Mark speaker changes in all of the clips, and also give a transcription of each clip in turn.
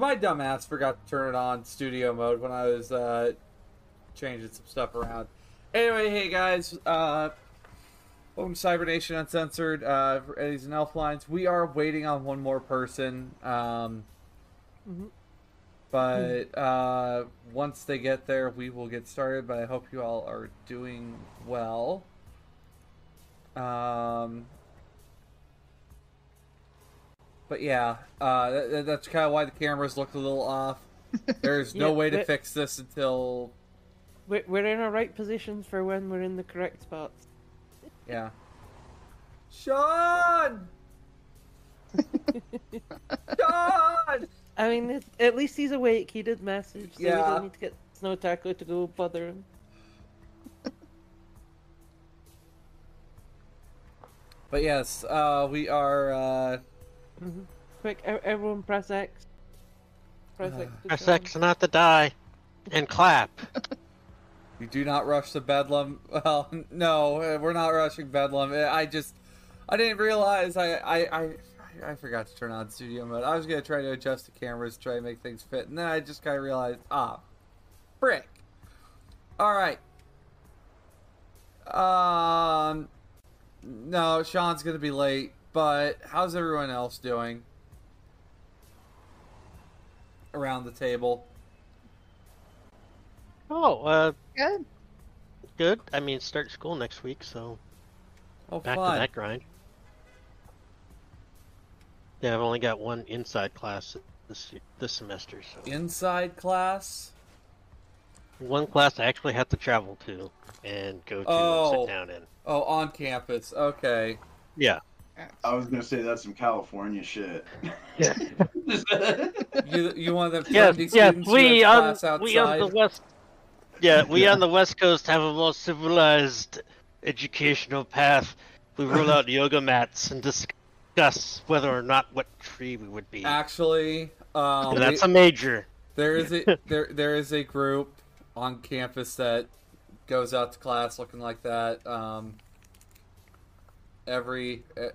Speaker 1: my dumbass forgot to turn it on studio mode when I was uh, changing some stuff around. Anyway, hey guys, uh, welcome to Cybernation Uncensored, uh, for Eddie's and Elflines. We are waiting on one more person, um, but uh, once they get there, we will get started. But I hope you all are doing well. Um, but yeah, uh, that- that, that's kind of why the cameras look a little off. There's no
Speaker 2: Yeah,
Speaker 1: way to
Speaker 2: but-
Speaker 1: fix this until
Speaker 2: We're, we're in our right positions for when we're in the correct spots.
Speaker 1: yeah. Sean, Sean.
Speaker 2: I mean, it, at least he's awake. He did message, so we don't need to get Snow Taco to go bother him.
Speaker 1: But yes, uh, we are. Uh,
Speaker 2: Quick, e- everyone press X. Press X. to
Speaker 3: Press
Speaker 2: join.
Speaker 3: X not to die, and clap.
Speaker 1: you do not rush the Bedlam. Well, no, uh, we're not rushing Bedlam. Uh, I just, I didn't realize I, I, I, I forgot to turn on studio mode. I was gonna try to adjust the cameras, try to make things fit, and then I just kind of realized, ah, frick. All right. Um, no, Sean's gonna be late, but how's everyone else doing around the table?
Speaker 3: Oh, uh,
Speaker 4: Good.
Speaker 3: good. I mean, start school next week, so
Speaker 1: Oh,
Speaker 3: back
Speaker 1: fun.
Speaker 3: to that grind. Yeah, I've only got one inside class this this semester, so
Speaker 1: Inside class.
Speaker 3: one class I actually have to travel to and go to
Speaker 1: Oh.
Speaker 3: and sit down in.
Speaker 1: Oh, on campus. Okay.
Speaker 3: Yeah,
Speaker 5: I was gonna say that's some California shit.
Speaker 3: Yeah.
Speaker 1: You you one of them
Speaker 3: yes,
Speaker 1: trendy
Speaker 3: yes. We on we on the west. Yeah, we
Speaker 5: Yeah.
Speaker 3: on the west coast have a more civilized educational path. We roll out yoga mats and discuss whether or not what tree we would be.
Speaker 1: Actually, um,
Speaker 3: And that's
Speaker 1: we-
Speaker 3: a major.
Speaker 1: there is a there there is a group on campus that goes out to class looking like that. Um, every uh, uh,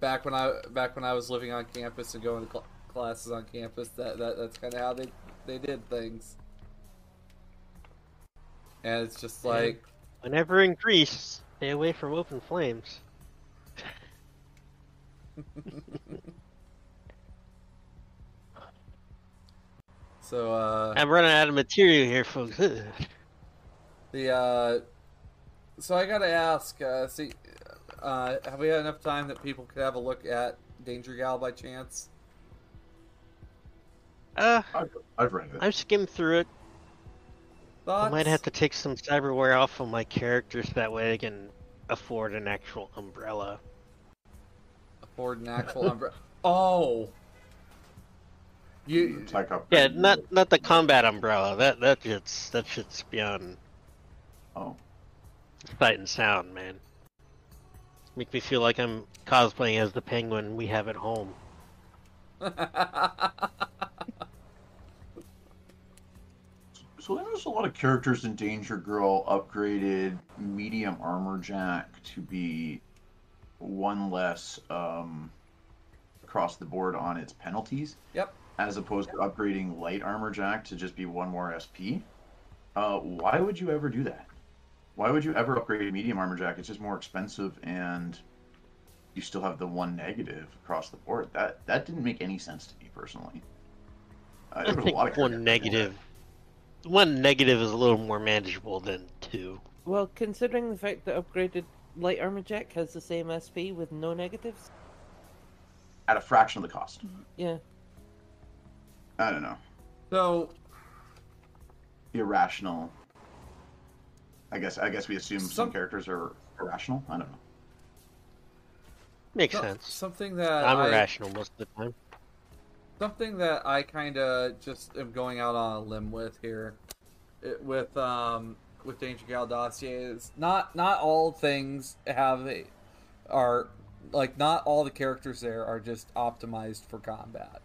Speaker 1: back when I back when I was living on campus and going to cl- classes on campus, that, that that's kind of how they they did things. And it's just like
Speaker 3: Whenever in Greece, stay away from open flames.
Speaker 1: so. uh
Speaker 3: I'm running out of material here, folks.
Speaker 1: The uh, so I gotta ask. Uh, see, uh, have we had enough time that people could have a look at Danger Gal by chance?
Speaker 3: uh,
Speaker 5: I've, I've read it.
Speaker 3: I've skimmed through it.
Speaker 1: Thoughts?
Speaker 3: I might have to take some cyberware off of my characters that way I can afford an actual umbrella.
Speaker 1: afford an actual umbrella. Oh, you
Speaker 5: It's like a
Speaker 3: Yeah, not not the combat umbrella. That that shit's that shit's beyond
Speaker 5: Oh,
Speaker 3: sight and sound, man. Make me feel like I'm cosplaying as the penguin we have at home.
Speaker 5: so there's a lot of characters in Danger Gal upgraded medium armor jack to be one less um, across the board on its penalties,
Speaker 1: yep.
Speaker 5: as opposed to upgrading light armor jack to just be one more SP. Uh, why would you ever do that? Why would you ever upgrade a medium armor jack? It's just more expensive, and you still have the one negative across the board. That that didn't make any sense to me personally. Uh,
Speaker 3: I
Speaker 5: there was a
Speaker 3: think
Speaker 5: lot of
Speaker 3: one
Speaker 5: characters
Speaker 3: negative one negative is a little more manageable than two.
Speaker 2: Well, considering the fact that upgraded light armor jack has the same SP with no negatives,
Speaker 5: at a fraction of the cost.
Speaker 2: yeah.
Speaker 5: I don't know.
Speaker 1: So
Speaker 5: Irrational. I guess I guess we assume some,
Speaker 1: Some-
Speaker 5: characters are irrational. I don't know.
Speaker 3: Makes
Speaker 1: so-
Speaker 3: sense.
Speaker 1: something that
Speaker 3: I'm
Speaker 1: I,
Speaker 3: irrational most of the time.
Speaker 1: something that I kind of just am going out on a limb with here, it, with um with Danger Gal dossier is not not all things have a are like not all the characters there are just optimized for combat.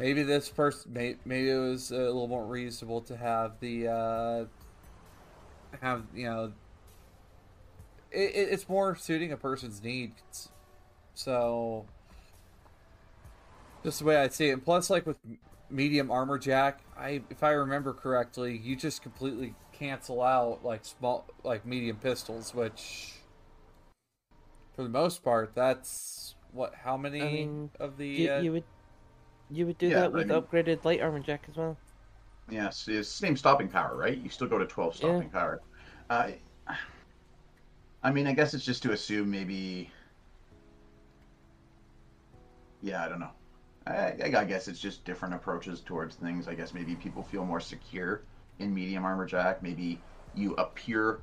Speaker 1: Maybe this person, maybe it was a little more reasonable to have the uh, have you know it, it- it's more suiting a person's needs. So, just the way I see it. And plus, like with medium armor jack, I if I remember correctly, you just completely cancel out like small, like medium pistols, which for the most part, that's what how many
Speaker 2: I mean,
Speaker 1: of the
Speaker 2: You,
Speaker 1: uh,
Speaker 2: you would you would do
Speaker 5: Yeah,
Speaker 2: that
Speaker 5: but I
Speaker 2: with
Speaker 5: mean-
Speaker 2: upgraded light armor jack as well.
Speaker 5: Yes, it's the same stopping power, right? You still go to 12
Speaker 2: Yeah.
Speaker 5: stopping power. Uh, I mean, I guess it's just to assume maybe. Yeah, I don't know. I, I guess it's just different approaches towards things. I guess maybe people feel more secure in medium armor jack. Maybe you appear.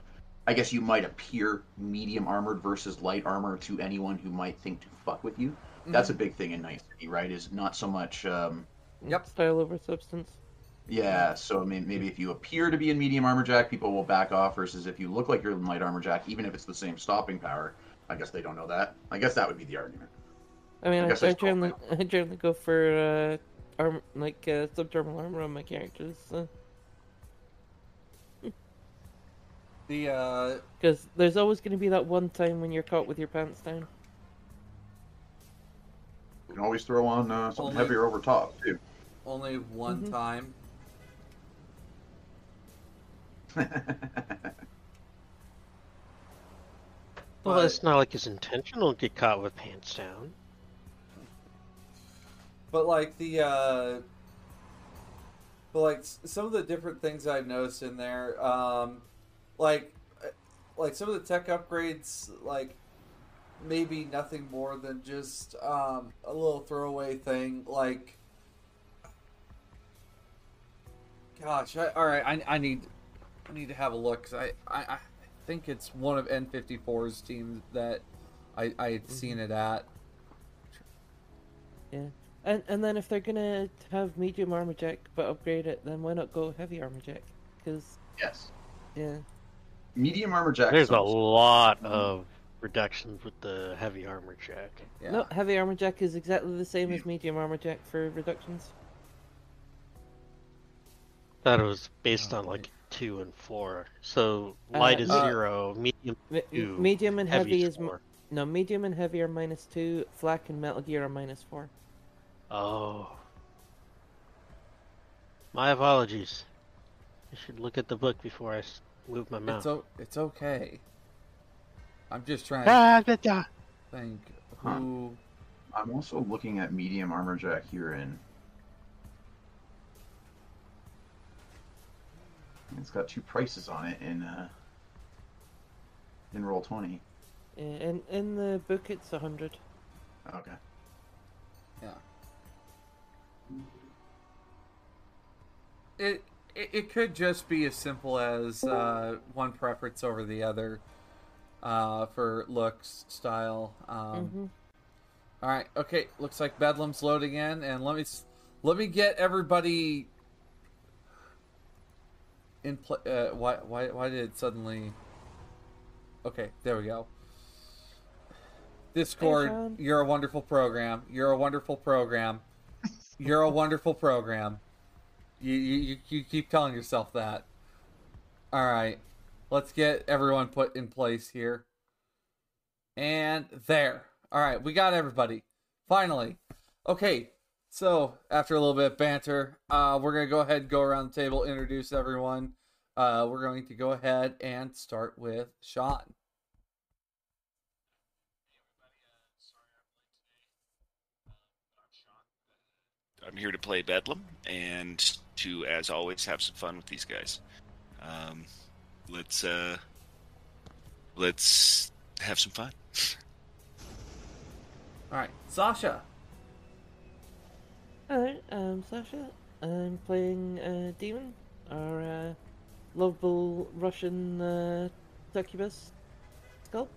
Speaker 5: I guess you might appear medium armored versus light armor to anyone who might think to fuck with you. That's a big thing in Night City, right? Is not so much. Um,
Speaker 1: Yep.
Speaker 2: Style over substance.
Speaker 5: yeah, so I mean, maybe if you appear to be in medium armor jack, people will back off. Versus if you look like you're in light armor jack, even if it's the same stopping power, I guess they don't know that. I guess that would be the argument.
Speaker 2: I mean,
Speaker 5: I
Speaker 2: I,
Speaker 5: guess
Speaker 2: I, generally I generally go for uh, arm like uh, subdermal armor on my characters
Speaker 1: the uh,
Speaker 2: because there's always going to be that one time when you're caught with your pants down.
Speaker 5: You can always throw on uh, something
Speaker 1: Only-
Speaker 5: heavier over top too.
Speaker 1: only one
Speaker 2: Mhm.
Speaker 1: time.
Speaker 3: Well,
Speaker 1: But-
Speaker 3: it's not like it's intentional to get caught with pants down.
Speaker 1: But like the uh but like some of the different things I've noticed in there, um like uh, like some of the tech upgrades like maybe nothing more than just um a little throwaway thing like gosh, I, all right, I, I need I need to have a look 'cause I, I I think it's one of N54's teams that I I had seen it at.
Speaker 2: Yeah, and and then if they're gonna have medium armor jack but upgrade it, then why not go heavy armor jack? Because
Speaker 5: yes,
Speaker 2: yeah,
Speaker 5: medium armor jack.
Speaker 3: There's a
Speaker 5: sounds-
Speaker 3: lot of reductions with the heavy armor jack.
Speaker 1: Yeah.
Speaker 2: no, heavy armor jack is exactly the same as medium armor jack for reductions.
Speaker 3: Thought it was based
Speaker 1: Oh,
Speaker 3: on like
Speaker 1: wait.
Speaker 3: two and four. So
Speaker 2: Uh,
Speaker 3: light is
Speaker 1: uh,
Speaker 3: zero, medium
Speaker 2: Me-
Speaker 3: two,
Speaker 2: medium and heavy is m-
Speaker 3: four.
Speaker 2: no medium and heavy are minus two. Flak and Metal Gear are minus four.
Speaker 3: Oh. My apologies. I should look at the book before I move my mouth.
Speaker 1: It's o- it's okay. I'm just trying to
Speaker 3: Ah, da, da.
Speaker 1: think
Speaker 5: Huh.
Speaker 1: who.
Speaker 5: I'm also looking at medium armor jack here in. It's got two prices on it in uh, in Roll20.
Speaker 2: Yeah, in in the book it's a hundred.
Speaker 5: Okay.
Speaker 1: Yeah. It, it it could just be as simple as uh, one preference over the other uh, for looks, style. Um,
Speaker 2: hmm
Speaker 1: All right. Okay. Looks like Bedlam's loading in, and let me let me get everybody in play. Uh, why why why did it suddenly? Okay, there we go. Discord,
Speaker 2: Sean.
Speaker 1: you're a wonderful program. You're a wonderful program. You're a wonderful program. You, you you you keep telling yourself that. All right, let's get everyone put in place here. And there. All right, we got everybody. Finally. Okay, so after a little bit of banter, uh, we're gonna go ahead and go around the table, introduce everyone. Uh, we're going to go ahead and start with Sean.
Speaker 6: I'm here to play Bedlam and to, as always, have some fun with these guys. Um, let's uh, let's have some fun.
Speaker 1: All right, Sasha.
Speaker 2: Hello, I'm Sasha. I'm playing uh, Demon, our uh, lovable Russian uh, succubus sculpt.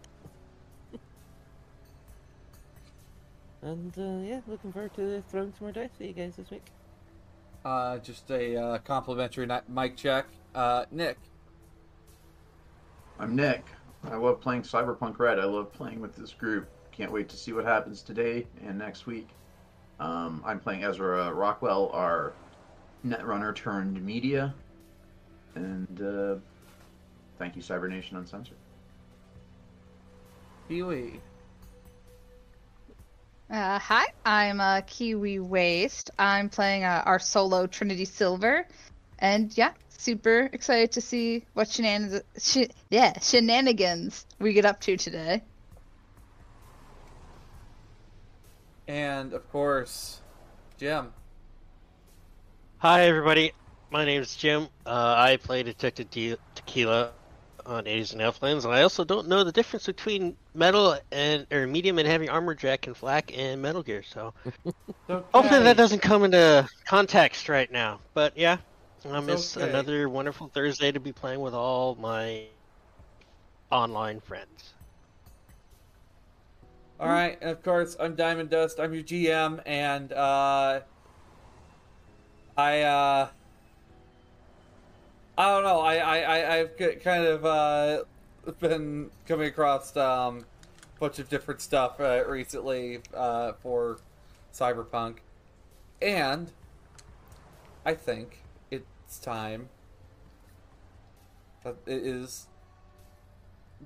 Speaker 2: and uh, yeah, looking forward to throwing some more dice for you guys this week.
Speaker 1: Uh, just a uh, complimentary mic check. Uh, Nick.
Speaker 5: I'm Nick. I love playing Cyberpunk Red. I love playing with this group. Can't wait to see what happens today and next week. Um, I'm playing Ezra Rockwell, our Netrunner turned media. And uh, thank you, Cybernation Uncensored.
Speaker 1: Kiwi.
Speaker 4: Uh, hi, I'm uh, Kiwi Waste. I'm playing uh, our solo Trinity Silver, and yeah, super excited to see what shenanigans, sh- yeah, shenanigans we get up to today.
Speaker 1: And of course, Jim.
Speaker 3: Hi, everybody. My name is Jim. Uh, I play Detective Te- Tequila on 80s and Elflines, and I also don't know the difference between metal and or medium and heavy armor jack and flak and Metal Gear. So
Speaker 1: Okay.
Speaker 3: hopefully that doesn't come into context right now. But yeah, um,
Speaker 1: It's
Speaker 3: it's
Speaker 1: okay.
Speaker 3: another wonderful Thursday to be playing with all my online friends.
Speaker 1: All right, and of course, I'm Diamond Dust. I'm your GM, and uh, I uh, I don't know. I I I- I've kind of uh, been coming across um, a bunch of different stuff uh, recently uh, for Cyberpunk, and I think it's time. It is.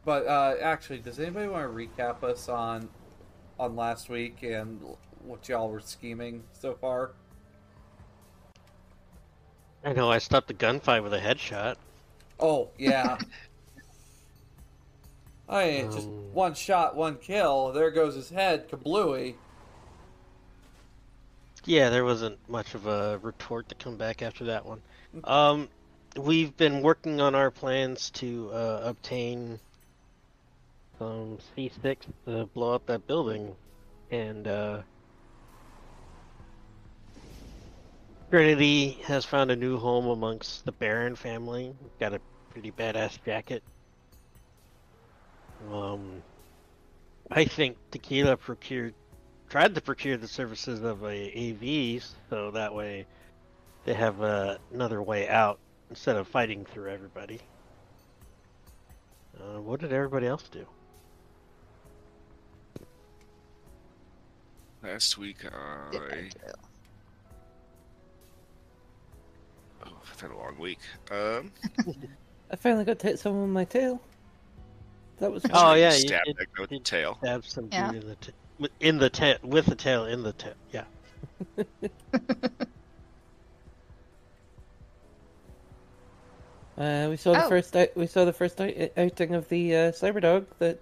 Speaker 1: But uh, actually, does anybody want to recap us on on last week and what y'all were scheming so far?
Speaker 3: I know I stopped the gunfight with a headshot.
Speaker 1: Oh yeah. I mean, just
Speaker 3: Um.
Speaker 1: one shot, one kill. There goes his head, kablooey.
Speaker 3: Yeah, there wasn't much of a retort to come back after that one. Um, we've been working on our plans to uh, obtain some C6 to blow up that building, and uh, Trinity has found a new home amongst the Baron family. Got a pretty badass jacket. Um, I think Tequila procured tried to procure the services of a AV, so that way they have uh, another way out instead of fighting through everybody. Uh, what did everybody else do?
Speaker 6: Last week, I oh, I've had a long week. Um,
Speaker 2: I finally got to hit someone with my tail. That was
Speaker 3: Oh,
Speaker 2: fun.
Speaker 3: yeah, you
Speaker 6: stab that guy with the tail.
Speaker 3: Stab some
Speaker 4: Yeah.
Speaker 3: in the ta- with- in the tail with the tail in the tail. Yeah.
Speaker 2: Uh, we saw the
Speaker 4: Oh.
Speaker 2: first out- we saw the first out- outing of the uh, Cyberdog that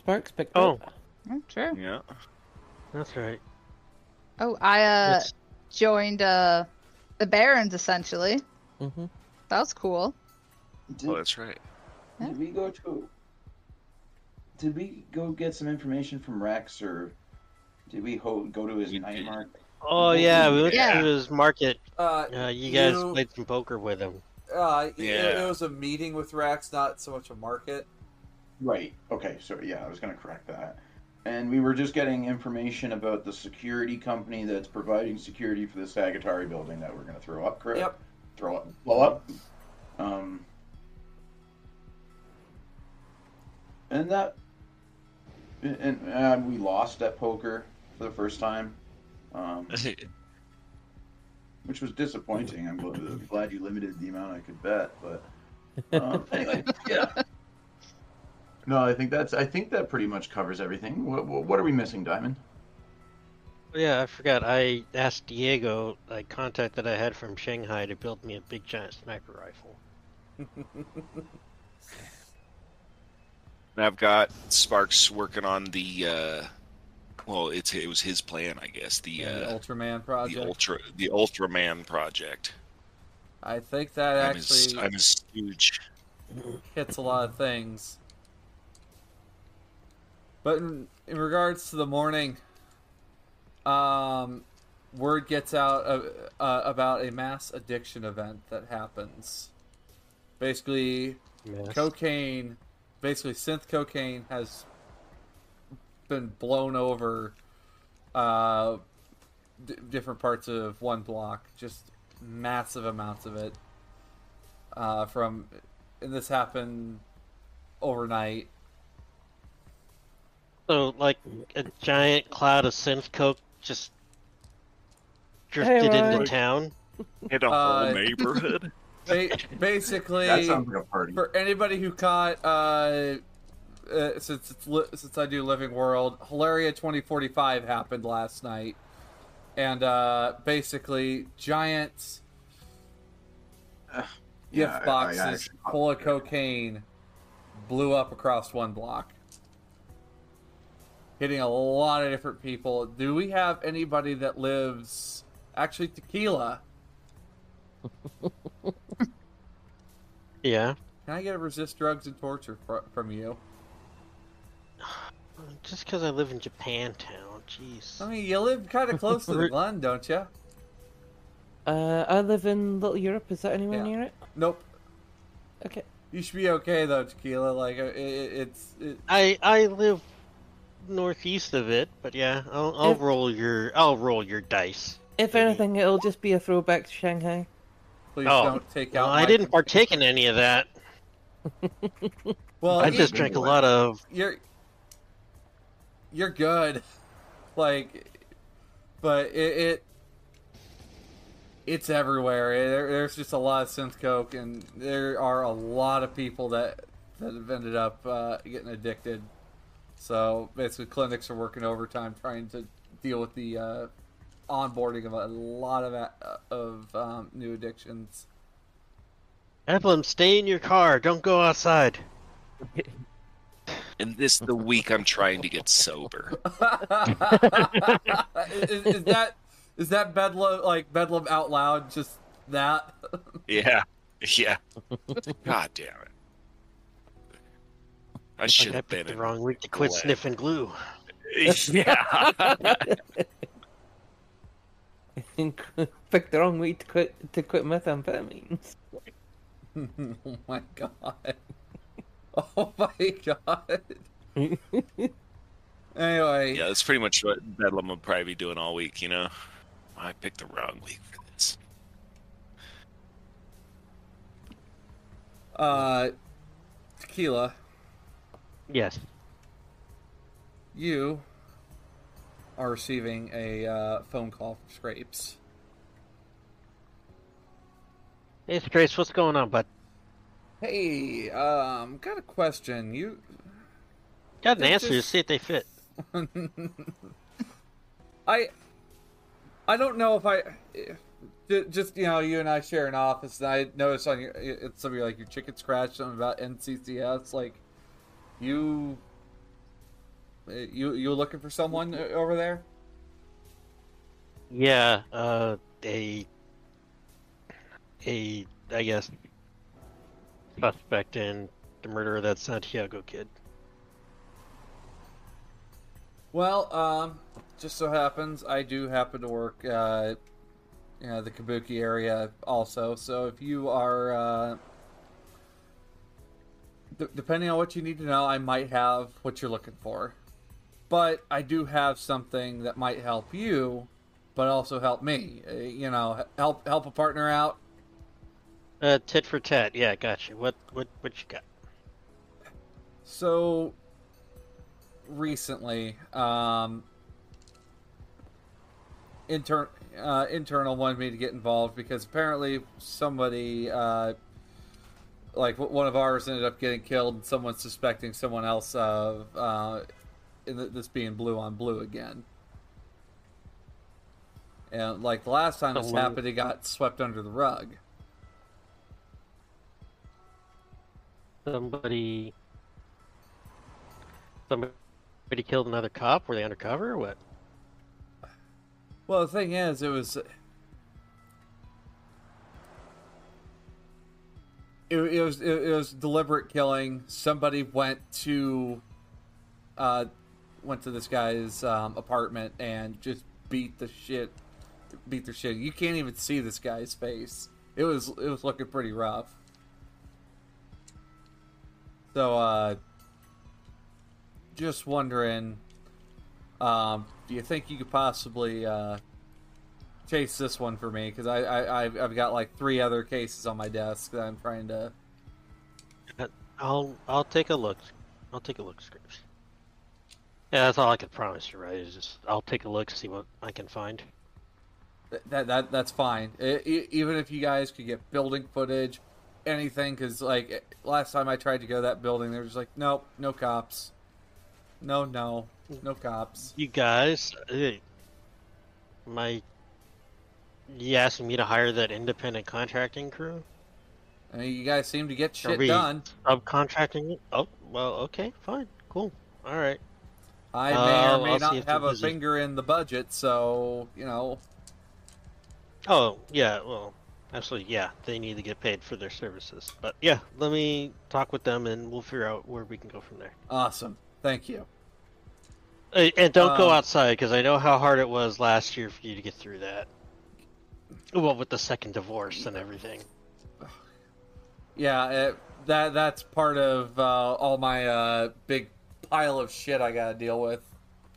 Speaker 2: Sparks picked
Speaker 3: Oh.
Speaker 2: up.
Speaker 4: Oh, true.
Speaker 6: Yeah.
Speaker 3: That's right.
Speaker 4: Oh, I uh,
Speaker 3: It's-
Speaker 4: joined uh, the Barons essentially.
Speaker 2: hmm
Speaker 4: That was cool.
Speaker 5: Did,
Speaker 6: Oh, that's right.
Speaker 5: did we go to? Did we go get some information from Rex, or did we ho- go to his
Speaker 6: We
Speaker 5: night
Speaker 6: did.
Speaker 5: mark?
Speaker 3: Oh yeah, we went
Speaker 4: Yeah.
Speaker 3: to his market.
Speaker 1: Uh,
Speaker 3: Uh, you guys
Speaker 1: You-
Speaker 3: played some poker with him.
Speaker 1: Uh, it-
Speaker 6: Yeah.
Speaker 1: it, was a meeting with Rex, not so much a market.
Speaker 5: Right. Okay. So yeah, I was going to correct that. And we were just getting information about the security company that's providing security for the Sagatari building that we're going to throw up. Correct.
Speaker 1: Yep.
Speaker 5: Throw up. Blow up. Um. And that. And, and we lost at poker for the first time, um, which was disappointing. I'm gl- glad you limited the amount I could bet, but um, anyway, yeah. No, I think that's. I think that pretty much covers everything. What, what, what are we missing, Diamond?
Speaker 3: Oh, yeah, I forgot. I asked Diego, a contact that I had from Shanghai, to build me a big giant sniper rifle.
Speaker 6: And I've got Sparks working on the. Uh, well, it's it was his plan, I guess. The
Speaker 1: Yeah, the
Speaker 6: uh,
Speaker 1: Ultraman project.
Speaker 6: the ultra the Ultraman project.
Speaker 1: I think that
Speaker 6: I'm
Speaker 1: actually
Speaker 6: I'm his stooge.
Speaker 1: hits a lot of things. But in, in regards to the morning, um, word gets out uh, uh, about a mass addiction event that happens. Basically,
Speaker 3: Yes.
Speaker 1: cocaine, basically synth cocaine has been blown over uh, d- different parts of one block, just massive amounts of it. Uh, from, and this happened overnight.
Speaker 3: So, like, a giant cloud of synth coke just drifted into town.
Speaker 6: Hit a
Speaker 1: Uh,
Speaker 6: whole neighborhood.
Speaker 1: Ba- basically,
Speaker 5: That sounds like a party.
Speaker 1: for anybody who caught uh, uh, since it's li- since I do Living World, Hilaria 2045 happened last night, and uh, basically giant
Speaker 5: Yeah,
Speaker 1: gift
Speaker 5: I- I
Speaker 1: boxes
Speaker 5: actually
Speaker 1: full of cocaine blew up across one block, hitting a lot of different people. Do we have anybody that lives actually tequila?
Speaker 3: Yeah.
Speaker 1: Can I get a resist drugs and torture fr- from you?
Speaker 3: Just because I live in Japantown, jeez.
Speaker 1: I mean, you live kind of close to the Glen, don't you?
Speaker 2: Uh, I live in Little Europe. Is that anywhere
Speaker 1: Yeah.
Speaker 2: near it?
Speaker 1: Nope.
Speaker 2: Okay.
Speaker 1: You should be okay though, tequila. Like uh, it, it, it's it,
Speaker 3: I I live northeast of it, but yeah, I'll I'll
Speaker 2: If-
Speaker 3: roll your I'll roll your dice.
Speaker 2: If
Speaker 3: Maybe.
Speaker 2: anything, it'll just be a throwback to Shanghai.
Speaker 1: please
Speaker 3: Oh,
Speaker 1: don't take
Speaker 3: Well,
Speaker 1: out.
Speaker 3: I didn't partake in any of that.
Speaker 1: Well,
Speaker 3: I just drank a lot of.
Speaker 1: you're you're good. Like, but it, it it's everywhere. There, there's just a lot of synth coke, and there are a lot of people that that have ended up uh, getting addicted. So basically, clinics are working overtime trying to deal with the uh, onboarding of a lot of uh, of um, new addictions.
Speaker 3: Evelyn, stay in your car. Don't go outside.
Speaker 6: And this the week I'm trying to get sober.
Speaker 1: is, is that is that bedlam like bedlam out loud? Just that?
Speaker 6: Yeah, yeah. God damn it! I should have been
Speaker 3: the wrong week to quit
Speaker 6: Glad.
Speaker 3: sniffing glue.
Speaker 6: Yeah.
Speaker 2: I think picked the wrong week to quit to quit methamphetamines.
Speaker 1: oh my god! Oh my god! Anyway,
Speaker 6: yeah, that's pretty much what Bedlam would probably be doing all week. You know, I picked the wrong week for this.
Speaker 1: uh, tequila,
Speaker 3: Yes.
Speaker 1: you are receiving a uh, phone call from Scrapes.
Speaker 3: Hey, Grace, what's going on, bud?
Speaker 1: Hey, um, got a question. You
Speaker 3: Got an answer.
Speaker 1: just-
Speaker 3: See if they fit.
Speaker 1: I I don't know if I just you know you and I share an office and I noticed on your it's something like your chicken scratch something about NCCS like you you you looking for someone over there?
Speaker 3: Yeah. Uh, a a I guess suspect in the murder of that Santiago kid.
Speaker 1: Well, um, just so happens I do happen to work uh, you know the Kabuki area also. So if you are uh, d- depending on what you need to know, I might have what you're looking for. But I do have something that might help you, but also help me. Uh, you know, help help a partner out.
Speaker 3: Uh, tit for tat. Yeah, gotcha. What what what you got?
Speaker 1: So recently, um, intern uh, internal wanted me to get involved because apparently somebody, uh, like one of ours, ended up getting killed. and Someone suspecting someone else of uh, this being blue on blue again. And like the last time this happened, it got swept under the rug.
Speaker 3: Somebody. Somebody killed another cop. Were they undercover or what?
Speaker 1: Well, the thing is, it was. It, it was it, it was deliberate killing. Somebody went to, uh, went to this guy's um, apartment and just beat the shit, beat the shit. You can't even see this guy's face. It was it was looking pretty rough. So, uh, just wondering, um, do you think you could possibly uh, chase this one for me? Because I, I I've, I've got like three other cases on my desk that I'm trying to.
Speaker 3: I'll I'll take a look. I'll take a look, Scripps. Yeah, that's all I can promise you, right? Is just I'll take a look, see what I can find.
Speaker 1: That that that's fine. E- e- even if you guys could get building footage, anything because like last time I tried to go to that building, they were just like, nope, no cops, no, no, no cops.
Speaker 3: You guys, uh, my, you asking me to hire that independent contracting crew?
Speaker 1: I mean, you guys seem to get shit done.
Speaker 3: Subcontracting? it? Oh, well, okay, fine, cool, all right.
Speaker 1: I may
Speaker 3: Uh,
Speaker 1: or may
Speaker 3: I'll
Speaker 1: not have a
Speaker 3: busy.
Speaker 1: finger in the budget, so you know.
Speaker 3: Oh, yeah, well, absolutely, yeah, they need to get paid for their services. But yeah, let me talk with them and we'll figure out where we can go from there.
Speaker 1: Awesome, thank you.
Speaker 3: And don't go
Speaker 1: Um,
Speaker 3: outside because I know how hard it was last year for you to get through that. Well, with the second divorce and everything.
Speaker 1: Yeah, it, that that's part of uh, all my uh, big pile of shit I gotta deal with.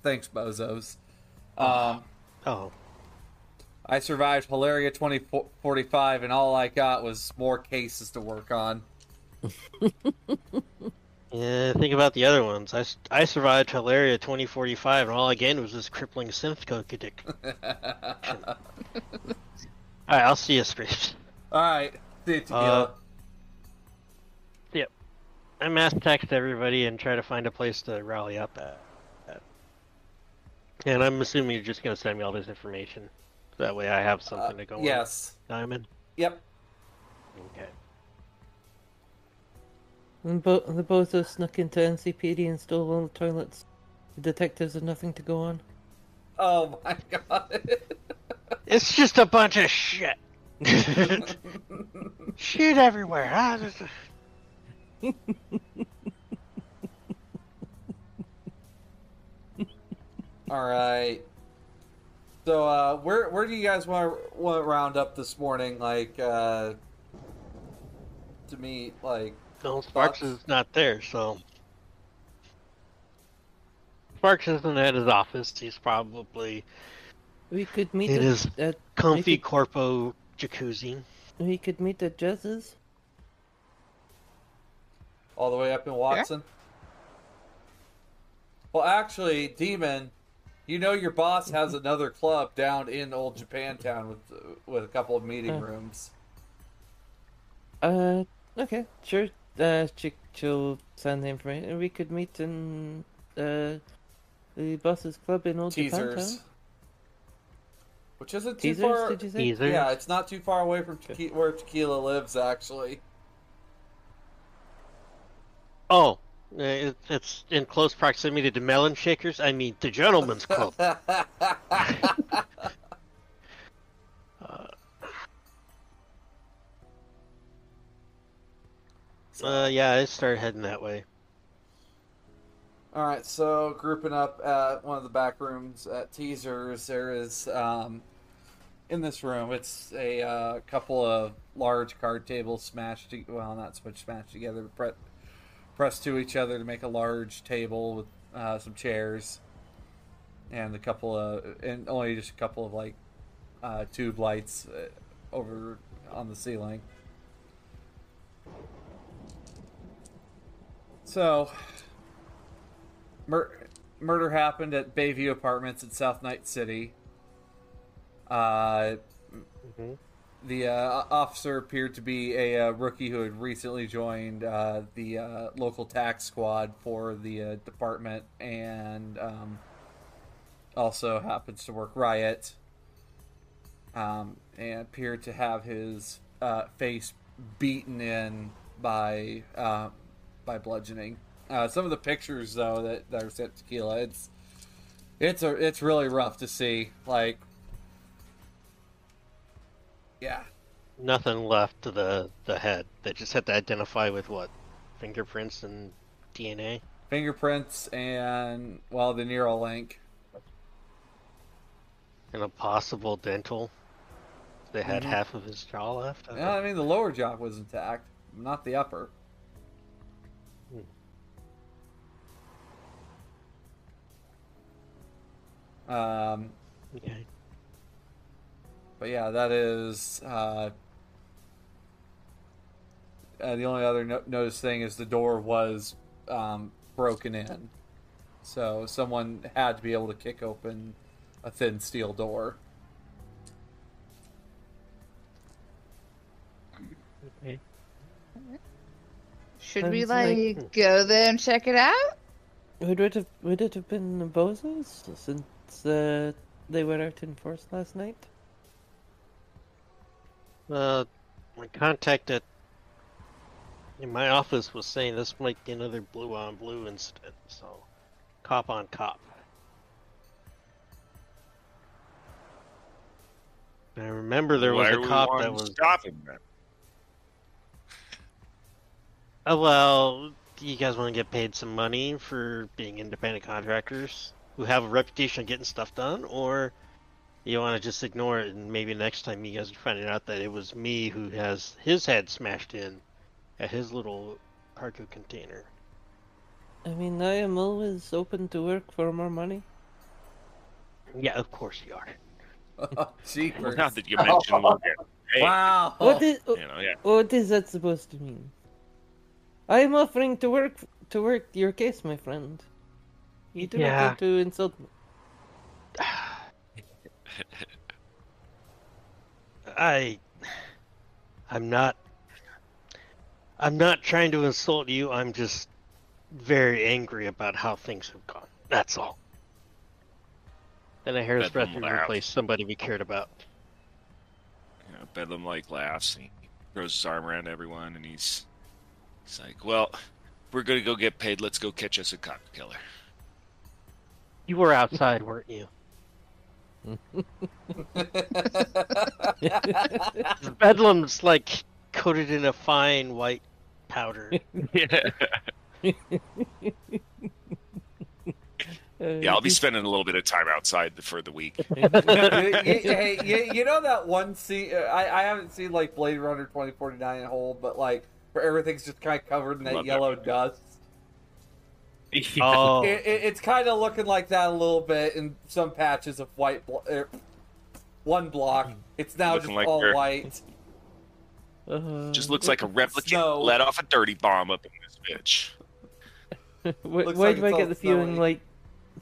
Speaker 1: Thanks, bozos. Um,
Speaker 3: Oh,
Speaker 1: I survived Hilaria 2045, and all I got was more cases to work on.
Speaker 3: yeah. Think about the other ones. I, I survived Hilaria 2045, and all I gained was this crippling synth coke addiction. all right, I'll see you, Screech.
Speaker 1: All right, see you, tequila.
Speaker 3: Uh, I mass text everybody and try to find a place to rally up at. at. And I'm assuming you're just going to send me all this information. That way I have uh, something to go on.
Speaker 1: yes.
Speaker 3: Diamond?
Speaker 1: Yep.
Speaker 3: Okay.
Speaker 2: And bo- the bozos snuck into NCPD and stole all the toilets. The detectives had nothing to go on.
Speaker 1: Oh my god.
Speaker 3: It's just a bunch of shit. shit everywhere. Ah, huh?
Speaker 1: all right. So, uh, where where do you guys want to round up this morning? Like, uh, to meet? Like,
Speaker 3: No, Sparks
Speaker 1: Thoughts?
Speaker 3: is not there, so. Sparks isn't at his office. He's probably
Speaker 2: We could meet
Speaker 3: It
Speaker 2: at,
Speaker 3: is
Speaker 2: at
Speaker 3: comfy
Speaker 2: we
Speaker 3: corpo jacuzzi.
Speaker 2: we could meet at Jez's.
Speaker 1: all the way up in Watson. Well, actually, Demon, you know your boss has another club down in Old Japantown with with a couple of meeting
Speaker 2: Uh.
Speaker 1: rooms.
Speaker 2: Uh, okay, sure. Uh, she, she'll send the information. We could meet in uh the boss's club in Old
Speaker 1: Teasers.
Speaker 2: Japantown.
Speaker 1: Which isn't too
Speaker 2: Teasers,
Speaker 1: far.
Speaker 2: did you say?
Speaker 3: Teasers.
Speaker 1: Yeah, it's not too far away from tequi- where Tequila lives, actually.
Speaker 3: Oh, it, it's in close proximity to Melon Shakers. I mean, the Gentleman's Club. Uh, yeah, I started heading that way.
Speaker 1: All right, so grouping up at one of the back rooms at Teasers, there is um, in this room. It's a uh, couple of large card tables smashed, to, well, not so much smashed together, but pressed to each other to make a large table with uh, some chairs, and a couple of, and only just a couple of like uh, tube lights uh, over on the ceiling. So, Mur- murder happened at Bayview Apartments in South Night City. Uh,
Speaker 3: Mhm.
Speaker 1: The uh, officer appeared to be a uh, rookie who had recently joined uh, the uh, local tax squad for the uh, department and um, also happens to work riot um, and appeared to have his uh, face beaten in by by bludgeoning. Some of the pictures though that, that are sent to Tequila, it's it's a it's really rough to see. Like, yeah,
Speaker 3: Nothing left to the the head. They just had to identify with what fingerprints and DNA.
Speaker 1: fingerprints and well the neural link.
Speaker 3: and a possible dental. They had
Speaker 1: Mhm.
Speaker 3: half of his jaw left.
Speaker 1: Yeah, I mean the lower jaw was intact, not the upper. Um,
Speaker 3: Okay.
Speaker 1: But yeah, that is uh, uh, the only other no- notice thing is the door was um, broken in, so someone had to be able to kick open a thin steel door.
Speaker 3: Okay.
Speaker 4: Should we like,
Speaker 2: like-
Speaker 4: go there and check it out?
Speaker 2: Would it have would it have been the Bozos since uh, they were out in force last night?
Speaker 3: Uh, my contact at in my office was saying this might be another blue on blue incident, so cop on cop. I remember there was
Speaker 6: Why
Speaker 3: a cop that was.
Speaker 6: stop him. Then?
Speaker 3: Oh, well, you guys want to get paid some money for being independent contractors who have a reputation of getting stuff done, or you want to just ignore it and maybe next time you guys are finding out that it was me who has his head smashed in at his little cargo container?
Speaker 2: I mean, I am always open to work for more money.
Speaker 3: Yeah, of course you are.
Speaker 6: Oh, well,
Speaker 1: Jeepers.
Speaker 6: now that you mention Logan, hey,
Speaker 1: Wow.
Speaker 2: What is
Speaker 6: you know, yeah.
Speaker 2: what is that supposed to mean? I am offering to work to work your case, my friend. You do not
Speaker 3: Yeah.
Speaker 2: need to insult me.
Speaker 3: I I'm not I'm not trying to insult you. I'm just very angry about how things have gone. That's all. Then I hear us
Speaker 6: Bedlam
Speaker 3: to
Speaker 6: laugh.
Speaker 3: replace somebody we cared about.
Speaker 6: You know, Bedlam like laughs. And he throws his arm around everyone, and he's he's like, "Well, we're gonna go get paid. Let's go catch us a cop killer."
Speaker 3: You were outside, weren't you? Bedlam's like coated in a fine white powder.
Speaker 6: yeah, yeah. I'll be spending a little bit of time outside for the week.
Speaker 1: you, you- hey, you, you know that one scene? I, I haven't seen like Blade Runner 2049 whole, but like where everything's just kind of covered in that
Speaker 6: Love
Speaker 1: yellow
Speaker 6: movie.
Speaker 1: dust.
Speaker 3: Oh,
Speaker 1: It, it, it's kind of looking like that a little bit in some patches of white. Blo- er, one block. It's now
Speaker 6: Looking
Speaker 1: just
Speaker 6: like
Speaker 1: all
Speaker 6: they're-
Speaker 1: white.
Speaker 2: uh,
Speaker 6: Just looks like a replicant
Speaker 1: Snow.
Speaker 6: let off a dirty bomb up in this bitch.
Speaker 2: Why, why
Speaker 1: like
Speaker 2: do I get
Speaker 1: all
Speaker 2: the feeling
Speaker 1: snowy.
Speaker 2: like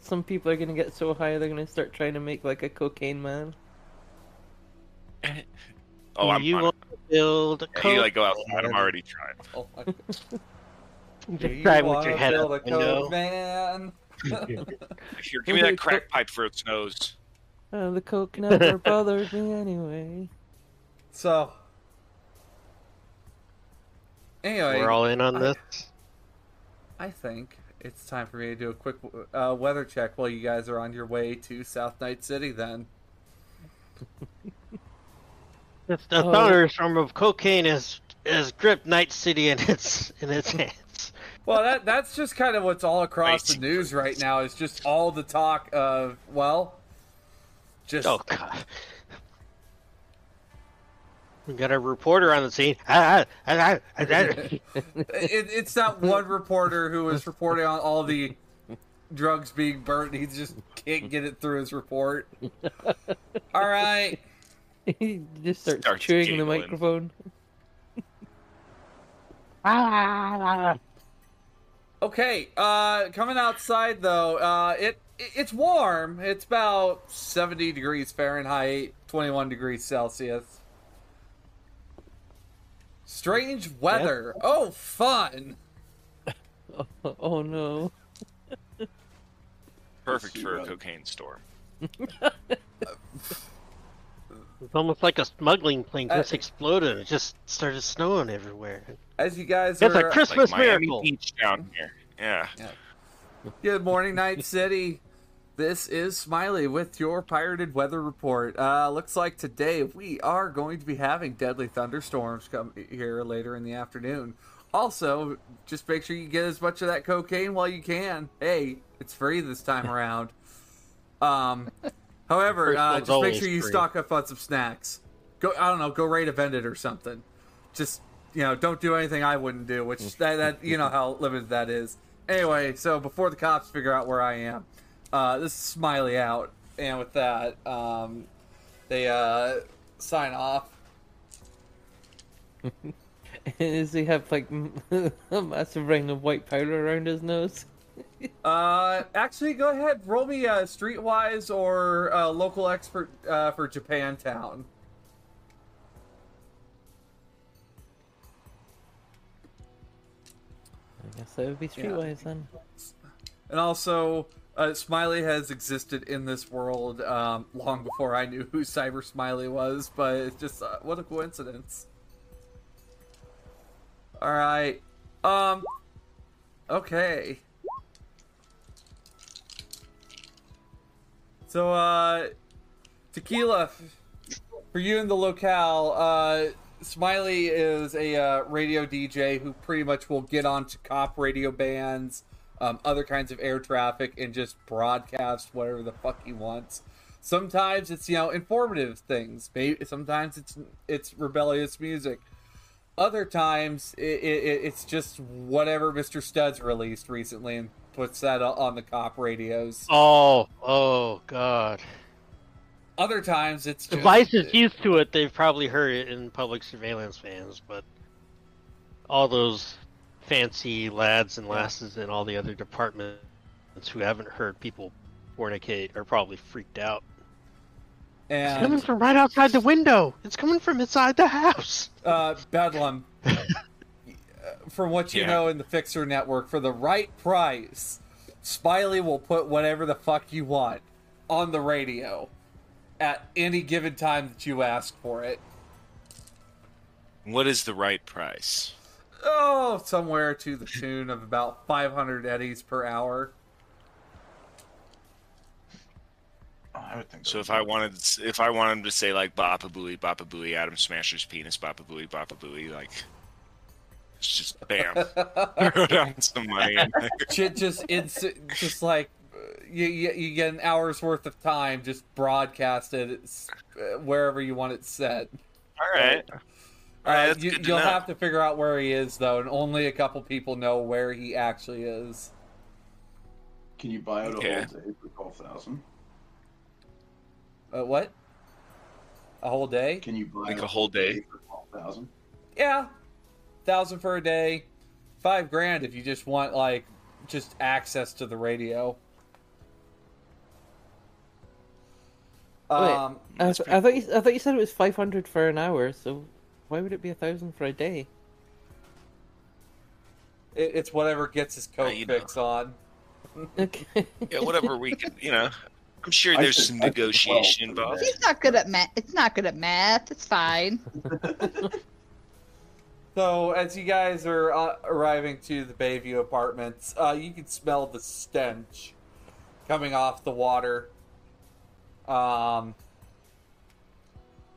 Speaker 2: some people are gonna get so high they're gonna start trying to make like a cocaine man?
Speaker 6: Oh, I'm
Speaker 3: you want to build a
Speaker 6: it. You like go outside. I'm already trying.
Speaker 1: Oh my
Speaker 3: Just
Speaker 1: You
Speaker 3: drive with your head
Speaker 1: build
Speaker 3: out
Speaker 1: a
Speaker 3: the window.
Speaker 1: code, man.
Speaker 6: Here, give me that crack pipe for its nose.
Speaker 2: Uh, the coke never bothered me anyway.
Speaker 1: So, anyway,
Speaker 3: We're all in on
Speaker 1: I-
Speaker 3: this.
Speaker 1: I think it's time for me to do a quick uh, weather check while you guys are on your way to South Night City. Then,
Speaker 3: It's the
Speaker 2: Oh.
Speaker 3: thunderstorm of cocaine has has gripped Night City in its in its hands.
Speaker 1: Well, that that's just kind of what's all across the news right now. Is just all the talk of well, just
Speaker 3: Oh god. We got a reporter on the scene. Ah, ah, ah,
Speaker 1: it, it's that one reporter who was reporting on all the drugs being burnt. He just can't get it through his report. All right.
Speaker 2: he just starts,
Speaker 6: Starts
Speaker 2: chewing the
Speaker 6: giggling.
Speaker 2: microphone.
Speaker 1: Okay, uh, coming outside though, uh, it, it it's warm. It's about seventy degrees Fahrenheit, twenty-one degrees Celsius. Strange weather. Oh, fun!
Speaker 2: Oh, oh no.
Speaker 6: Perfect for a cocaine storm.
Speaker 3: It's almost like a smuggling plane
Speaker 1: Uh,
Speaker 3: just exploded. It just started snowing everywhere.
Speaker 1: As you guys
Speaker 3: It's
Speaker 1: are,
Speaker 3: a Christmas
Speaker 6: like Miami
Speaker 3: miracle.
Speaker 6: Beach down here. Yeah.
Speaker 1: Good morning, Night City. This is Smiley with your pirated weather report. Uh, looks like today we are going to be having deadly thunderstorms come here later in the afternoon. Also, just make sure you get as much of that cocaine while you can. Hey, it's free this time around. Um, however, uh, just make sure you
Speaker 3: free.
Speaker 1: stock up on some snacks. Go, I don't know, go rate a vendor or something. Just you know, don't do anything I wouldn't do, which that, that you know how limited that is. Anyway, so before the cops figure out where I am, uh, this is Smiley out, and with that, um, they uh, sign off.
Speaker 2: Does he have like a massive ring of white powder around his nose?
Speaker 1: Uh, actually, go ahead, roll me a Streetwise or uh, local expert uh, for Japantown.
Speaker 2: I guess that would be Streetwise then.
Speaker 1: And also, uh, Smiley has existed in this world um, long before I knew who Cyber Smiley was, but it's just uh, what a coincidence. All right. Um. Okay. So, uh, tequila for you in the locale. Uh, Smiley is a uh, radio DJ who pretty much will get onto cop radio bands, um, other kinds of air traffic, and just broadcast whatever the fuck he wants. Sometimes it's you know informative things. Maybe sometimes it's it's rebellious music. Other times it, it, it's just whatever Mr. Studs released recently and puts that on the cop radios.
Speaker 3: Oh, oh, God.
Speaker 1: Other times it's just,
Speaker 3: If Vice is used to it, they've probably heard it in public surveillance vans, but all those fancy lads and lasses in all the other departments who haven't heard people fornicate are probably freaked out. It's coming from right outside the window. It's coming from inside the house.
Speaker 1: uh, Bedlam. From what you
Speaker 6: Yeah.
Speaker 1: know in the Fixer network, for the right price, Smiley will put whatever the fuck you want on the radio at any given time that you ask for it.
Speaker 6: What is the right price?
Speaker 1: Oh, somewhere to the tune of about 500 eddies per hour.
Speaker 5: Oh, I would think
Speaker 6: So So if I wanted, if I wanted to say like Baba Booey, Baba Booey, Adam Smasher's penis, Baba Booey, Baba Booey, like it's just bam, throw down some money. in there.
Speaker 1: Shit, just it's just like uh, you, you you get an hour's worth of time just broadcasted uh, wherever you want it set.
Speaker 6: All right. All right Uh,
Speaker 1: you, you'll
Speaker 6: know.
Speaker 1: have to figure out where he is though, and only a couple people know where he actually is.
Speaker 5: Can you buy out
Speaker 6: Okay.
Speaker 5: a whole day for twelve thousand?
Speaker 1: Uh, what? A whole day?
Speaker 5: Can you buy
Speaker 6: Like a whole day?
Speaker 5: for twelve thousand?
Speaker 1: Yeah, thousand for a day, five grand if you just want like just access to the radio.
Speaker 2: Wait.
Speaker 1: Um,
Speaker 2: I,
Speaker 6: That's
Speaker 2: th- I thought you, I thought you said it was five hundred for an hour. So why would it be a thousand for a day?
Speaker 1: it, it's whatever gets his coke
Speaker 6: you know.
Speaker 1: fix on.
Speaker 2: Okay.
Speaker 6: yeah, whatever we can, you know. I'm sure there's
Speaker 5: should-
Speaker 6: some
Speaker 5: I
Speaker 6: negotiation
Speaker 5: twelve for
Speaker 6: involved.
Speaker 4: He's not good at math. It's not good at math. It's fine.
Speaker 1: So as you guys are uh, arriving to the Bayview apartments, uh, you can smell the stench coming off the water. Um,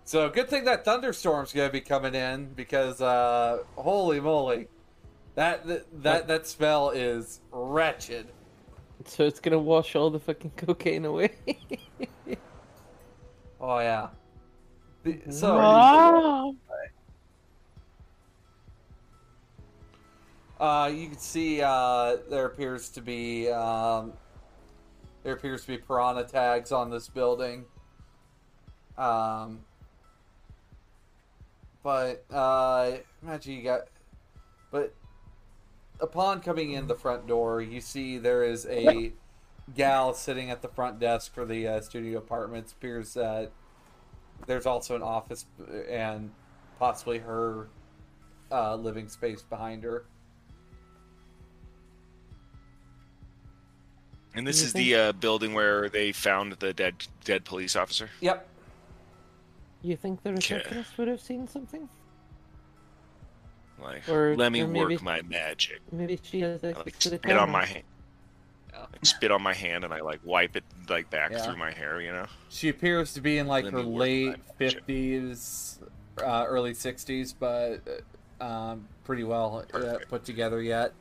Speaker 1: so good thing that thunderstorm's gonna be coming in because uh, holy moly, that that that, that smell is wretched.
Speaker 2: so it's gonna wash all the fucking cocaine away.
Speaker 1: Oh yeah. The- So
Speaker 3: Wow.
Speaker 1: Uh, you can see uh, there appears to be um, there appears to be piranha tags on this building. Um, but uh, imagine you got, but upon coming in the front door, you see there is a gal sitting at the front desk for the uh, studio apartments. Appears that there's also an office and possibly her uh, living space behind her.
Speaker 6: And this is
Speaker 2: think-
Speaker 6: the uh, building where they found the dead dead police officer.
Speaker 1: Yep.
Speaker 2: you think the
Speaker 6: Okay.
Speaker 2: receptionist would have seen something?
Speaker 6: Like,
Speaker 2: Or-
Speaker 6: let me
Speaker 2: or maybe-
Speaker 6: work my magic.
Speaker 2: Maybe she has
Speaker 6: I
Speaker 2: access
Speaker 6: like
Speaker 2: to the
Speaker 6: spit on my hand. Like, spit on my hand and I like wipe it like back
Speaker 1: Yeah.
Speaker 6: through my hair. You know.
Speaker 1: She appears to be in like
Speaker 6: Let
Speaker 1: her late fifties, uh, early sixties, but uh, um, pretty well uh, put together yet.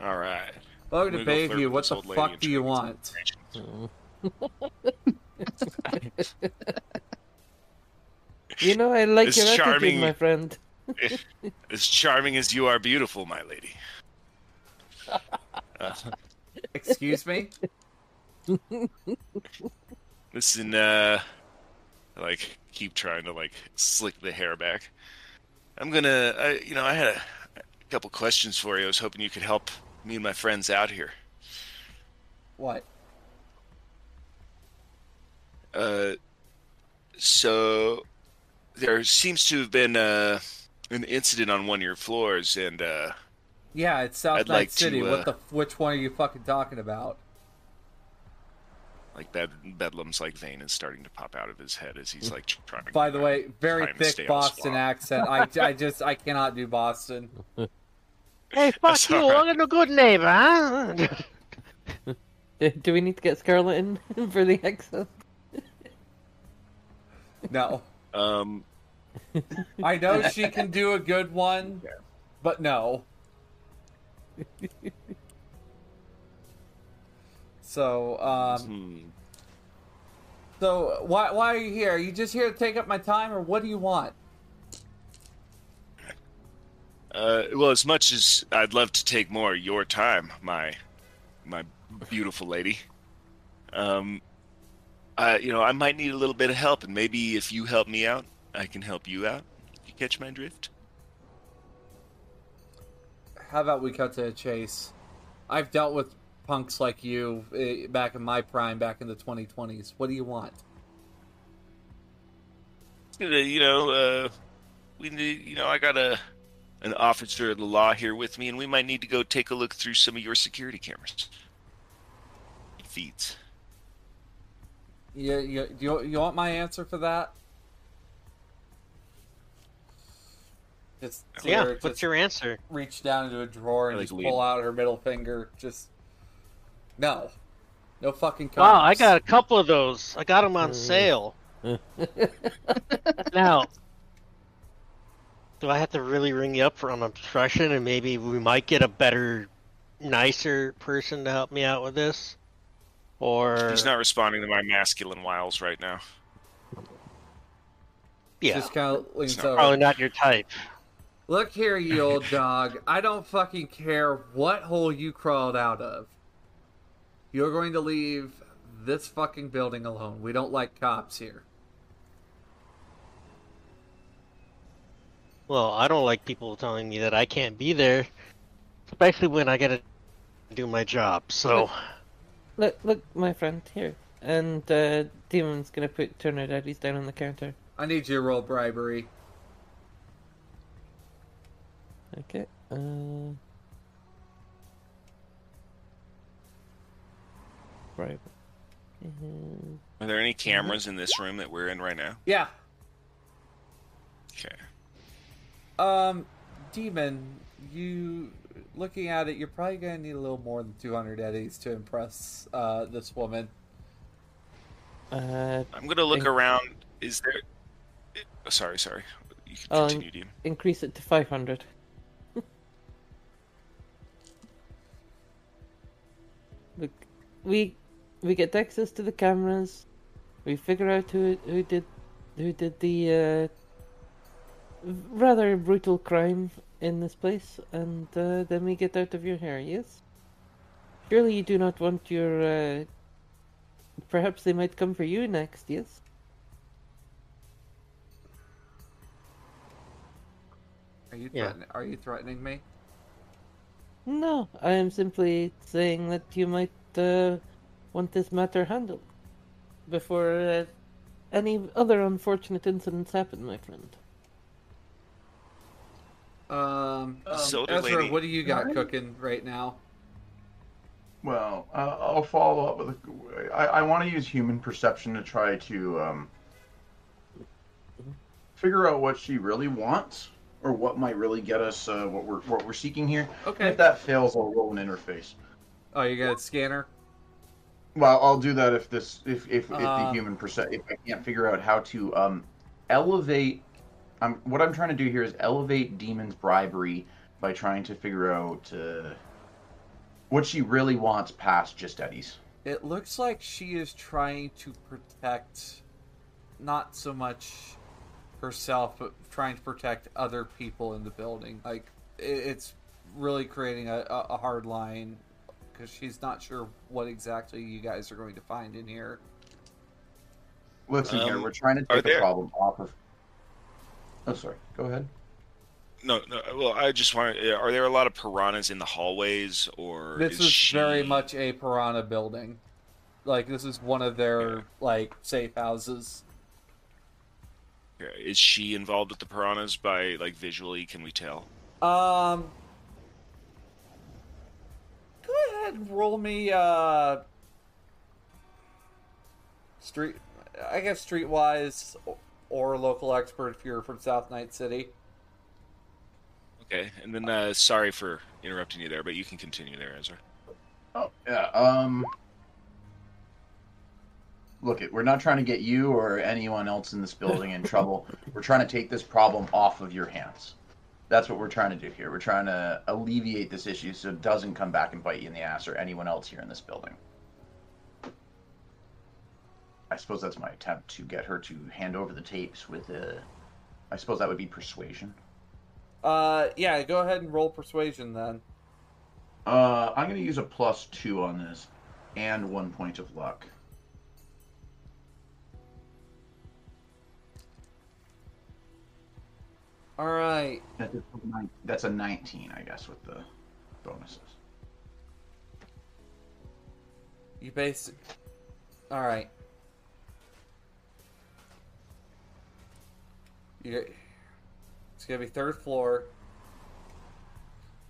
Speaker 6: All right.
Speaker 1: Welcome to
Speaker 6: I'm gonna go flirt
Speaker 1: Bayview. What the fuck do you want?
Speaker 6: get some
Speaker 2: You know, I like
Speaker 6: It's
Speaker 2: your attitude,
Speaker 6: charming.
Speaker 2: my friend.
Speaker 6: As charming as you are beautiful, my lady. Uh,
Speaker 1: Excuse me.
Speaker 6: listen, uh, like keep trying to like slick the hair back. I'm gonna, I, you know, I had a, a couple questions for you. I was hoping you could help me and my friends out here.
Speaker 1: What?
Speaker 6: Uh, so there seems to have been uh, an incident on one of your floors, and uh,
Speaker 1: Yeah, it's South
Speaker 6: I'd
Speaker 1: Night
Speaker 6: like to,
Speaker 1: City.
Speaker 6: uh,
Speaker 1: What the? Which one are you fucking talking about?
Speaker 6: like that Bedlam's like vein is starting to pop out of his head as he's like trying.
Speaker 1: To By the way, very
Speaker 6: trying to stay
Speaker 1: thick Boston accent. I, I just I cannot do Boston.
Speaker 3: Hey, fuck
Speaker 6: That's
Speaker 3: you!
Speaker 6: alright.
Speaker 3: I'm a good neighbor, huh?
Speaker 2: Do, do we need to get Scarlet in for the accent?
Speaker 1: No,
Speaker 6: Um,
Speaker 1: I know she can do a good one, but no. So, um,
Speaker 6: hmm.
Speaker 1: so why why are you here? Are you just here to take up my time, or what do you want?
Speaker 6: Uh, well, as much as I'd love to take more of your time, my my beautiful lady, um, I you know I might need a little bit of help, and maybe if you help me out, I can help you out. You catch my drift?
Speaker 1: How about we cut to the chase? I've dealt with punks like you eh, back in my prime, back in the 2020s. What do you want?
Speaker 6: Uh, You know, uh, we need. You know, I got a an officer of the law here with me, and we might need to go take a look through some of your security cameras. Feeds.
Speaker 1: You, you, you, you want my answer for that? Just
Speaker 3: yeah,
Speaker 1: Claire
Speaker 3: what's
Speaker 1: just
Speaker 3: your answer?
Speaker 1: reach down into a drawer and
Speaker 6: like
Speaker 1: just
Speaker 6: lead.
Speaker 1: pull out her middle finger. Just no, no fucking.
Speaker 3: Wow, I got a couple of those. I got them on
Speaker 2: Mm.
Speaker 3: sale. Now, do I have to really ring you up for an obstruction, and maybe we might get a better, nicer person to help me out with this? Or
Speaker 6: He's not responding to my masculine wiles right now.
Speaker 3: yeah,
Speaker 1: Just kind of leans
Speaker 6: not
Speaker 1: over.
Speaker 3: probably not your type.
Speaker 1: Look here, you old dog. I don't fucking care what hole you crawled out of. You're going to leave this fucking building alone. We don't like cops here.
Speaker 3: Well, I don't like people telling me that I can't be there, especially when I gotta do my job. So,
Speaker 2: Look, look, my friend here, and uh, Demon's gonna put Turner Daddies down on the counter.
Speaker 1: I need you to roll bribery.
Speaker 2: Okay. Uh... Right. Uh,
Speaker 6: Are there any cameras in this room that we're in right now?
Speaker 1: Yeah.
Speaker 6: Okay.
Speaker 1: Um, Demon, you looking at it, you're probably gonna need a little more than 200 eddies to impress uh, this woman.
Speaker 2: uh,
Speaker 6: I'm gonna look
Speaker 2: Thank-
Speaker 6: around. Is there? oh, sorry, sorry. You can
Speaker 2: Um,
Speaker 6: continue, Dean.
Speaker 2: increase it to 500. Look, we we get access to the cameras. We figure out who who did who did the uh, rather brutal crime in this place, and uh, then we get out of your hair. Yes. Surely you do not want your. Uh... Perhaps they might come for you next. Yes.
Speaker 1: Are you
Speaker 3: Yeah.
Speaker 1: threatening, are you threatening me?
Speaker 2: No, I am simply saying that you might uh, want this matter handled before uh, any other unfortunate incidents happen, my friend.
Speaker 1: Um,
Speaker 6: Soda
Speaker 1: Ezra,
Speaker 6: lady.
Speaker 1: what do you got cooking right now?
Speaker 5: Well, uh, I'll follow up with. A, I, I want to use human perception to try to um, figure out what she really wants, or what might really get us uh, what we're what we're seeking here. And
Speaker 1: Okay.
Speaker 5: if that fails, I'll roll an interface.
Speaker 1: Oh, you got a scanner?
Speaker 5: Well, I'll do that if this if if, if the
Speaker 1: Uh,
Speaker 5: human percent if I can't figure out how to um elevate. I'm what I'm trying to do here is elevate Demon's bribery by trying to figure out uh, what she really wants past just Eddie's.
Speaker 1: It looks like she is trying to protect not so much herself, but trying to protect other people in the building. Like it's really creating a, a, a hard line because she's not sure what exactly you guys are going to find in here.
Speaker 5: Listen here,
Speaker 6: Um,
Speaker 5: we're trying to take the
Speaker 6: there-
Speaker 5: problem off of. Oh, sorry. Go ahead.
Speaker 6: No, no. Well, I just want. Are there a lot of piranhas in the hallways, or
Speaker 1: This
Speaker 6: is
Speaker 1: is
Speaker 6: she...
Speaker 1: very much a piranha building. Like this is one of their
Speaker 6: Yeah.
Speaker 1: like safe houses.
Speaker 6: Is she involved with the piranhas by like visually? Can we tell?
Speaker 1: Um, go ahead and roll me uh street. I guess streetwise or a local expert if you're from South Night City.
Speaker 6: Okay, and then uh, sorry for interrupting you there, but you can continue there, Ezra.
Speaker 5: Oh yeah. Um. Look, it. We're not trying to get you or anyone else in this building in trouble. We're trying to take this problem off of your hands. That's what we're trying to do here. We're trying to alleviate this issue so it doesn't come back and bite you in the ass or anyone else here in this building. I suppose that's my attempt to get her to hand over the tapes with uh I suppose that would be persuasion.
Speaker 1: Uh, yeah, go ahead and roll persuasion then.
Speaker 5: Uh, I'm going to use a plus two on this and one point of luck.
Speaker 1: All right.
Speaker 5: That's a, that's a 19, I guess, with the bonuses.
Speaker 1: You basic. All right. It's gonna be third floor.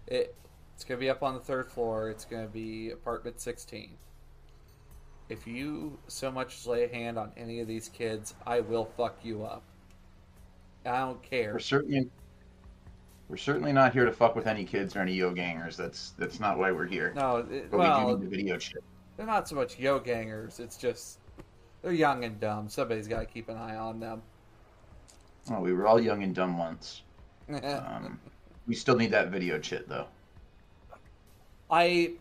Speaker 1: It. It's gonna be up on the third floor. It's gonna be apartment sixteen. If you so much as lay a hand on any of these kids, I will fuck you up. I don't care.
Speaker 5: We're certainly we're certainly not here to fuck with any kids or any yo gangers. That's that's not why we're here.
Speaker 1: No, it,
Speaker 5: But we do need the video chip.
Speaker 1: they're not so much yo gangers. It's just they're young and dumb. Somebody's got to keep an eye on them.
Speaker 5: Oh, we were all young and dumb once. Um, we still need that video chit though.
Speaker 1: I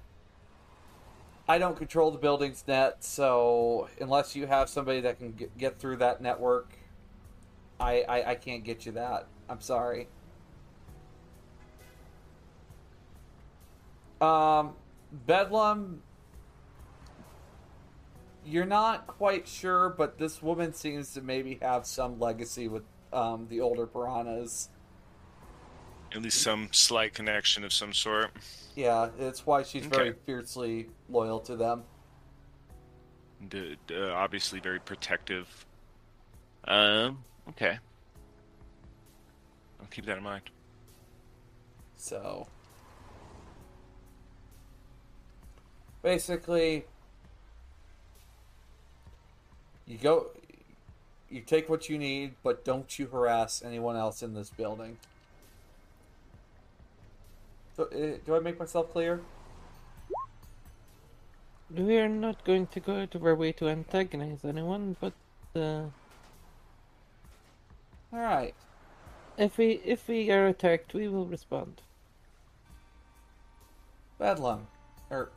Speaker 1: I don't control the building's net, so unless you have somebody that can get, get through that network, I, I I can't get you that. I'm sorry. Um, Bedlam, you're not quite sure, but this woman seems to maybe have some legacy with um, the older piranhas.
Speaker 6: At least some slight connection of some sort.
Speaker 1: Yeah, it's why she's very fiercely loyal to them.
Speaker 6: Uh, obviously very protective. Um. Okay. I'll keep that in mind.
Speaker 1: So basically you go you take what you need, but don't you harass anyone else in this building. So, uh, do I make myself clear?
Speaker 2: We are not going to go out of our way to antagonize anyone, but uh,
Speaker 1: All right.
Speaker 2: if we if we are attacked, we will respond.
Speaker 1: Bedlam, or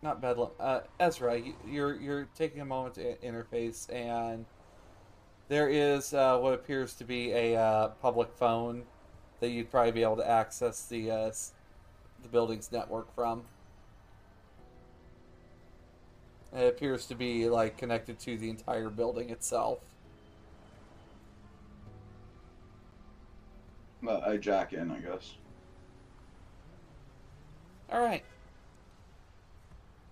Speaker 1: not Bedlam. Uh, Ezra, you, you're you're taking a moment to interface, and there is uh, what appears to be a uh, public phone that you'd probably be able to access the uh, the building's network from. It appears to be like connected to the entire building itself.
Speaker 5: I jack in, I guess.
Speaker 1: All right.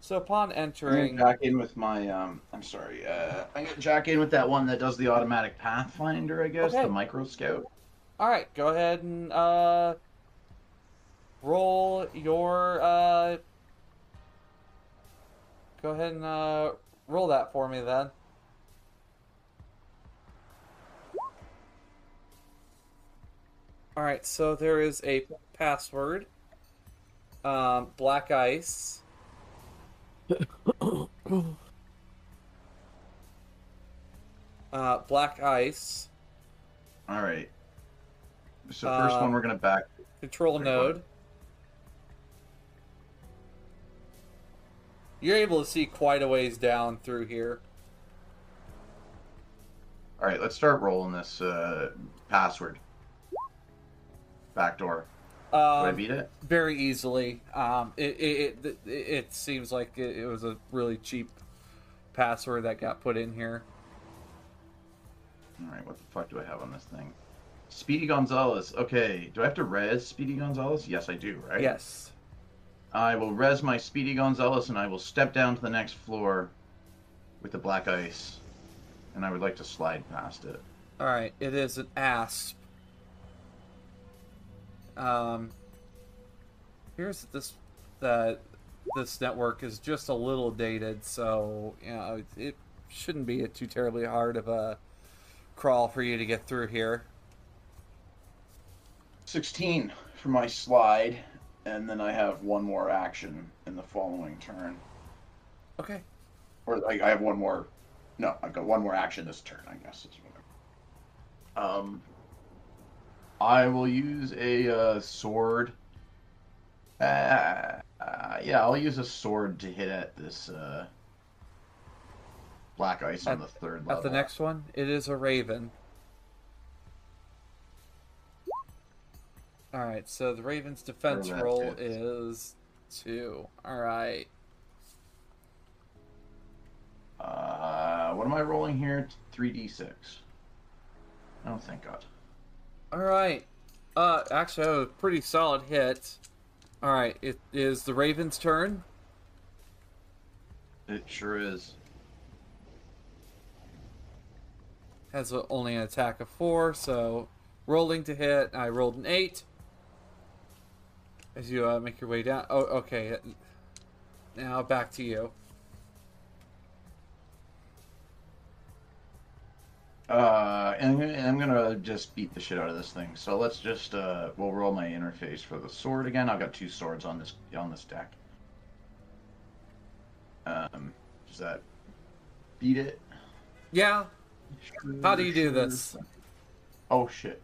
Speaker 1: So upon
Speaker 5: I'm
Speaker 1: entering,
Speaker 5: jack in with my um. I'm sorry. Uh, I'm gonna jack in with that one that does the automatic pathfinder. I guess
Speaker 1: Okay.
Speaker 5: the micro scout.
Speaker 1: All right, go ahead and uh, roll your. Uh, go ahead and uh, roll that for me then. All right, so there is a password. Um, black ice. Uh, black ice.
Speaker 5: All right. So first
Speaker 1: Uh,
Speaker 5: one we're gonna back.
Speaker 1: Control
Speaker 5: Great
Speaker 1: node. You're able to see quite a ways down through here.
Speaker 5: All right, let's start rolling this uh, password. Backdoor. Did I
Speaker 1: Um,
Speaker 5: beat it?
Speaker 1: very easily. Um, it, it, it, it seems like it, it was a really cheap password that got put in here.
Speaker 5: All right, what the fuck do I have on this thing? Speedy Gonzalez. Okay, do I have to res Speedy Gonzalez? Yes, I do. Right.
Speaker 1: Yes.
Speaker 5: I will res my Speedy Gonzalez and I will step down to the next floor with the black ice. And I would like to slide past it.
Speaker 1: All right, it is an asp. Um, here's this that this network is just a little dated, so you know it, it shouldn't be a too terribly hard of a crawl for you to get through here.
Speaker 5: 16 for my slide, and then I have one more action in the following turn.
Speaker 1: Okay.
Speaker 5: Or I, I have one more. No, I've got one more action this turn, I guess. Is whatever. Um, I will use a uh, sword. Uh, uh, yeah, I'll use a sword to hit at this uh, black ice on the third level.
Speaker 1: At the next one, it is a raven. All right, so the raven's defense
Speaker 5: that
Speaker 1: roll is two. All right.
Speaker 5: Uh, what am I rolling here? 3d6. Oh, thank God.
Speaker 1: All right. Uh, actually, that was a pretty solid hit. All right, it is the raven's turn.
Speaker 5: It sure is.
Speaker 1: Has only an attack of four, so rolling to hit. I rolled an eight. As you uh, make your way down. Oh, okay. Now back to you.
Speaker 5: Uh, and, and I'm gonna just beat the shit out of this thing. So let's just uh, we'll roll my interface for the sword again. I've got two swords on this on this deck. Um, does that beat it?
Speaker 1: Yeah. How do you do this?
Speaker 5: Oh shit!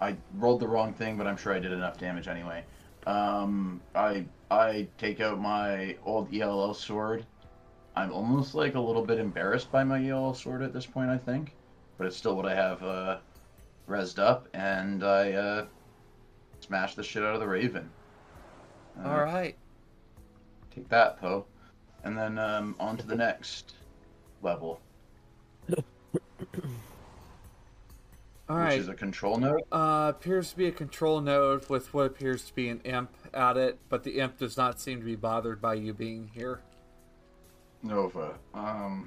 Speaker 5: I rolled the wrong thing, but I'm sure I did enough damage anyway. Um, I I take out my old ELL sword. I'm almost like a little bit embarrassed by my ELL sword at this point. I think, but it's still what I have uh, resed up, and I uh, smash the shit out of the Raven. Uh,
Speaker 1: All right.
Speaker 5: Take that, Poe, and then um, on to the next level,
Speaker 1: All
Speaker 5: which
Speaker 1: right.
Speaker 5: is a control node.
Speaker 1: Uh, appears to be a control node with what appears to be an imp at it, but the imp does not seem to be bothered by you being here.
Speaker 5: Nova. Um.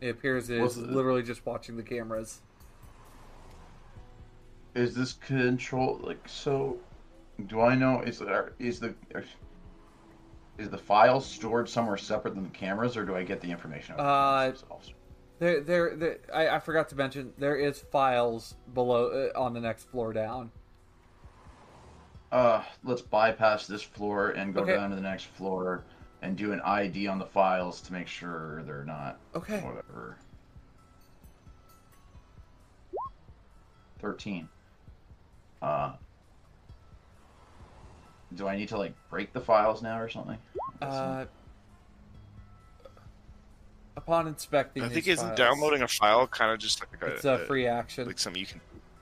Speaker 1: It appears it is
Speaker 5: it-
Speaker 1: literally just watching the cameras.
Speaker 5: Is this control like so? Do I know is there is the is the file stored somewhere separate than the cameras, or do I get the information? out of the
Speaker 1: Uh,
Speaker 5: themselves?
Speaker 1: There, there, there I, I forgot to mention there is files below uh, on the next floor down.
Speaker 5: Uh, let's bypass this floor and go
Speaker 1: Okay.
Speaker 5: down to the next floor and do an ID on the files to make sure they're not
Speaker 1: Okay.
Speaker 5: whatever. Thirteen. Uh. Do I need to like break the files now or something?
Speaker 1: Uh, upon inspecting,
Speaker 6: I think
Speaker 1: these
Speaker 6: isn't
Speaker 1: files,
Speaker 6: downloading a file kind of just like a,
Speaker 1: It's a free action.
Speaker 6: like something you can.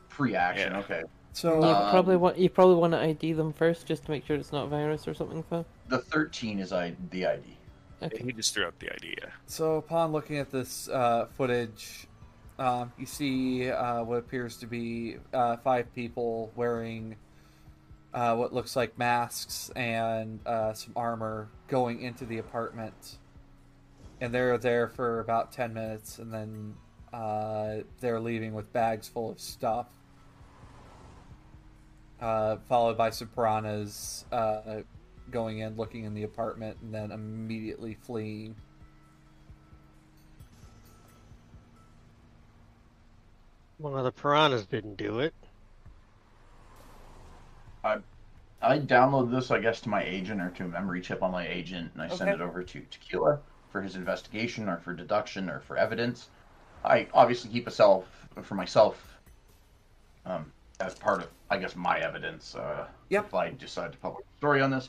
Speaker 5: Free action.
Speaker 6: Yeah.
Speaker 5: Okay.
Speaker 1: So
Speaker 2: You
Speaker 5: Um,
Speaker 2: probably want you probably want to ID them first, just to make sure it's not a virus or something. Though.
Speaker 5: The 13 is I the ID.
Speaker 2: Okay.
Speaker 6: He just threw out the idea.
Speaker 1: So, upon looking at this uh, footage, um, you see uh, what appears to be uh, five people wearing uh, what looks like masks and uh, some armor going into the apartment. And they're there for about 10 minutes, and then uh, they're leaving with bags full of stuff. Uh, followed by some piranhas uh, going in, looking in the apartment, and then immediately fleeing.
Speaker 3: Well, the piranhas didn't do it.
Speaker 5: I I download this, I guess, to my agent or to a memory chip on my agent, and I send it over to Tequila for his investigation or for deduction or for evidence. I obviously keep a self for myself um, as part of, I guess, my evidence. Uh,
Speaker 1: Yep.
Speaker 5: If I decide to publish a story on this,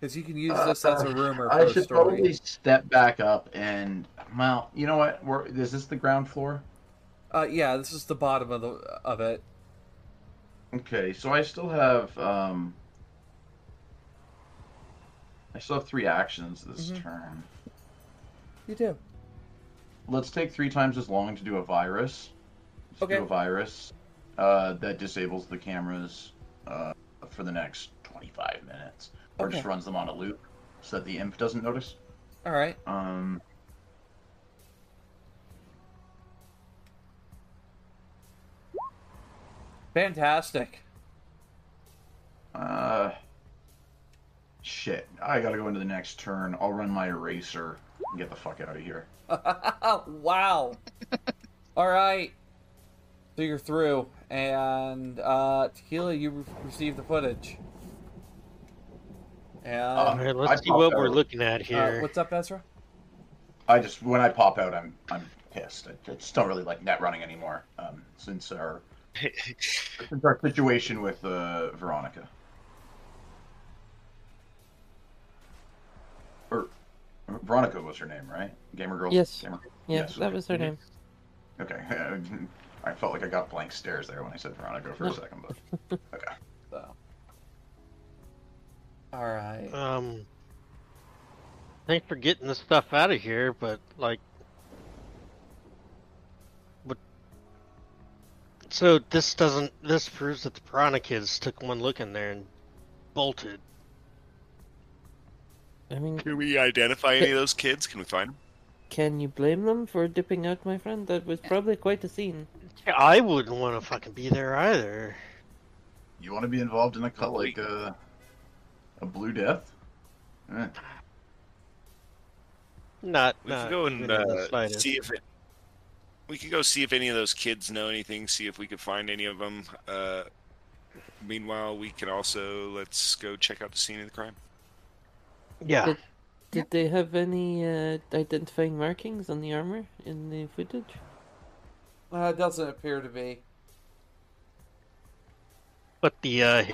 Speaker 1: Because you can use this as a rumor for
Speaker 5: I should
Speaker 1: story.
Speaker 5: probably step back up and, well, you know what? We're, is this the ground floor?
Speaker 1: Uh, yeah, this is the bottom of the of it.
Speaker 5: Okay, so I still have um I still have three actions this
Speaker 1: Mhm.
Speaker 5: turn.
Speaker 1: You do.
Speaker 5: Let's take three times as long to do a virus. Let's
Speaker 1: Okay.
Speaker 5: do a virus uh, that disables the cameras uh, for the next 25 minutes, or just runs them on a loop so that the imp doesn't notice.
Speaker 1: All right.
Speaker 5: Um,
Speaker 1: Fantastic.
Speaker 5: Uh, shit. I gotta go into the next turn. I'll run my eraser and get the fuck out of here.
Speaker 1: wow. All right. So you're through, and uh, Tequila, you re- received the footage. And
Speaker 5: Um,
Speaker 3: Alright, let's
Speaker 5: I'd
Speaker 3: see
Speaker 5: pop
Speaker 3: what we're looking at
Speaker 1: uh,
Speaker 3: here.
Speaker 1: what's up, Ezra?
Speaker 5: I just when I pop out, I'm I'm pissed. I I just don't really like net running anymore. Um, since our since our situation with uh, Veronica. Or Veronica was her name, right? Gamer girl.
Speaker 2: Yes.
Speaker 5: Gamer...
Speaker 2: Yeah,
Speaker 5: Yes,
Speaker 2: that was her name.
Speaker 5: Okay. I felt like I got blank stares there when I said Veronica for a
Speaker 2: No.
Speaker 5: second, but okay.
Speaker 1: So. All right.
Speaker 3: Um, thanks for getting the stuff out of here, but like, what? So this doesn't. This proves that the Piranha kids took one look in there and bolted.
Speaker 2: I mean,
Speaker 6: Can we identify any of those kids? Can we find them?
Speaker 2: can you blame them for dipping out, my friend? That was probably quite a scene.
Speaker 3: I wouldn't want to fucking be there either.
Speaker 5: You want to be involved in a cult like uh, a Blue Death? Eh.
Speaker 3: Not.
Speaker 6: We
Speaker 3: not
Speaker 6: could go and
Speaker 3: even in the
Speaker 6: uh, see if it. We could go see if any of those kids know anything. See if we could find any of them. Uh, meanwhile, we can also let's go check out the scene of the crime.
Speaker 3: Yeah.
Speaker 2: Did, did they have any uh, identifying markings on the armor in the footage?
Speaker 1: Uh, it doesn't appear to be.
Speaker 3: But the uh,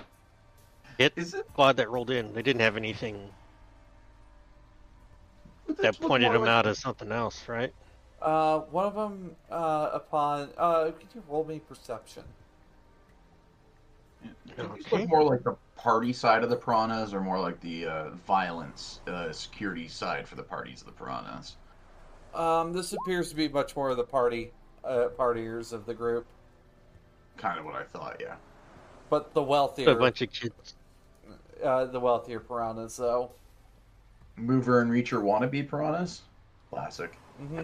Speaker 3: hit
Speaker 5: Is it?
Speaker 3: squad that rolled in, they didn't have anything that pointed them
Speaker 5: like-
Speaker 3: out as something else, right?
Speaker 1: Uh, one of them, uh, upon, uh, could you roll me perception?
Speaker 5: Did these
Speaker 3: Okay.
Speaker 5: look more like the party side of the piranhas, or more like the uh, violence uh, security side for the parties of the piranhas?
Speaker 1: Um, this appears to be much more of the party, uh, partiers of the group,
Speaker 5: Kind of what I thought. Yeah.
Speaker 1: but the
Speaker 3: So
Speaker 1: wealthier,
Speaker 3: a bunch of kids.
Speaker 1: uh, the wealthier piranhas, though.
Speaker 5: Mover and Reacher wannabe piranhas. Classic.
Speaker 1: hmm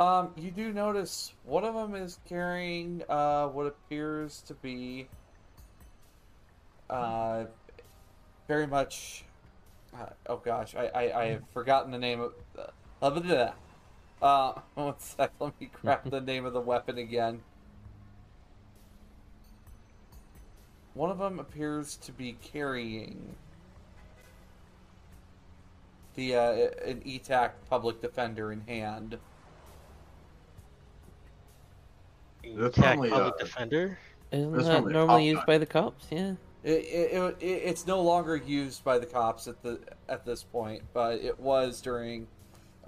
Speaker 1: Um, you do notice one of them is carrying uh, what appears to be uh, very much. Uh, oh gosh, I, I, I have forgotten the name of. Uh. Uh, one sec, let me grab the name of the weapon again. One of them appears to be carrying the uh, an ETAC public defender in hand.
Speaker 5: That's
Speaker 3: Attack
Speaker 5: only,
Speaker 3: public
Speaker 5: uh,
Speaker 3: defender.
Speaker 2: Isn't
Speaker 5: That's
Speaker 2: that
Speaker 5: normally a
Speaker 2: normally
Speaker 5: top
Speaker 2: used
Speaker 5: gun.
Speaker 2: by the cops? Yeah.
Speaker 1: It, it, it, it's no longer used by the cops at the at this point, but it was during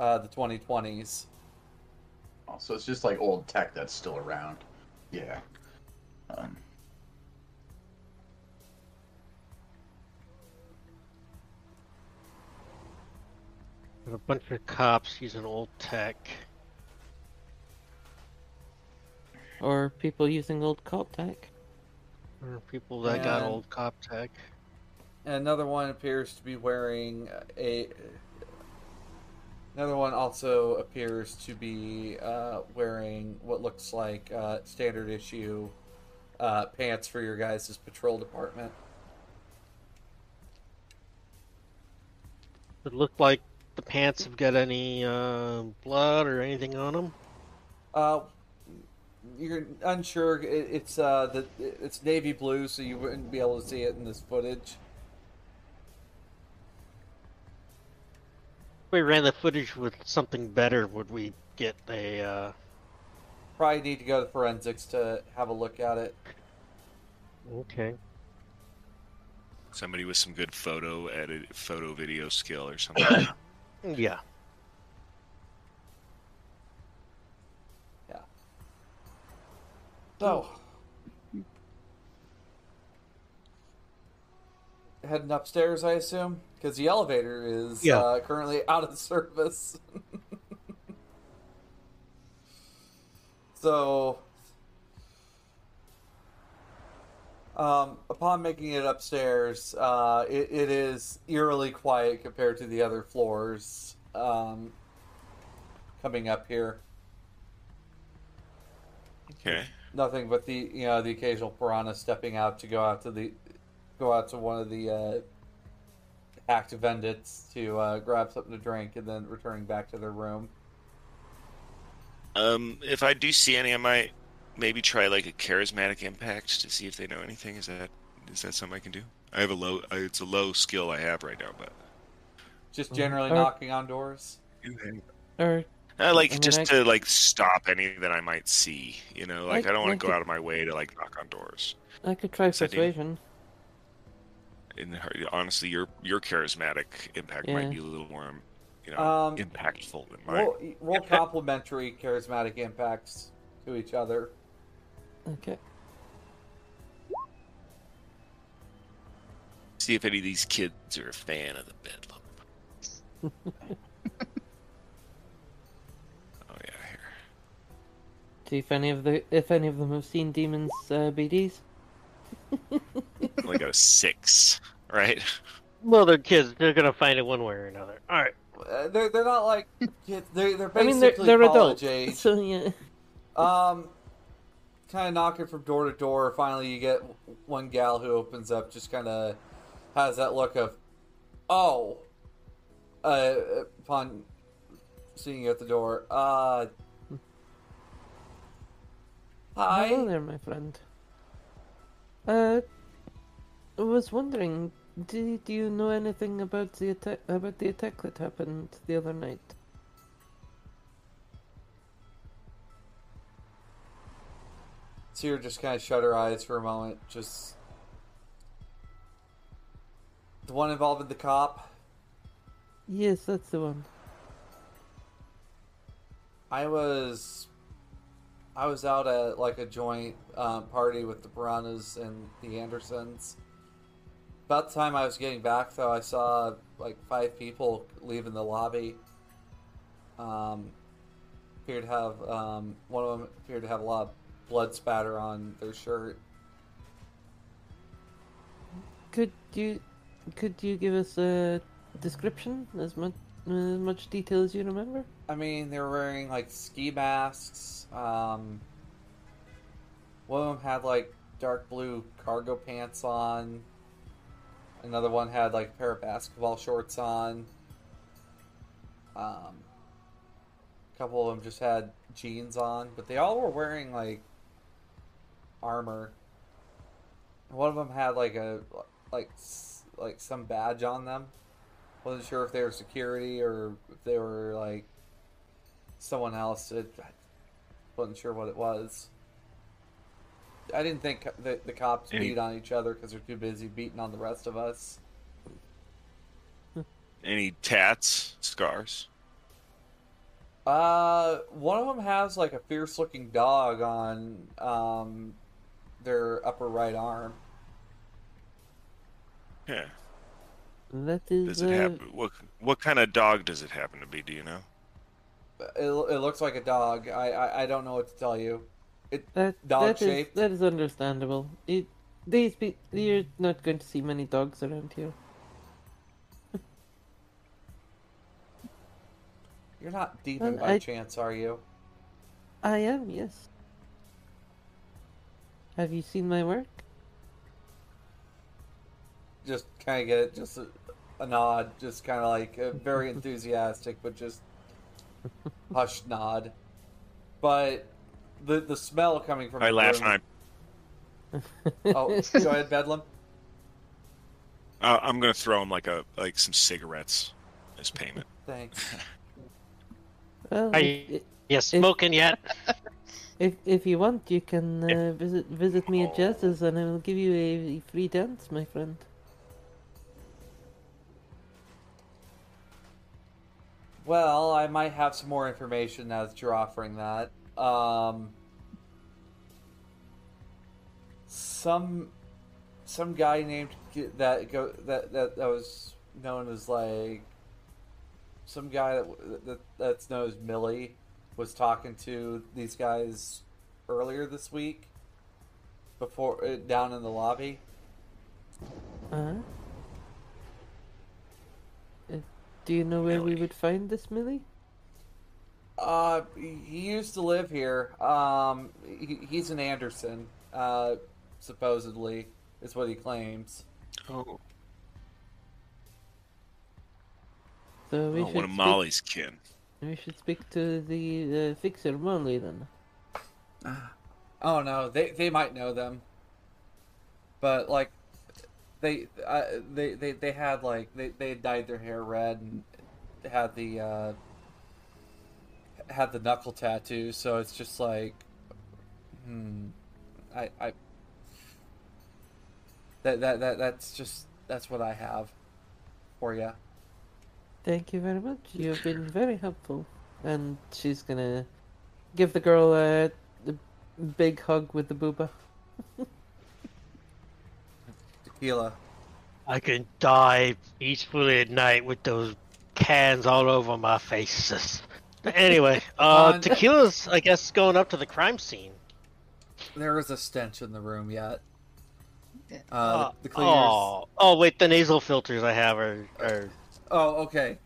Speaker 1: uh, the 2020s.
Speaker 5: Oh, so it's just like old tech that's still around. Yeah. Um,
Speaker 3: A bunch of cops using old tech.
Speaker 2: Or people using old cop tech.
Speaker 3: Or people that got old cop tech.
Speaker 1: Another one appears to be wearing a. Another one also appears to be uh, wearing what looks like uh, standard issue uh, pants for your guys' patrol department.
Speaker 3: It looked like the pants have got any uh, blood or anything on them.
Speaker 1: Uh, you're unsure. It, it's uh, the it's navy blue, so you wouldn't be able to see it in this footage.
Speaker 3: We ran the footage with something better, would we get a? Uh...
Speaker 1: Probably need to go to forensics to have a look at it.
Speaker 3: Okay.
Speaker 6: Somebody with some good photo edit, photo video skill or something.
Speaker 3: Yeah. Yeah.
Speaker 1: So, heading upstairs, I assume, because the elevator is
Speaker 3: Yeah.
Speaker 1: uh, currently out of service. so, um, upon making it upstairs, uh, it, it is eerily quiet compared to the other floors um, coming up here.
Speaker 6: okay.
Speaker 1: nothing but the you know the occasional piranha stepping out to go out to the go out to one of the uh, active bandits to uh, grab something to drink and then returning back to their room.
Speaker 6: Um, if I do see any, I might maybe try like a charismatic impact to see if they know anything. Is that is that something I can do? I have a low. uh, It's a low skill I have right now, but
Speaker 1: Just generally
Speaker 2: Or-
Speaker 1: knocking on doors.
Speaker 2: Or
Speaker 6: I like
Speaker 2: I mean,
Speaker 6: just
Speaker 2: I-
Speaker 6: to like stop any that I might see. You know, like
Speaker 2: I-
Speaker 6: I, don't want to go
Speaker 2: could-
Speaker 6: out of my way to like knock on doors.
Speaker 2: I could try
Speaker 6: Is that
Speaker 2: persuasion.
Speaker 6: And her- honestly, your your charismatic impact
Speaker 2: Yeah.
Speaker 6: might be a little more, you know,
Speaker 1: Um,
Speaker 6: impactful than mine.
Speaker 1: Roll, roll complementary charismatic impacts to each other.
Speaker 2: Okay.
Speaker 6: See if any of these kids are a fan of the bedlam. oh yeah, here.
Speaker 2: See if any of the if any of them have seen demons uh, BDs.
Speaker 6: Only got a six, right?
Speaker 3: Well, they're kids. They're gonna find it one way or another. All right.
Speaker 1: Uh, they're, they're not like kids. They're, they're
Speaker 2: I
Speaker 1: basically
Speaker 2: mean, they're they're
Speaker 1: college
Speaker 2: adults,
Speaker 1: age.
Speaker 2: so yeah.
Speaker 1: Um, kind of knocking from door to door. Finally, you get one gal who opens up, just kind of has that look of, oh, uh, upon seeing you at the door. Uh, hi.
Speaker 2: Hello there, my friend. Uh, I was wondering, do, do you know anything about the attack about the attack that happened the other night?
Speaker 1: Seer just kind of shut her eyes for a moment. Just the one involving the cop.
Speaker 2: Yes, that's the one.
Speaker 1: I was I was out at like a joint um, party with the Piranhas and the Andersons. About the time I was getting back, though, I saw like five people leaving the lobby. Um, appeared to have um, one of them appeared to have a lot of blood spatter on their shirt.
Speaker 2: Could you could you give us a description as much as much detail as you remember?
Speaker 1: I mean, they were wearing like ski masks. Um, one of them had like dark blue cargo pants on. Another one had like a pair of basketball shorts on. Um, a couple of them just had jeans on, but they all were wearing like armor. One of them had like a like like some badge on them. Wasn't sure if they were security or if they were like someone else. It, I wasn't sure what it was. I didn't think the, the cops
Speaker 6: Any-
Speaker 1: beat on each other because they're too busy beating on the rest of us.
Speaker 6: Any tats, scars?
Speaker 1: Uh, one of them has like a fierce-looking dog on um their upper right arm.
Speaker 6: Yeah.
Speaker 2: That is
Speaker 6: Does it
Speaker 2: uh,
Speaker 6: happen? What what kind of dog does it happen to be? Do you know?
Speaker 1: It, it looks like a dog. I, I I don't know what to tell you.
Speaker 2: that
Speaker 1: dog
Speaker 2: that is-
Speaker 1: shaped.
Speaker 2: that is understandable. It, these pe- you're not going to see many dogs around here.
Speaker 1: You're not deeping
Speaker 2: Well,
Speaker 1: by
Speaker 2: I-
Speaker 1: chance, are you?
Speaker 2: I am, yes. Have you seen my work?
Speaker 1: Just kind of get just a, a nod, just kind of like uh, very enthusiastic, but just hushed nod. But the the smell coming from
Speaker 6: I
Speaker 1: the
Speaker 6: laugh
Speaker 1: room-
Speaker 6: and
Speaker 1: Oh, go ahead, Bedlam.
Speaker 6: I, uh, I'm gonna throw him like a like some cigarettes as payment.
Speaker 1: Thanks.
Speaker 2: Well,
Speaker 3: Are
Speaker 2: if,
Speaker 3: you, you smoking yet?
Speaker 2: if if you want, you can uh, visit visit me at Jazz's, and I will give you a free dance, my friend.
Speaker 1: Well, I might have some more information now that you're offering that. Um, some some guy named that go that that, that was known as like some guy that, that that's known as Millie was talking to these guys earlier this week before uh, down in the lobby.
Speaker 2: Uh-huh. Uh, do you know where we would find this Millie?
Speaker 1: Uh, he used to live here. Um, he, he's an Anderson, uh, supposedly, is what he claims.
Speaker 6: Oh,
Speaker 2: So we
Speaker 6: oh
Speaker 2: should
Speaker 6: one of
Speaker 2: speak-
Speaker 6: Molly's kin.
Speaker 2: We should speak to the uh, fixer Molly then.
Speaker 1: Oh no, they they might know them, but like, they uh, they they they had like they they dyed their hair red and had the uh, had the knuckle tattoo. So it's just like, hmm, I I that that that that's just that's what I have for you.
Speaker 2: Thank you very much. You've been very helpful. And she's gonna give the girl a, a big hug with the booba.
Speaker 1: Tequila.
Speaker 3: I can die peacefully at night with those cans all over my faces. Anyway, uh,
Speaker 1: On-
Speaker 3: tequila's, I guess, going up to the crime scene.
Speaker 1: There is a stench in the room yet. Uh,
Speaker 3: Uh,
Speaker 1: the, the cleaners.
Speaker 3: oh, oh, wait, the nasal filters I have are, are
Speaker 1: Oh, okay.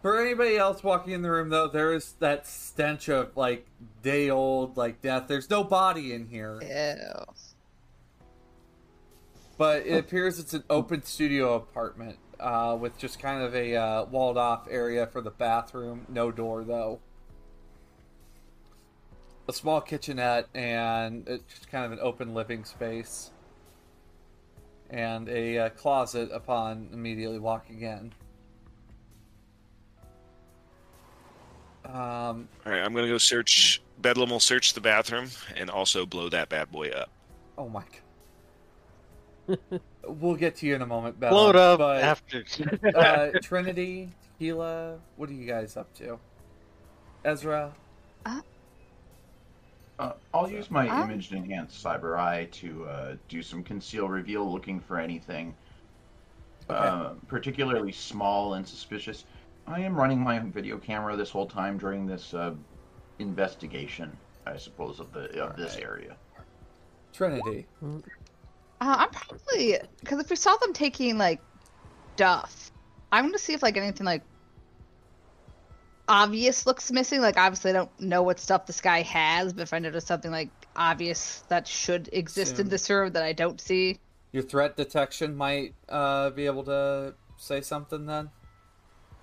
Speaker 1: For anybody else walking in the room, though, there is that stench of like day old, like death. There's no body in here,
Speaker 4: Ew.
Speaker 1: But it appears it's an open studio apartment uh, with just kind of a uh, walled off area for the bathroom. No door, though. A small kitchenette and it's just kind of an open living space. And a uh, closet upon immediately walking in. Um,
Speaker 6: All right, I'm gonna go search. Bedlam will search the bathroom and also blow that bad boy up.
Speaker 1: Oh my god. we'll get to you in a moment, Bella.
Speaker 3: blown up
Speaker 1: But,
Speaker 3: after.
Speaker 1: uh, Trinity, Tequila, what are you guys up to? Ezra?
Speaker 5: Uh, I'll use my
Speaker 4: Um,
Speaker 5: image enhanced cyber eye to uh, do some conceal reveal, looking for anything
Speaker 1: Okay.
Speaker 5: uh, particularly small and suspicious. I am running my video camera this whole time during this uh, investigation, I suppose, of the of this
Speaker 1: Alright.
Speaker 5: area.
Speaker 1: Trinity.
Speaker 4: Uh, I'm probably because if we saw them taking like stuff, I'm gonna see if like anything like obvious looks missing. Like obviously, I don't know what stuff this guy has, but if I notice something like obvious that should exist in
Speaker 1: Soon.
Speaker 4: this room that I don't see,
Speaker 1: Your threat detection might uh, be able to say something then?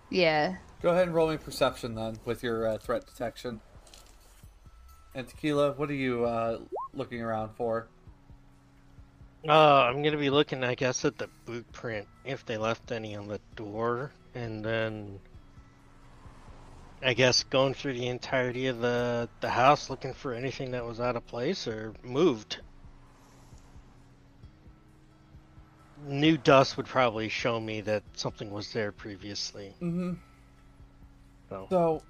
Speaker 4: yeah.
Speaker 1: Go ahead and roll me perception then with your uh, threat detection. And Tequila, what are you uh, looking around for?
Speaker 3: Uh, I'm gonna be looking, I guess, at the boot print if they left any on the door, and then I guess going through the entirety of the the house looking for anything that was out of place or moved. New dust would probably show me that something was there previously.
Speaker 1: Mm-hmm.
Speaker 3: So,
Speaker 1: So,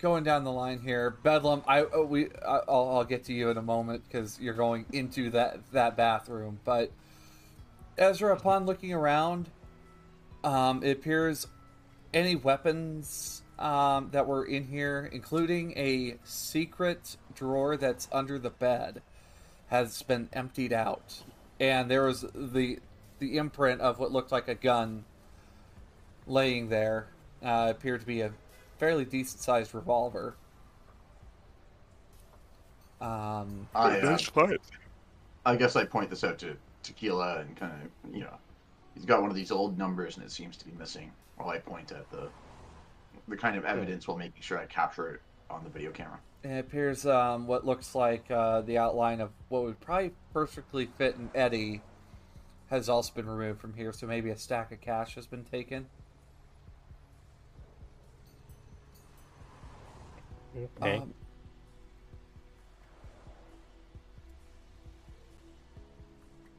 Speaker 1: going down the line here, Bedlam. I uh, we I'll, I'll get to you in a moment because you're going into that that bathroom. But Ezra, upon looking around, um, it appears any weapons um, that were in here, including a secret drawer that's under the bed, has been emptied out, and there was the the imprint of what looked like a gun laying there uh, appeared to be a fairly decent sized revolver. Um,
Speaker 5: I, uh. I guess I point this out to Tequila and kind of, you know, he's got one of these old numbers and it seems to be missing. While I point at the the kind of evidence while making sure I capture it on the video camera.
Speaker 1: it appears um, what looks like uh, the outline of what would probably perfectly fit an Eddie has also been removed from here. So maybe a stack of cash has been taken.
Speaker 3: Okay.
Speaker 1: Um,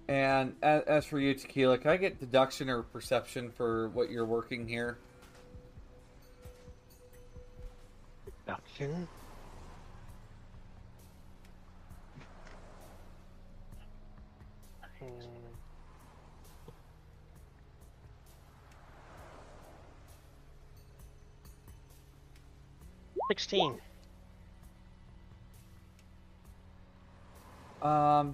Speaker 1: and as for you, Tequila, can I get deduction or perception for what you're working here?
Speaker 3: Deduction? 16.
Speaker 1: Um,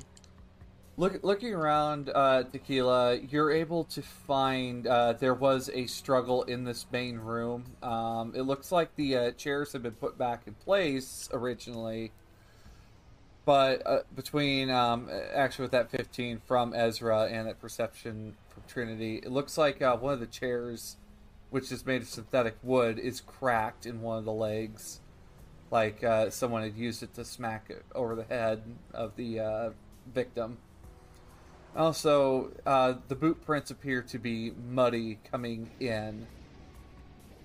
Speaker 1: look, looking around, uh, Tequila, you're able to find uh, there was a struggle in this main room. Um, it looks like the uh, chairs have been put back in place originally, but uh, between um, actually with that 15 from Ezra and that perception from Trinity, it looks like uh, one of the chairs, which is made of synthetic wood, is cracked in one of the legs like uh, someone had used it to smack it over the head of the uh, victim. Also, uh, the boot prints appear to be muddy coming in,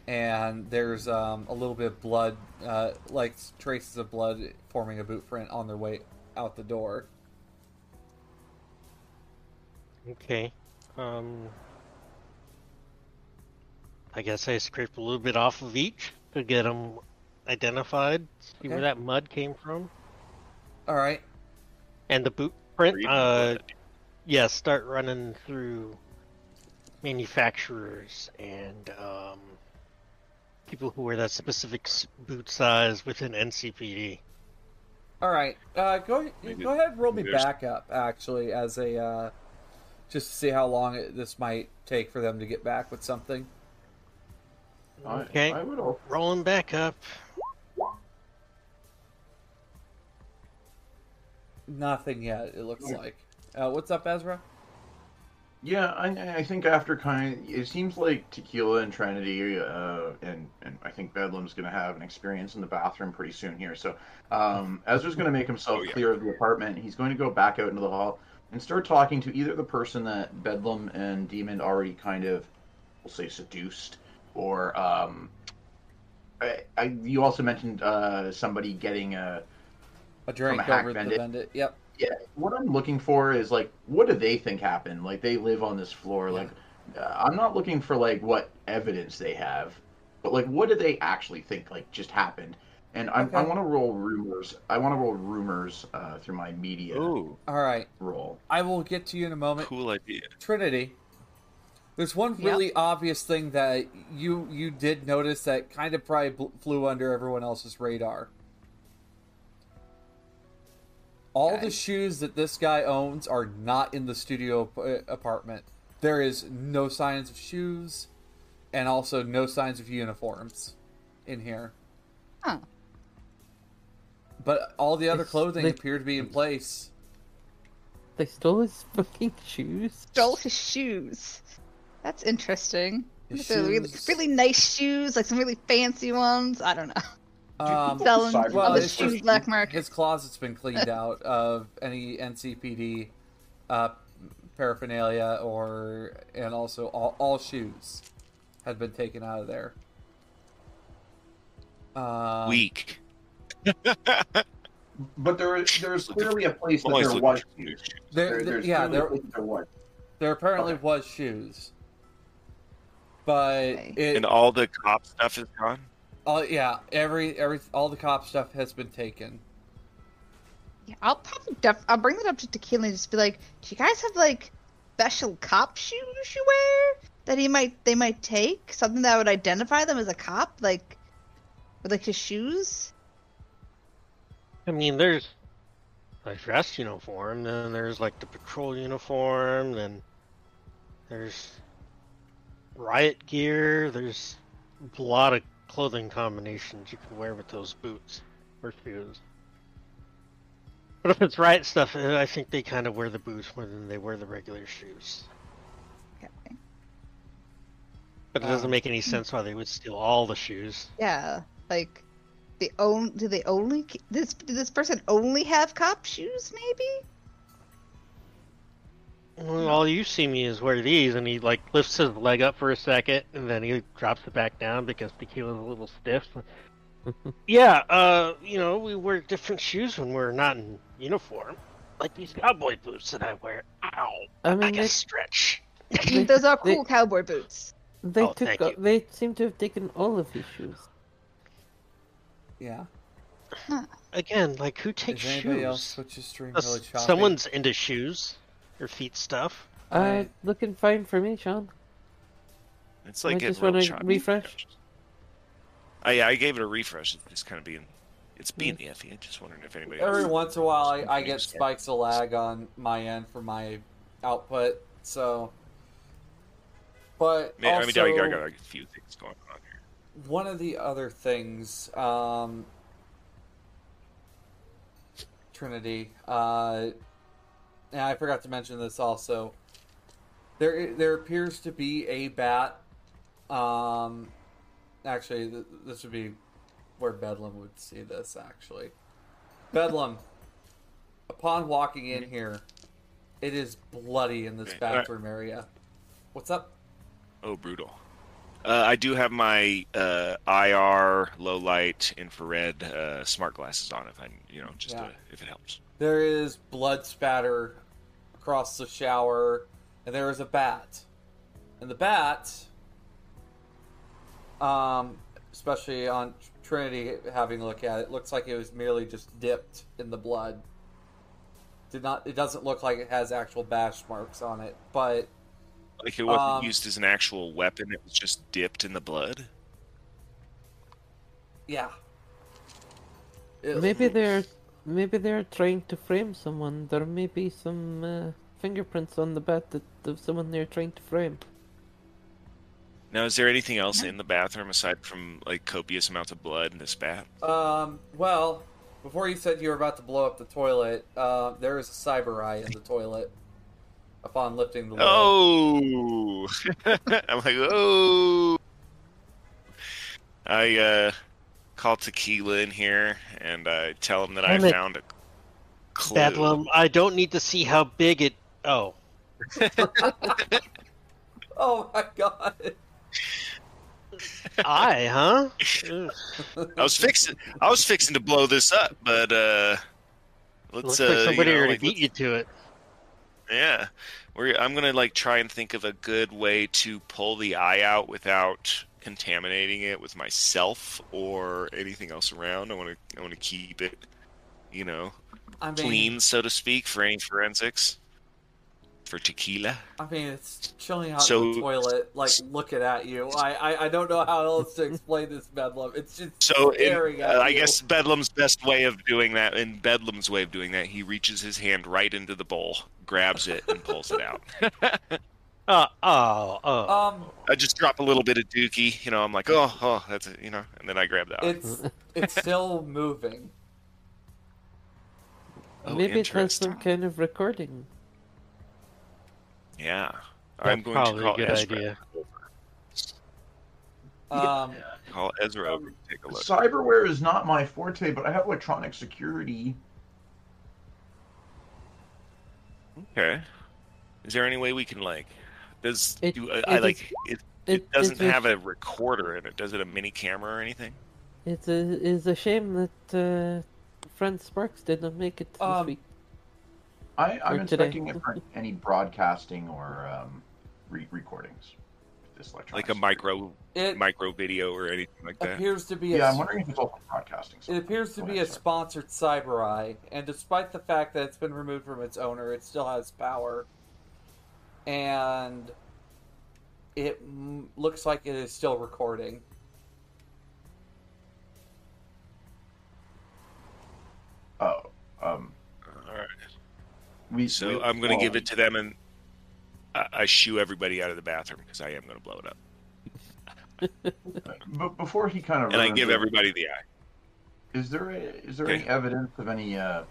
Speaker 1: and there's um, a little bit of blood, uh, like traces of blood forming a boot print on their way out the door.
Speaker 3: Okay. Um. I guess I scraped a little bit off of each to get them identified. See
Speaker 1: Okay.
Speaker 3: where that mud came from,
Speaker 1: All right.
Speaker 3: and the boot print.
Speaker 6: Read
Speaker 3: Uh, yeah, start running through manufacturers and um, people who wear that specific boot size within NCPD.
Speaker 1: All right. Uh, go
Speaker 6: Maybe-
Speaker 1: go ahead and roll me
Speaker 6: there's-
Speaker 1: back up actually as a uh, just to see how long it, this might take for them to get back with something.
Speaker 5: I-
Speaker 3: Okay.
Speaker 5: I, would also
Speaker 3: Rolling back up.
Speaker 1: Nothing yet. It looks like. Uh, what's up, Ezra?
Speaker 5: Yeah, I, I think after kind of, it seems like Tequila and Trinity, uh, and and I think Bedlam's going to have an experience in the bathroom pretty soon here. So, um, Ezra's going to make himself
Speaker 6: Oh, yeah.
Speaker 5: clear of the apartment. He's going to go back out into the hall and start talking to either the person that Bedlam and Demon already kind of, we'll say, seduced, or um, I, I you also mentioned uh somebody getting a
Speaker 1: A drink
Speaker 5: a hack
Speaker 1: over the
Speaker 5: bandit.
Speaker 1: vendit. Yep.
Speaker 5: yeah, what I'm looking for is like, what do they think happened? Like, they live on this floor. Like, uh, I'm not looking for like what evidence they have, but like, what do they actually think like just happened? And I, I
Speaker 1: Okay.
Speaker 5: want to roll rumors. I want to roll rumors uh, through my media
Speaker 6: Ooh,
Speaker 1: All right.
Speaker 5: roll.
Speaker 1: I will get to you in a moment.
Speaker 6: cool idea.
Speaker 1: Trinity. There's one
Speaker 4: Yep.
Speaker 1: really obvious thing that you you did notice that kind of probably bl- flew under everyone else's radar. All
Speaker 4: Okay.
Speaker 1: the shoes that this guy owns are not in the studio ap- uh, apartment. There is no signs of shoes, and also no signs of uniforms in here.
Speaker 4: Huh.
Speaker 1: But all the other
Speaker 2: It's-
Speaker 1: clothing
Speaker 2: they-
Speaker 1: appear to be in place.
Speaker 2: They stole his fucking shoes.
Speaker 4: Stole his shoes. That's interesting.
Speaker 1: His
Speaker 4: They're really, really nice shoes, like some really fancy ones. I don't know.
Speaker 1: Um,
Speaker 4: Selling
Speaker 5: Cyber-
Speaker 1: well,
Speaker 4: on the shoes black market.
Speaker 1: His closet's been cleaned out of any NCPD uh, paraphernalia, or and also all, all shoes had been taken out of there. Um,
Speaker 6: Weak.
Speaker 5: But there, there's clearly a place that there was.
Speaker 6: for some new shoes.
Speaker 1: There,
Speaker 5: There,
Speaker 1: there- yeah, there,
Speaker 5: there was.
Speaker 1: there apparently
Speaker 5: Okay.
Speaker 1: was shoes, but
Speaker 4: Okay.
Speaker 1: it,
Speaker 6: And all the cop stuff is gone.
Speaker 1: All, yeah, every every all the cop stuff has been taken.
Speaker 4: Yeah, I'll probably def- I'll bring that up to Tequila and just be like, "Do you guys have like special cop shoes you wear that he might they might take something that would identify them as a cop, like with like his shoes?"
Speaker 3: I mean, there's a dress uniform, then there's like the patrol uniform, then there's riot gear. There's a lot of clothing combinations you can wear with those boots or shoes. But if it's riot stuff, I think they kind of wear the boots more than they wear the regular shoes.
Speaker 4: Okay.
Speaker 3: But it doesn't
Speaker 1: Um,
Speaker 3: make any sense why they would steal all the shoes.
Speaker 4: Yeah, like they own. Do they only this? Did this person only have cop shoes? Maybe.
Speaker 3: Well, all you see me is wear these, and he like lifts his leg up for a second, and then he drops it back down because tequila's a little stiff. yeah, uh, you know, we wear different shoes when we're not in uniform, like these cowboy boots that I wear. Ow,
Speaker 2: I
Speaker 3: I
Speaker 2: mean,
Speaker 3: can
Speaker 2: they,
Speaker 3: stretch.
Speaker 2: They-
Speaker 4: Those are
Speaker 2: they-
Speaker 4: cool cowboy boots.
Speaker 2: they
Speaker 3: Oh,
Speaker 2: took.
Speaker 3: thank
Speaker 2: uh,
Speaker 3: you.
Speaker 2: They seem to have taken all of his shoes.
Speaker 1: Yeah.
Speaker 3: Again, like who takes
Speaker 1: Is anybody
Speaker 3: shoes?
Speaker 1: else Twitch's stream really
Speaker 3: someone's into shoes or feet stuff.
Speaker 2: Uh,
Speaker 1: Right.
Speaker 2: looking fine for me, Sean.
Speaker 6: It's like
Speaker 2: I just wanna
Speaker 6: choppy.
Speaker 2: refresh.
Speaker 6: I, I gave it a refresh. It's just kind of being It's being the Effie. I'm just wondering if anybody
Speaker 1: Every
Speaker 6: else.
Speaker 1: once in a while, I, I get spikes of lag on my end for my output. So, but man,
Speaker 6: I mean, I,
Speaker 1: also,
Speaker 6: mean, I got a few things going on here.
Speaker 1: one of the other things, um, Trinity, uh, and I forgot to mention this also. There, there appears to be a bat. Um, actually, th- this would be where Bedlam would see this. Actually, Bedlam. Upon walking in here, it is bloody in this bathroom area. What's up?
Speaker 6: Oh, brutal. Uh, I do have my uh, IR, low light, infrared uh, smart glasses on. If I, you know, just
Speaker 1: Yeah.
Speaker 6: to, if it helps.
Speaker 1: There is blood spatter across the shower, and there is a bat. And the bat, um, especially on Trinity having a look at it, looks like it was merely just dipped in the blood. Did not. It doesn't look like it has actual bash marks on it, but
Speaker 6: Like it wasn't
Speaker 1: Um,
Speaker 6: used as an actual weapon; it was just dipped in the blood.
Speaker 1: yeah. It-
Speaker 2: Maybe they're maybe they're trying to frame someone. There may be some uh, fingerprints on the bat that of someone they're trying to frame.
Speaker 6: Now, is there anything else in the bathroom aside from like copious amounts of blood in this bat?
Speaker 1: Um. Well, before you said you were about to blow up the toilet, uh, there is a cyber eye in the toilet. Upon lifting the lid.
Speaker 6: Oh, I'm like, oh. I uh, call Tequila in here and I tell him that I
Speaker 3: Damn it.
Speaker 6: found a clue.
Speaker 3: Bedlam, I don't need to see how big it. Oh,
Speaker 1: Oh my god.
Speaker 3: I, huh?
Speaker 6: I was fixing, I was fixing to blow this up, but uh, let's
Speaker 3: Looks
Speaker 6: uh,
Speaker 3: like somebody
Speaker 6: you know,
Speaker 3: already
Speaker 6: like,
Speaker 3: beat you to it.
Speaker 6: Yeah, we're, I'm gonna like try and think of a good way to pull the eye out without contaminating it with myself or anything else around. I want to I want to keep it, you know,
Speaker 1: I mean,
Speaker 6: clean, so to speak, for any forensics. For tequila.
Speaker 1: I mean, it's chilling out
Speaker 6: So-
Speaker 1: in the toilet, like looking at you. I, I, I don't know how else to explain this bedlam. It's just
Speaker 6: So in,
Speaker 1: at
Speaker 6: uh, I guess Bedlam's best way of doing that, in Bedlam's way of doing that, he reaches his hand right into the bowl, grabs it, and pulls it out.
Speaker 3: Uh, oh, oh.
Speaker 1: Um,
Speaker 6: I just drop a little bit of dookie, you know. I'm like, oh, oh, that's it, you know, and then I grab that. eye.
Speaker 1: it's it's still moving.
Speaker 6: Oh,
Speaker 2: maybe it has some kind of recording.
Speaker 6: Yeah,
Speaker 3: That's
Speaker 6: I'm going to
Speaker 3: probably a
Speaker 6: call
Speaker 3: good
Speaker 6: Ezra.
Speaker 3: idea.
Speaker 1: Um,
Speaker 6: Call Ezra over to take a look.
Speaker 5: Cyberware is not my forte, but I have electronic security.
Speaker 6: Okay. Is there any way we can like? Does
Speaker 2: It-
Speaker 6: do I,
Speaker 2: it
Speaker 6: I
Speaker 2: is-
Speaker 6: like it? It
Speaker 2: It,
Speaker 6: doesn't
Speaker 2: it's
Speaker 6: have a recorder in it. Does it have a mini camera or anything?
Speaker 2: It's a it's a shame that uh, friend Sparks didn't make it this
Speaker 1: Um,
Speaker 2: week.
Speaker 5: I, I'm
Speaker 2: Or today.
Speaker 5: inspecting it for any broadcasting or um, re- recordings. This electronic
Speaker 6: Like a micro
Speaker 1: it
Speaker 6: micro video or anything like that?
Speaker 1: appears to be
Speaker 5: Yeah, I'm wondering if it's also broadcasting.
Speaker 1: It appears to
Speaker 5: Go
Speaker 1: be
Speaker 5: ahead,
Speaker 1: a
Speaker 5: sorry.
Speaker 1: sponsored cyber eye, and despite the fact that it's been removed from its owner, it still has power. And it mm, looks like it is still recording.
Speaker 5: Oh, um,
Speaker 6: All right.
Speaker 5: we.
Speaker 6: So
Speaker 5: we-
Speaker 6: I'm going to give it to them, and I, I shoo everybody out of the bathroom because I am going to blow it up,
Speaker 5: But before he kind of
Speaker 6: and I give
Speaker 5: it,
Speaker 6: everybody the eye.
Speaker 5: Is there a, is there
Speaker 6: Okay.
Speaker 5: any evidence of any uh,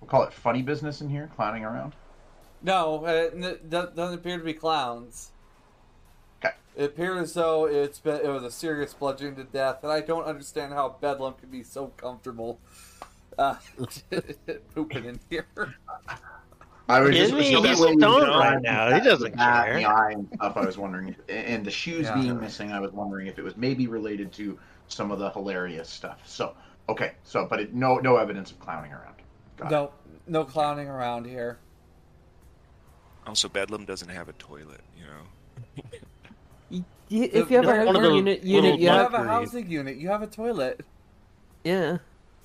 Speaker 5: we'll call it funny business in here, clowning around?
Speaker 1: No, it n- doesn't appear to be clowns.
Speaker 5: Okay.
Speaker 1: It appears as though it's been it was a serious bludgeoning to death, and I don't understand how Bedlam could be so comfortable uh, pooping in here.
Speaker 5: I was
Speaker 3: Isn't he? He's stoned right now. He doesn't
Speaker 5: that,
Speaker 3: care.
Speaker 5: The eye and stuff. I was wondering, if, and the shoes
Speaker 1: Yeah.
Speaker 5: being missing. I was wondering if it was maybe related to some of the hilarious stuff. So okay, so but it, no no evidence of clowning around. Got it.
Speaker 1: No, no clowning around here.
Speaker 6: Also, Bedlam doesn't have a toilet, you know.
Speaker 2: Y- y- if you have
Speaker 1: They're
Speaker 2: a housing unit, unit,
Speaker 1: You
Speaker 2: you
Speaker 1: have
Speaker 2: have,
Speaker 1: a housing unit. You have a toilet.
Speaker 2: yeah.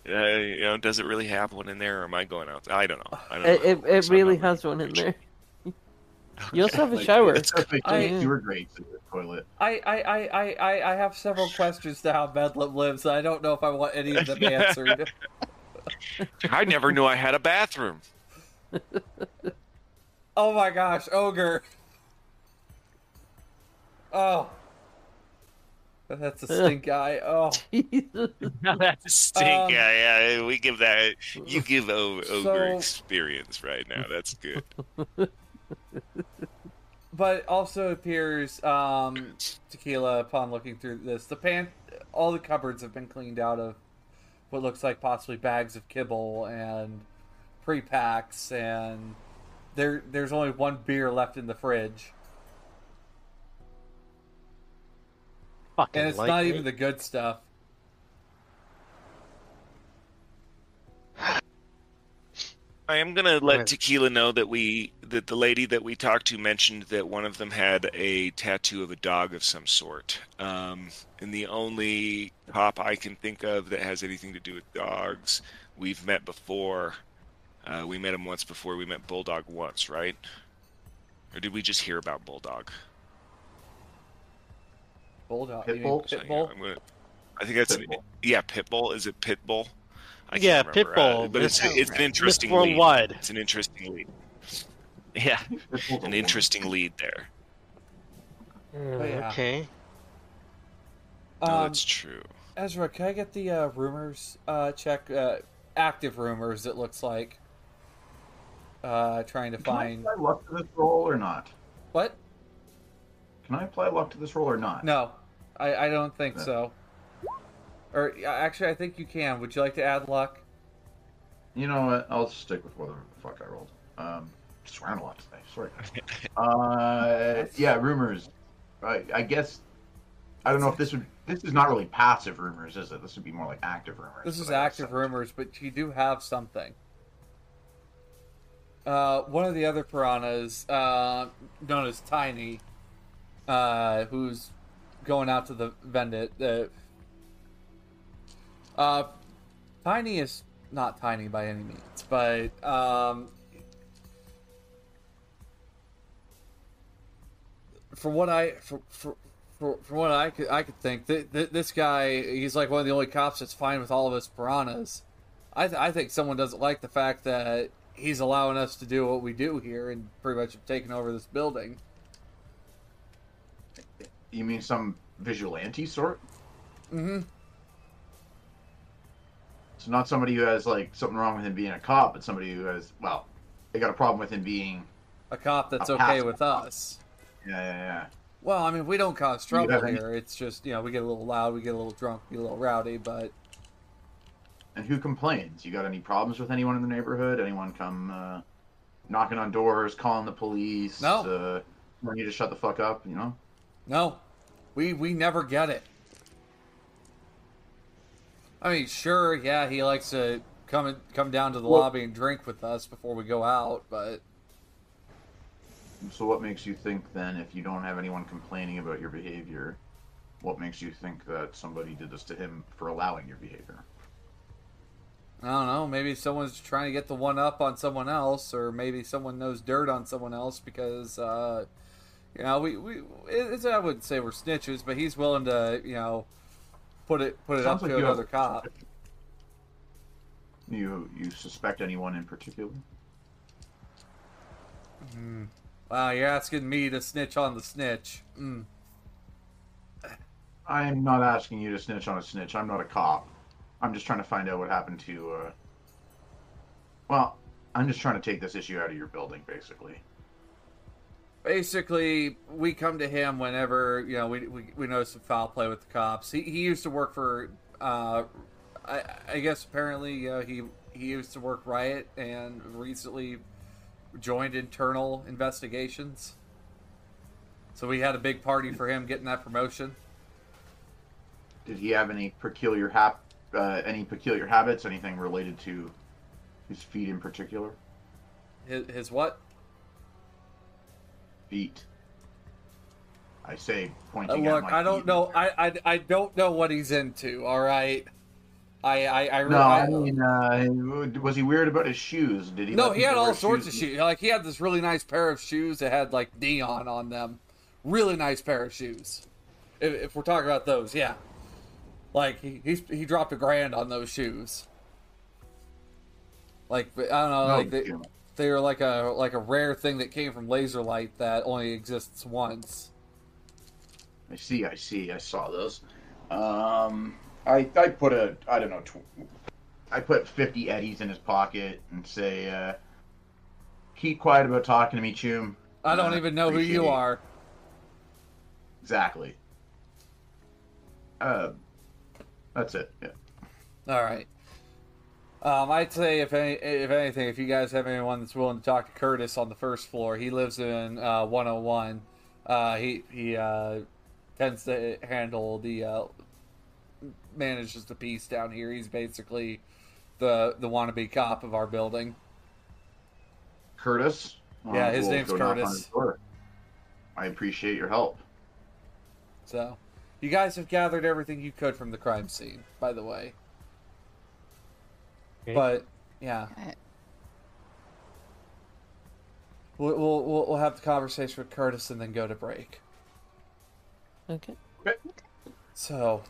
Speaker 6: Uh, you know, does it really have one in there, or am I going out? I don't know. I don't know.
Speaker 2: It, it, it
Speaker 6: So I'm
Speaker 2: really
Speaker 6: not
Speaker 2: has one in there. You also have a
Speaker 5: Like,
Speaker 2: shower.
Speaker 5: It's like
Speaker 1: I-
Speaker 5: sewer grates in the toilet.
Speaker 1: I, I, I, I, I, I have several questions to how Bedlam lives. I don't know if I want any of them answered.
Speaker 6: I never knew I had a bathroom.
Speaker 1: Oh my gosh, ogre. Oh. That's a stink guy. Oh.
Speaker 2: Jesus.
Speaker 6: That's a stink.
Speaker 1: Um,
Speaker 6: yeah, yeah. We give that. You give over
Speaker 1: So-
Speaker 6: over experience right now. That's good.
Speaker 1: But also appears um, tequila upon looking through this. The pan, all the cupboards have been cleaned out of what looks like possibly bags of kibble and pre-packs, and there there's only one beer left in the fridge,
Speaker 3: Fucking
Speaker 1: and it's
Speaker 3: like
Speaker 1: not
Speaker 3: it.
Speaker 1: even the good stuff.
Speaker 6: I am gonna let
Speaker 3: Right.
Speaker 6: Tequila know that we that the lady that we talked to mentioned that one of them had a tattoo of a dog of some sort. Um, and the only cop I can think of that has anything to do with dogs we've met before. Uh, we met him once before. We met Bulldog once, right? Or did we just hear about Bulldog?
Speaker 1: Bulldog, you mean
Speaker 5: Pitbull?
Speaker 6: So,
Speaker 1: Pitbull?
Speaker 6: I'm gonna- I think that's an,
Speaker 5: Pitbull.
Speaker 6: yeah, Pitbull. Is it Pitbull? I can't
Speaker 3: Yeah,
Speaker 6: remember, uh,
Speaker 3: Pitbull.
Speaker 6: but it's
Speaker 3: Miss-
Speaker 6: it's an interesting
Speaker 3: Miss
Speaker 6: lead.
Speaker 3: Worldwide.
Speaker 6: It's an interesting lead. Yeah, an interesting lead there.
Speaker 3: Uh,
Speaker 1: yeah.
Speaker 3: Okay.
Speaker 6: No,
Speaker 1: Um,
Speaker 6: that's true.
Speaker 1: Ezra, can I get the uh, rumors uh, check? Uh, active rumors, it looks like. Uh, trying to
Speaker 5: Can I
Speaker 1: find
Speaker 5: apply luck to this roll or not?
Speaker 1: what?
Speaker 5: Can I apply luck to this roll or not?
Speaker 1: No, I, I don't think so. Or actually, I think you can. Would you like to add luck?
Speaker 5: You know what? I'll stick with whatever the fuck I rolled. Um, swearing a lot today. Sorry. uh, yeah, rumors. I, I guess. I don't know if this would. This is not really passive rumors, is it? This would be more like active rumors.
Speaker 1: This is
Speaker 5: I
Speaker 1: active rumors, but you do have something. Uh, one of the other piranhas, uh, known as Tiny, uh, who's going out to the vendit. Uh, uh, Tiny is not tiny by any means, but um, from what I for, for, from what I could I could think, th- th- this guy he's like one of the only cops that's fine with all of his piranhas. I th- I think someone doesn't like the fact that he's allowing us to do what we do here and pretty much taking over this building.
Speaker 5: You mean some vigilante sort?
Speaker 1: Mm-hmm.
Speaker 5: So not somebody who has like something wrong with him being a cop, but somebody who has well, they got a problem with him being.
Speaker 1: A cop that's
Speaker 5: A
Speaker 1: okay with
Speaker 5: cop.
Speaker 1: us.
Speaker 5: Yeah, yeah, yeah.
Speaker 1: Well, I mean, we don't cause trouble here. It's just you know we get a little loud, we get a little drunk, we get a little rowdy, but
Speaker 5: And who complains? You got any problems with anyone in the neighborhood? Anyone come uh, knocking on doors, calling the police?
Speaker 1: No.
Speaker 5: Uh, telling you to shut the fuck up. You know.
Speaker 1: No, we we never get it. I mean, sure, yeah, he likes to come and come down to the
Speaker 5: Well-
Speaker 1: lobby and drink with us before we go out, but
Speaker 5: So what makes you think then, if you don't have anyone complaining about your behavior, what makes you think that somebody did this to him for allowing your behavior?
Speaker 1: I don't know. Maybe someone's trying to get the one up on someone else, or maybe someone knows dirt on someone else because, uh, you know, we we it's, I wouldn't say we're snitches, but he's willing to, you know, put it put it
Speaker 5: Sounds
Speaker 1: up
Speaker 5: like
Speaker 1: to
Speaker 5: you have-
Speaker 1: another cop.
Speaker 5: You you suspect anyone in particular?
Speaker 1: Wow, you're asking me to snitch on the snitch. Mm.
Speaker 5: I'm not asking you to snitch on a snitch. I'm not a cop. I'm just trying to find out what happened to. Uh... Well, I'm just trying to take this issue out of your building, basically.
Speaker 1: basically we come to him whenever you know we we, we notice some foul play with the cops. He, he used to work for, uh, I, I guess apparently uh, he he used to work Riot and recently joined internal investigations. So we had a big party for him getting that promotion.
Speaker 5: Did he have any peculiar hap- uh, any peculiar habits? Anything related to his feet in particular?
Speaker 1: His, his what?
Speaker 5: Feet. I say,
Speaker 1: Uh,
Speaker 5: pointing at
Speaker 1: look,
Speaker 5: my
Speaker 1: I don't
Speaker 5: feet.
Speaker 1: know. I, I I don't know what he's into. All right. I I I,
Speaker 5: No,
Speaker 1: I,
Speaker 5: I mean, uh, was he weird about his shoes? Did he?
Speaker 1: no, he had all sorts of shoes. Like he had this really nice pair of shoes that had like neon on them. Really nice pair of shoes. If, if we're talking about those, yeah. Like he he's, he dropped a grand on those shoes. Like I don't know,
Speaker 5: No,
Speaker 1: like they, they were like a like a rare thing that came from laser light that only exists once.
Speaker 5: I see, I see, I saw those. Um, I I put a I don't know, tw- I put fifty eddies in his pocket and say, uh, "Keep quiet about talking to me, Choom."
Speaker 1: I don't
Speaker 5: Uh,
Speaker 1: even know who you
Speaker 5: it.
Speaker 1: are.
Speaker 5: Exactly. Uh, that's it. Yeah.
Speaker 1: All right. Um, I'd say if any, if anything, if you guys have anyone that's willing to talk to Curtis on the first floor, he lives in uh, 101. Uh, he he uh, tends to handle the uh, manages the peace down here. He's basically the the wannabe cop of our building.
Speaker 5: Curtis.
Speaker 1: Yeah, his name's
Speaker 5: go knock on
Speaker 1: Curtis.
Speaker 5: I appreciate your help.
Speaker 1: So, you guys have gathered everything you could from the crime scene, by the way.
Speaker 3: Okay.
Speaker 1: But yeah,
Speaker 4: Alright.
Speaker 1: we'll, we'll we'll we'll have the conversation with Curtis and then go to break.
Speaker 2: Okay.
Speaker 1: So,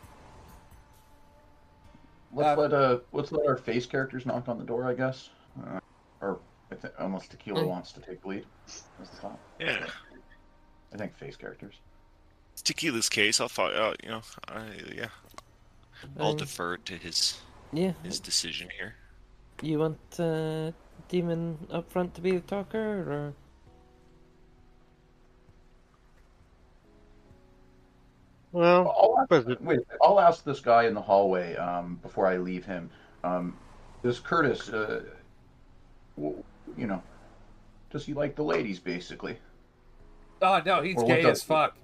Speaker 5: Let's
Speaker 1: Uh,
Speaker 5: let uh let's let our face characters knock on the door, I guess. Uh, or I think unless Tequila
Speaker 2: Mm.
Speaker 5: wants to take lead. That's the thought.
Speaker 6: Yeah.
Speaker 5: I think face characters.
Speaker 6: It's Tequila's case. I'll follow. Uh, you know, I, yeah, I'll
Speaker 2: Um,
Speaker 6: defer to his
Speaker 2: Yeah.
Speaker 6: his decision here.
Speaker 2: You want uh, Demon up front to be the talker, or
Speaker 3: Well,
Speaker 5: I'll ask,
Speaker 3: was it-
Speaker 5: wait, I'll ask this guy in the hallway um, before I leave him. Um, does Curtis, uh, you know, does he like the ladies, basically?
Speaker 1: oh no, he's
Speaker 5: Or
Speaker 1: gay
Speaker 5: does-
Speaker 1: as fuck.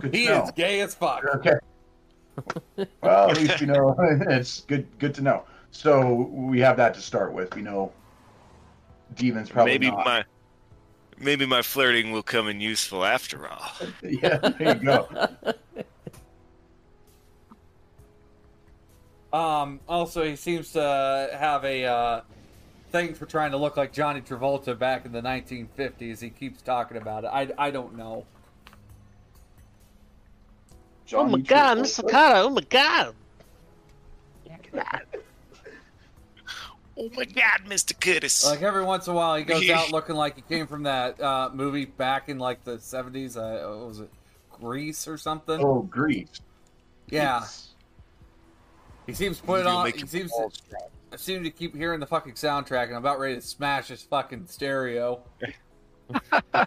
Speaker 5: Good to
Speaker 1: He
Speaker 5: know.
Speaker 1: is gay as fuck.
Speaker 5: Okay. Well, at least we know it's good. Good to know. So we have that to start with. We know demons probably
Speaker 6: maybe
Speaker 5: not.
Speaker 6: my maybe my flirting will come in useful after all.
Speaker 5: Yeah, there you go.
Speaker 1: Um. Also, he seems to have a uh, thing for trying to look like Johnny Travolta back in the 1950s. He keeps talking about it. I I don't know.
Speaker 3: Oh my god,
Speaker 5: Travolta.
Speaker 3: Miss Sakata, oh my god.
Speaker 6: Oh my God, Mister Curtis!
Speaker 1: Like every once in a while, he goes out looking like he came from that uh, movie back in like the 70s. Uh, what was it Grease or something?
Speaker 5: Oh, Grease.
Speaker 1: yeah.
Speaker 5: Yes.
Speaker 1: He seems to put it on. He seems.
Speaker 6: balls.
Speaker 1: I seem to keep hearing the fucking soundtrack, and I'm about ready to smash his fucking stereo.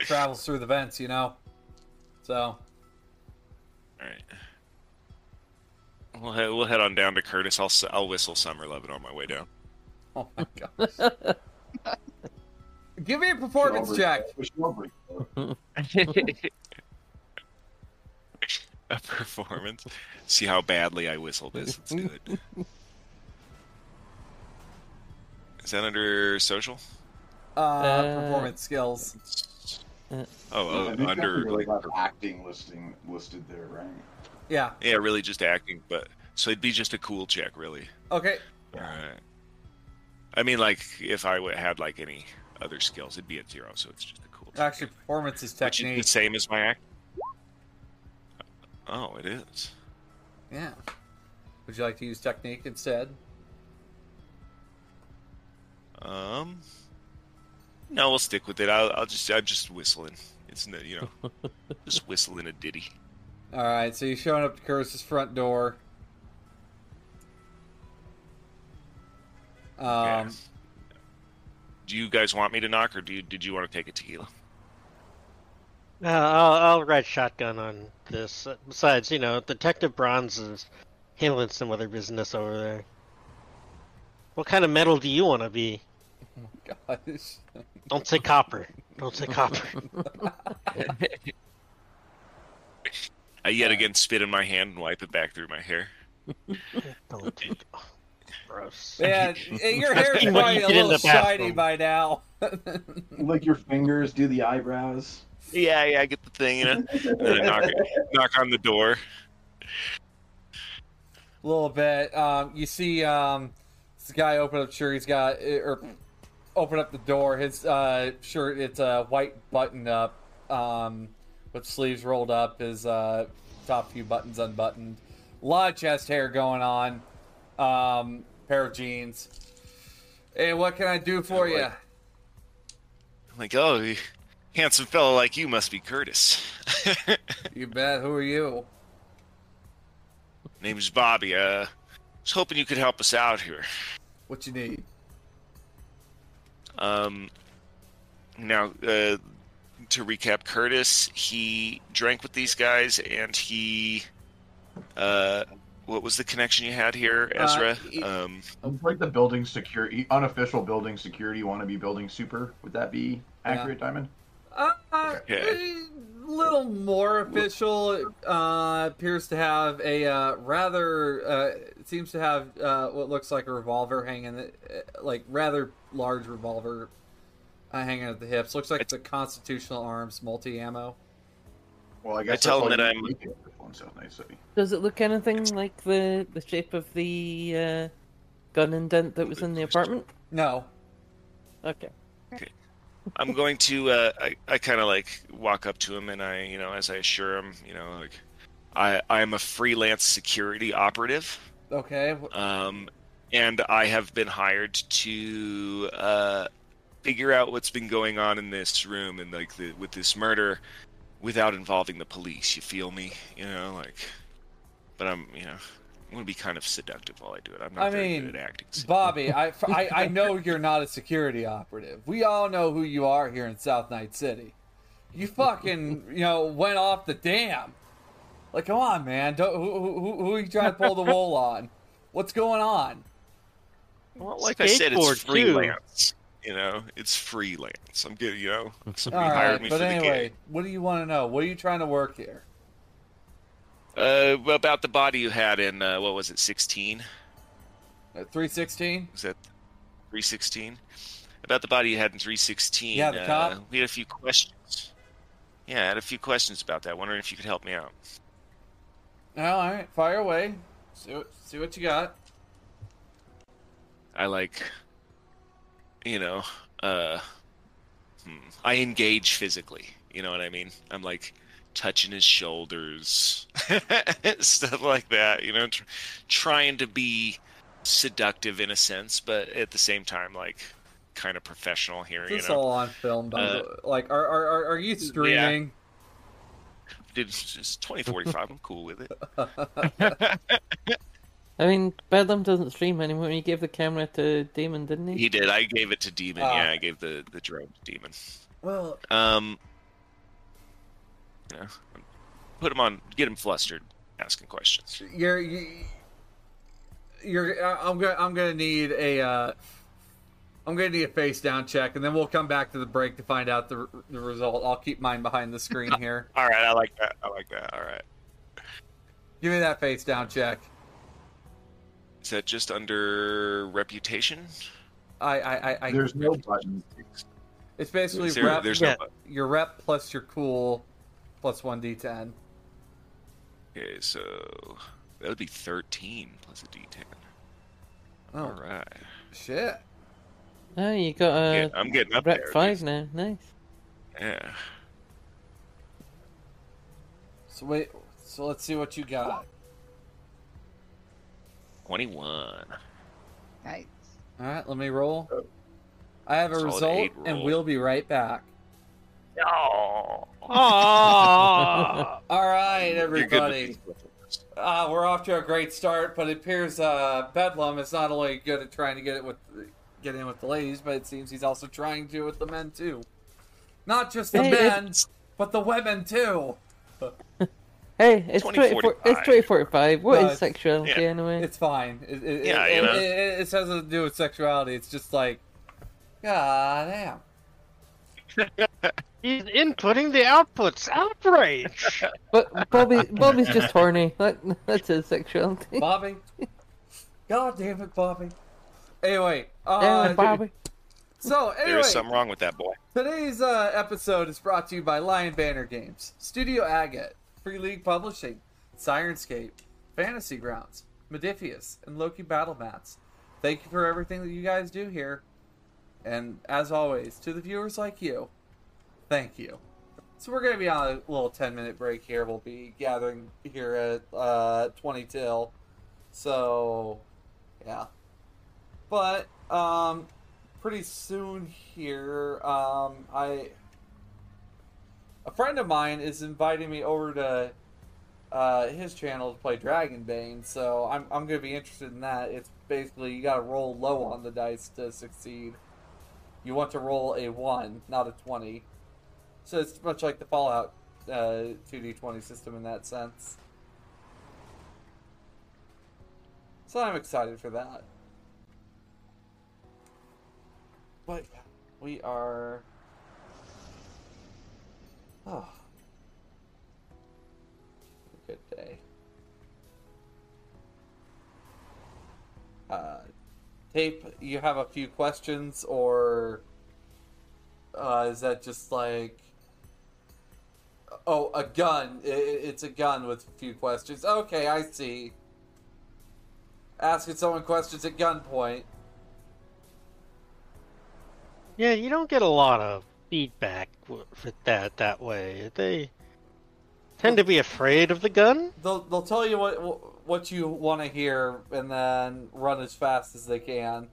Speaker 1: Travels through the vents, you know. So,
Speaker 6: All right. We'll head, we'll head on down to Curtis. I'll s- I'll whistle Summer Lovin' on my way down.
Speaker 1: oh my gosh. Give me a performance
Speaker 5: Sure,
Speaker 1: check.
Speaker 6: A performance. See how badly I whistle this. It's good. Is that under social?
Speaker 1: Uh,
Speaker 2: Uh,
Speaker 1: performance skills.
Speaker 6: Oh, oh
Speaker 5: Yeah, they
Speaker 6: under
Speaker 5: definitely
Speaker 6: like
Speaker 5: acting listing listed there, right?
Speaker 1: Yeah.
Speaker 6: yeah, really just acting. But so it'd be just a cool check, really.
Speaker 1: Okay.
Speaker 6: All right. I mean, like if I w- had like any other skills, it'd be at zero. So it's just a cool. Check.
Speaker 1: Actually, performance is
Speaker 6: Which is the
Speaker 1: technique.
Speaker 6: same as my act. Oh, it is.
Speaker 1: Yeah. Would you like to use technique instead?
Speaker 6: Um, no, we'll stick with it. I'll, I'll just, I'm just whistling. It's no, you know, just whistling a ditty.
Speaker 1: All right. So you're showing up to Curtis's front door. Um.
Speaker 6: Yeah. Do you guys want me to knock, or do you, did you want to take a tequila?
Speaker 3: Uh, I'll, I'll ride shotgun on this. Uh, Besides, you know, Detective Bronze is handling some other business over there. What kind of metal do you want to be?
Speaker 1: Oh my Gosh.
Speaker 3: Don't say copper. Don't say copper.
Speaker 6: I yet again spit in my hand and wipe it back through my hair.
Speaker 3: Don't do oh, Gross.
Speaker 1: Man, your hair's
Speaker 3: Especially
Speaker 1: probably
Speaker 3: you
Speaker 1: a little shiny by now.
Speaker 5: Lick your fingers, do the eyebrows.
Speaker 6: Yeah, yeah, I get the thing, you know. And then I knock, knock on the door.
Speaker 1: a little bit. Um, you see um, this guy open up Sure, He's got or open up the door. His uh, shirt it's a white button up um, with sleeves rolled up. His uh, top few buttons unbuttoned. A lot of chest hair going on. Um, pair of jeans. Hey, what can I do for you?
Speaker 6: I'm like, oh, handsome fellow like you must be Curtis.
Speaker 1: You bet. Who are you?
Speaker 6: Name's Bobby. Uh, was hoping you could help us out here.
Speaker 1: What you need?
Speaker 6: Um, now, uh, to recap, Curtis, he drank with these guys, and he, uh, what was the connection you had here, Ezra?
Speaker 1: he-
Speaker 6: um,
Speaker 5: It's like the building security, unofficial building security wannabe building super. Would that be accurate, Diamond?
Speaker 1: Uh,
Speaker 6: Yeah.
Speaker 1: A little more official. Uh, appears to have a uh, rather. Uh, it seems to have uh, what looks like a revolver hanging, uh, like rather large revolver uh, hanging at the hips. Looks like it's a Constitutional Arms multi ammo.
Speaker 5: Well, I guess
Speaker 6: tell
Speaker 5: that's
Speaker 6: him that I'm-
Speaker 5: need to make it for South Night City.
Speaker 2: Does it look anything like the the shape of the uh, gun indent that was in the apartment?
Speaker 1: No.
Speaker 2: Okay.
Speaker 6: I'm going to. Uh, I, I kind of like walk up to him, and I, you know, as I assure him, you know, like, I, I am a freelance security operative.
Speaker 1: Okay.
Speaker 6: um, and I have been hired to uh, figure out what's been going on in this room and like the, with this murder without involving the police. You feel me? You know, like, but I'm, you know, I'm gonna be kind of seductive while I do it. I'm not
Speaker 1: I
Speaker 6: very
Speaker 1: mean,
Speaker 6: good at acting. so-
Speaker 1: Bobby, I, I I know you're not a security operative. We all know who you are here in South Night City. You fucking you know went off the dam. Like, come on, man. Don't, who, who, who are you trying to pull the wool on? What's going on?
Speaker 6: Well, like I said, it's
Speaker 3: Skateboard, too.
Speaker 6: freelance. You know, it's freelance. I'm good. You know,
Speaker 1: All
Speaker 6: hired me
Speaker 1: but
Speaker 6: for the
Speaker 1: anyway, what do you want to know? What are you trying to work here?
Speaker 6: Uh, about the body you had in uh, what was it, 16?
Speaker 1: Three sixteen.
Speaker 6: Was that 316? About the body you had in 316.
Speaker 1: Yeah, the
Speaker 6: uh,
Speaker 1: cop?
Speaker 6: We had a few questions. Yeah, I had a few questions about that. Wondering if you could help me out.
Speaker 1: All right, fire away. See what, see what you got.
Speaker 6: I like, you know, uh, hmm, I engage physically. You know what I mean? I'm like touching his shoulders, stuff like that. You know, tr- trying to be seductive in a sense, but at the same time, like kind of professional here.
Speaker 1: Is
Speaker 6: You
Speaker 1: this
Speaker 6: know,
Speaker 1: all on film?
Speaker 6: Uh,
Speaker 1: like, are, are are are you streaming?
Speaker 6: Dude, it's just 2045. I'm cool with it.
Speaker 2: I mean, Bedlam doesn't stream anymore. He gave the camera to Damon, didn't he?
Speaker 6: He did. I gave it to Demon.
Speaker 1: Ah.
Speaker 6: yeah, I gave the the drone to Demon.
Speaker 1: Well,
Speaker 6: Um, you know, put him on, get him flustered, asking questions.
Speaker 1: you're you, you're I- I'm gonna I'm gonna need a uh, I'm gonna need a face down check, and then we'll come back to the break to find out the the result. I'll keep mine behind the screen here.
Speaker 6: All right, I like that. I like that. All right.
Speaker 1: Give me that face down check.
Speaker 6: Is that just under reputation?
Speaker 1: I I I, I
Speaker 5: There's no button.
Speaker 1: it's basically
Speaker 6: there-
Speaker 1: rep
Speaker 6: there's
Speaker 3: yeah.
Speaker 6: no.
Speaker 1: your rep plus your cool plus one d10.
Speaker 6: Okay, so that would be 13 plus a D10.
Speaker 1: Oh
Speaker 6: All right.
Speaker 1: shit!
Speaker 2: Oh, you got a
Speaker 6: Yeah, I'm getting up
Speaker 2: rep
Speaker 6: there.
Speaker 2: five now. Nice.
Speaker 6: Yeah.
Speaker 1: So wait, so let's see what you got.
Speaker 6: 21.
Speaker 4: Nice.
Speaker 1: All right, let me roll. Oh. I have a
Speaker 6: Solid
Speaker 1: result, and we'll be right back.
Speaker 6: Oh.
Speaker 1: All right,
Speaker 6: You're good with
Speaker 1: everybody. Uh, we're off to a great start, but it appears uh, Bedlam is not only good at trying to get it with get in with the ladies, but it seems he's also trying to with the men too. Not just the
Speaker 2: Hey,
Speaker 1: men, but the women too.
Speaker 2: Hey, it's
Speaker 6: 20,
Speaker 2: 20,
Speaker 6: 45.
Speaker 2: it's 2045. What
Speaker 1: No,
Speaker 2: is sexuality
Speaker 6: yeah.
Speaker 2: anyway?
Speaker 1: It's fine. It, it,
Speaker 6: Yeah,
Speaker 1: it,
Speaker 6: you know.
Speaker 1: it, it, it has nothing to do with sexuality. It's just like, god damn.
Speaker 3: He's inputting the outputs. Outrage!
Speaker 2: But Bobby, Bobby's just horny. That, that's his sexuality.
Speaker 1: Bobby. God damn it, Bobby. Anyway, uh,
Speaker 2: Damn it, Bobby.
Speaker 1: so anyway,
Speaker 6: is something wrong with that boy.
Speaker 1: Today's uh, episode is brought to you by Lion Banner Games, Studio Agate, Free League Publishing, Syrinscape, Fantasy Grounds, Modiphius, and Loki Battle Mats. Thank you for everything that you guys do here. And as always, to the viewers like you, thank you. So we're going to be on a little 10 minute break here. We'll be gathering here at uh, 20 till. So, yeah. But, um, pretty soon here, um, I. A friend of mine is inviting me over to uh, his channel to play Dragonbane, so I'm, I'm going to be interested in that. It's basically you got to roll low on the dice to succeed. You want to roll a 1, not a 20. So it's much like the Fallout uh, 2d20 system in that sense. So I'm excited for that. But we are. Oh. Good day. Uh, tape, you have a few questions, or uh, is that just like. Oh, a gun. It's a gun with a few questions. Okay, I see. Asking someone questions at gunpoint.
Speaker 3: Yeah, you don't get a lot of feedback with that that way. They tend to be afraid of the gun.
Speaker 1: They'll they'll tell you what what you want to hear, and then run as fast as they can.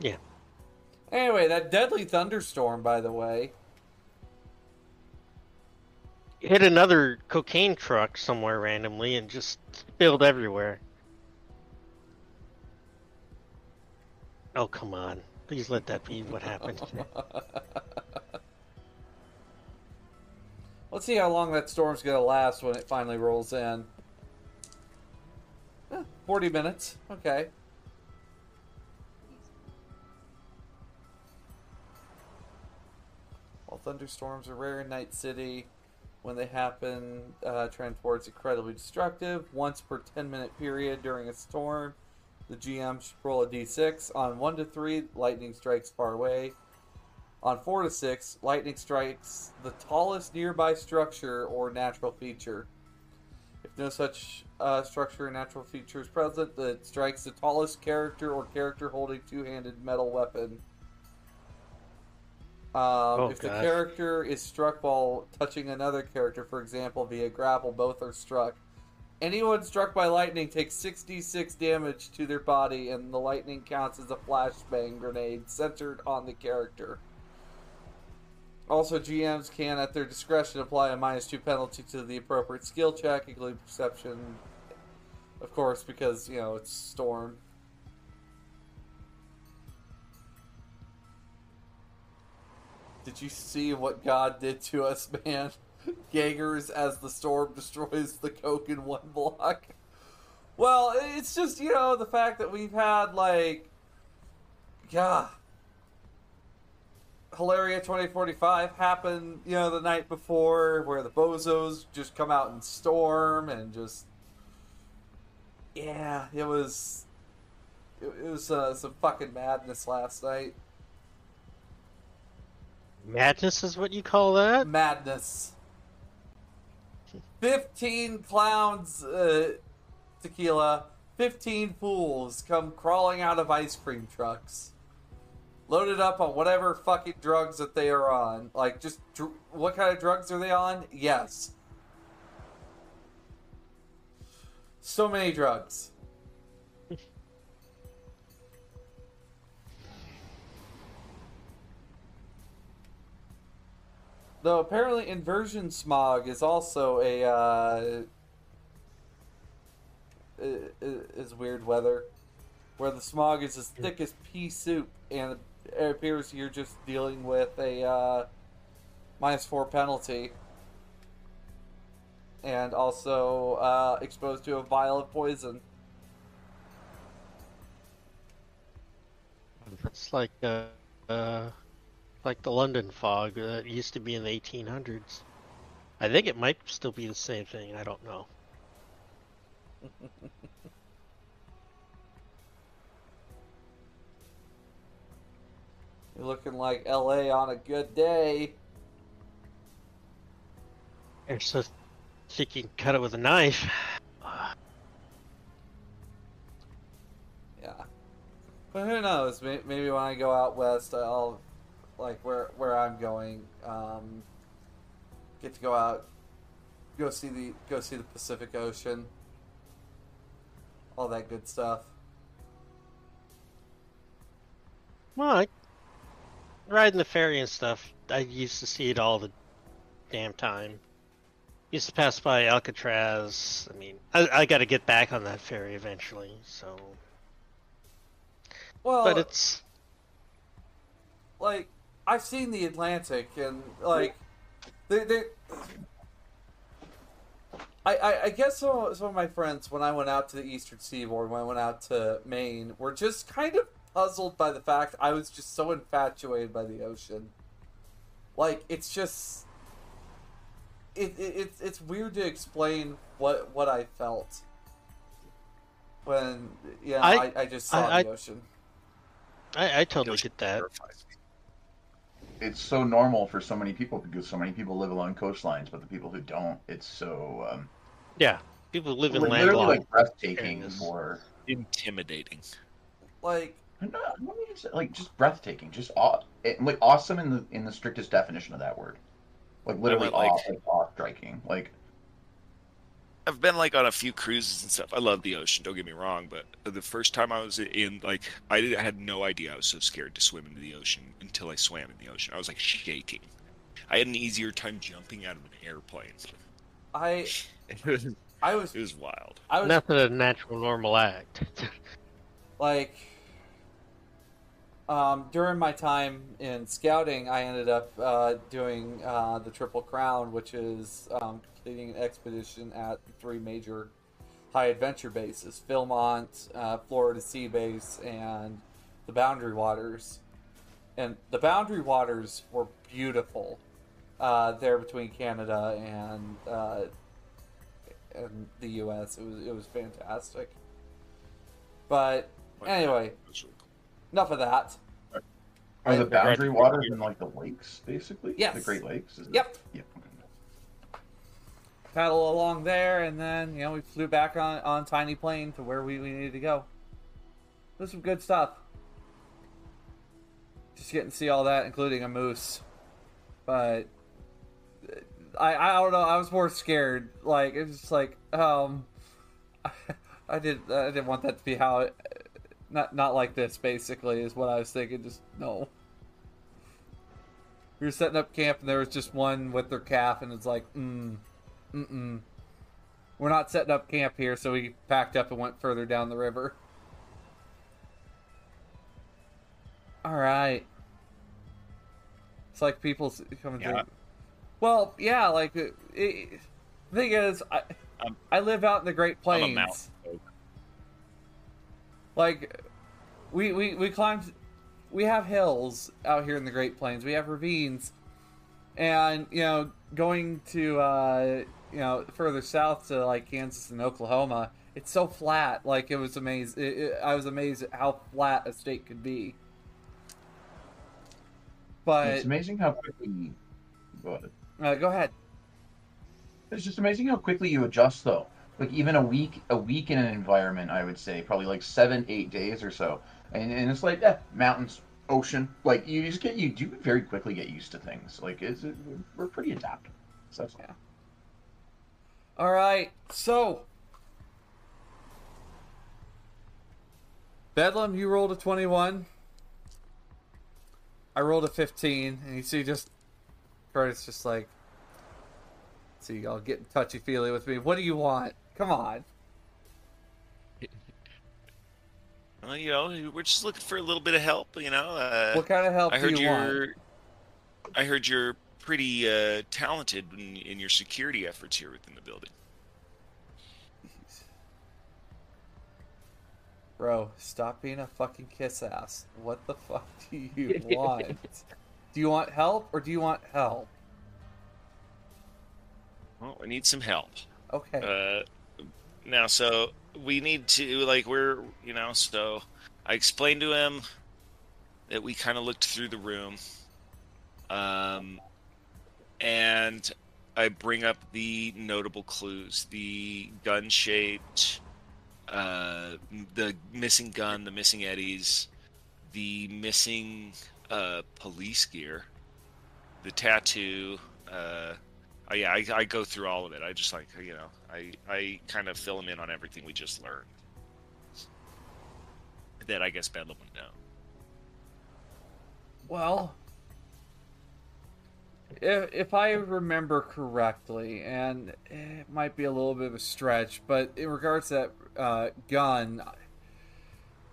Speaker 3: Yeah.
Speaker 1: Anyway, that deadly thunderstorm, by the way.
Speaker 3: Hit another cocaine truck somewhere randomly and just spilled everywhere. Oh, come on. Please let that be what happened.
Speaker 1: Let's see how long that storm's gonna last when it finally rolls in. Eh, Forty minutes. Okay. While thunderstorms are rare in Night City, when they happen, uh, transport's incredibly destructive. Once per 10 minute period during a storm, the GM should roll a d6. On 1 to 3, lightning strikes far away. On 4 to 6, lightning strikes the tallest nearby structure or natural feature. If no such uh, structure or natural feature is present, it strikes the tallest character or character holding two handed metal weapon. Um, if the character is struck while touching another character, for example, via grapple, both are struck. Anyone struck by lightning takes 66 damage to their body, and the lightning counts as a flashbang grenade centered on the character. Also, GMs can, at their discretion, apply a minus two penalty to the appropriate skill check, including perception, of course, because, you know, it's Storm. Did you see what God did to us, man? Jaegers as the storm destroys the coke in one block. Well, it's just, you know, the fact that we've had, like, yeah. Hilaria 2045 happened, you know, the night before, where the bozos just come out and storm and just. Yeah, it was. It, it was uh, some fucking madness last night.
Speaker 3: Madness is what you call that?
Speaker 1: Madness. 15 clowns, uh, tequila. 15 fools come crawling out of ice cream trucks. Loaded up on whatever fucking drugs that they are on. Like, just dr- what kind of drugs are they on? Yes. So many drugs. Though apparently inversion smog is also a uh, is weird weather, where the smog is as thick as pea soup, and it appears you're just dealing with a uh, minus four penalty, and also uh, exposed to a vial of poison.
Speaker 3: It's like uh, uh, like the London fog that used to be in the 1800s. I think it might still be the same thing. I don't know.
Speaker 1: You're looking like LA on a good day.
Speaker 3: It's so she can cut it with a knife. Yeah.
Speaker 1: But who knows? Maybe when I go out west, I'll like where where I'm going. Um, get to go out, go see the go see the Pacific Ocean, all that good stuff.
Speaker 3: Well, I, riding the ferry and stuff, I used to see it all the damn time. Used to pass by Alcatraz. I mean, I, I got to get back on that ferry eventually. So,
Speaker 1: Well,
Speaker 3: but it's
Speaker 1: like I've seen the Atlantic and like they they. I, I, I guess some of, some of my friends when I went out to the Eastern Seaboard when I went out to Maine were just kind of puzzled by the fact I was just so infatuated by the ocean. Like it's just it, it it's it's weird to explain what what I felt when yeah I,
Speaker 3: I-
Speaker 1: I, just saw
Speaker 3: I- I-
Speaker 1: the ocean.
Speaker 3: I, I totally
Speaker 6: Ocean
Speaker 3: get that.
Speaker 6: terrifies me.
Speaker 5: It's so normal for so many people because so many people live along coastlines, but the people who don't, it's so um,
Speaker 3: Yeah, people live in
Speaker 5: like, literally
Speaker 3: landlocked.
Speaker 5: like breathtaking or
Speaker 6: Intimidating.
Speaker 1: Like
Speaker 5: I'm not, I don't even say, like just breathtaking, just aw, it, like awesome in the in the strictest definition of that word. Like literally
Speaker 6: went, like-
Speaker 5: awe, like awe striking. Like
Speaker 6: I've been like on a few cruises and stuff. I love the ocean. Don't get me wrong, but the first time I was in, like, I, did, I had no idea I was so scared to swim into the ocean until I swam in the ocean. I was like shaking. I had an easier time jumping out of an airplane.
Speaker 1: I
Speaker 6: It was,
Speaker 1: I was
Speaker 6: it was wild.
Speaker 1: I was
Speaker 3: Not a natural, normal act.
Speaker 1: like um, during my time in scouting, I ended up uh, doing uh, the Triple Crown, which is um, completing an expedition at three major high adventure bases: Philmont, uh, Florida Sea Base, and the Boundary Waters. And the Boundary Waters were beautiful uh, there between Canada and uh, and the U.S. It was it was fantastic. But anyway,
Speaker 6: It was really cool.
Speaker 1: enough of that.
Speaker 5: are the boundary waters in like the lakes, basically?
Speaker 1: Yes.
Speaker 5: The Great Lakes. Is it?
Speaker 1: Yep. Paddle along there, and then you know we flew back on on tiny plane to where we, we needed to go. It was some good stuff. Just getting to see all that, including a moose. But I I don't know. I was more scared. Like it's just like um, I did I didn't want that to be how it. Not not like this. Basically, is what I was thinking. Just no. We were setting up camp, and there was just one with their calf, and it's like, mm, mm-mm. We're not setting up camp here, so we packed up and went further down the river. All right. It's like people come and
Speaker 6: Yeah.
Speaker 1: think. Well, yeah, like it, it, the thing is, I
Speaker 6: Um,
Speaker 1: I live out in the Great Plains. Like, we we we climbed. We have hills out here in the Great Plains. We have ravines, and you know, going to uh, you know further south to like Kansas and Oklahoma, it's so flat. Like it was amazed. It, it, I was amazed at how flat a state could be. But
Speaker 5: it's amazing how quickly. Go ahead.
Speaker 1: uh, go ahead.
Speaker 5: It's just amazing how quickly you adjust, though. Like even a week, a week in an environment, I would say probably like seven, eight days or so, and, and it's like yeah, mountains, ocean. Like you just get you do very quickly get used to things. Like it's it, we're pretty adaptable. So
Speaker 1: Yeah. All right, so Bedlam, you rolled a twenty-one. I rolled a fifteen, and you see, just Curtis, just like, see, y'all getting touchy feely with me. What do you want? Come on.
Speaker 6: Well, you know, we're just looking for a little bit of help. You know, uh,
Speaker 1: What kind of help
Speaker 6: I
Speaker 1: do
Speaker 6: heard
Speaker 1: you want?
Speaker 6: I heard you're pretty uh, talented in, in your security efforts here within the building.
Speaker 1: Bro, stop being a fucking kiss ass. What the fuck do you want? do you want help or do you want help?
Speaker 6: Well, I need some help.
Speaker 1: Okay.
Speaker 6: Uh, now, so we need to like we're you know so I explained to him that we kind of looked through the room, um, and I bring up the notable clues: the gun shaped, uh, the missing gun, the missing eddies, the missing uh, police gear, the tattoo. Uh, oh yeah, I, I go through all of it. I just like you know, I I kind of fill them in on everything we just learned. That I guess Bedlam would know.
Speaker 1: Well, if, if I remember correctly, and it might be a little bit of a stretch, but in regards to that uh, gun,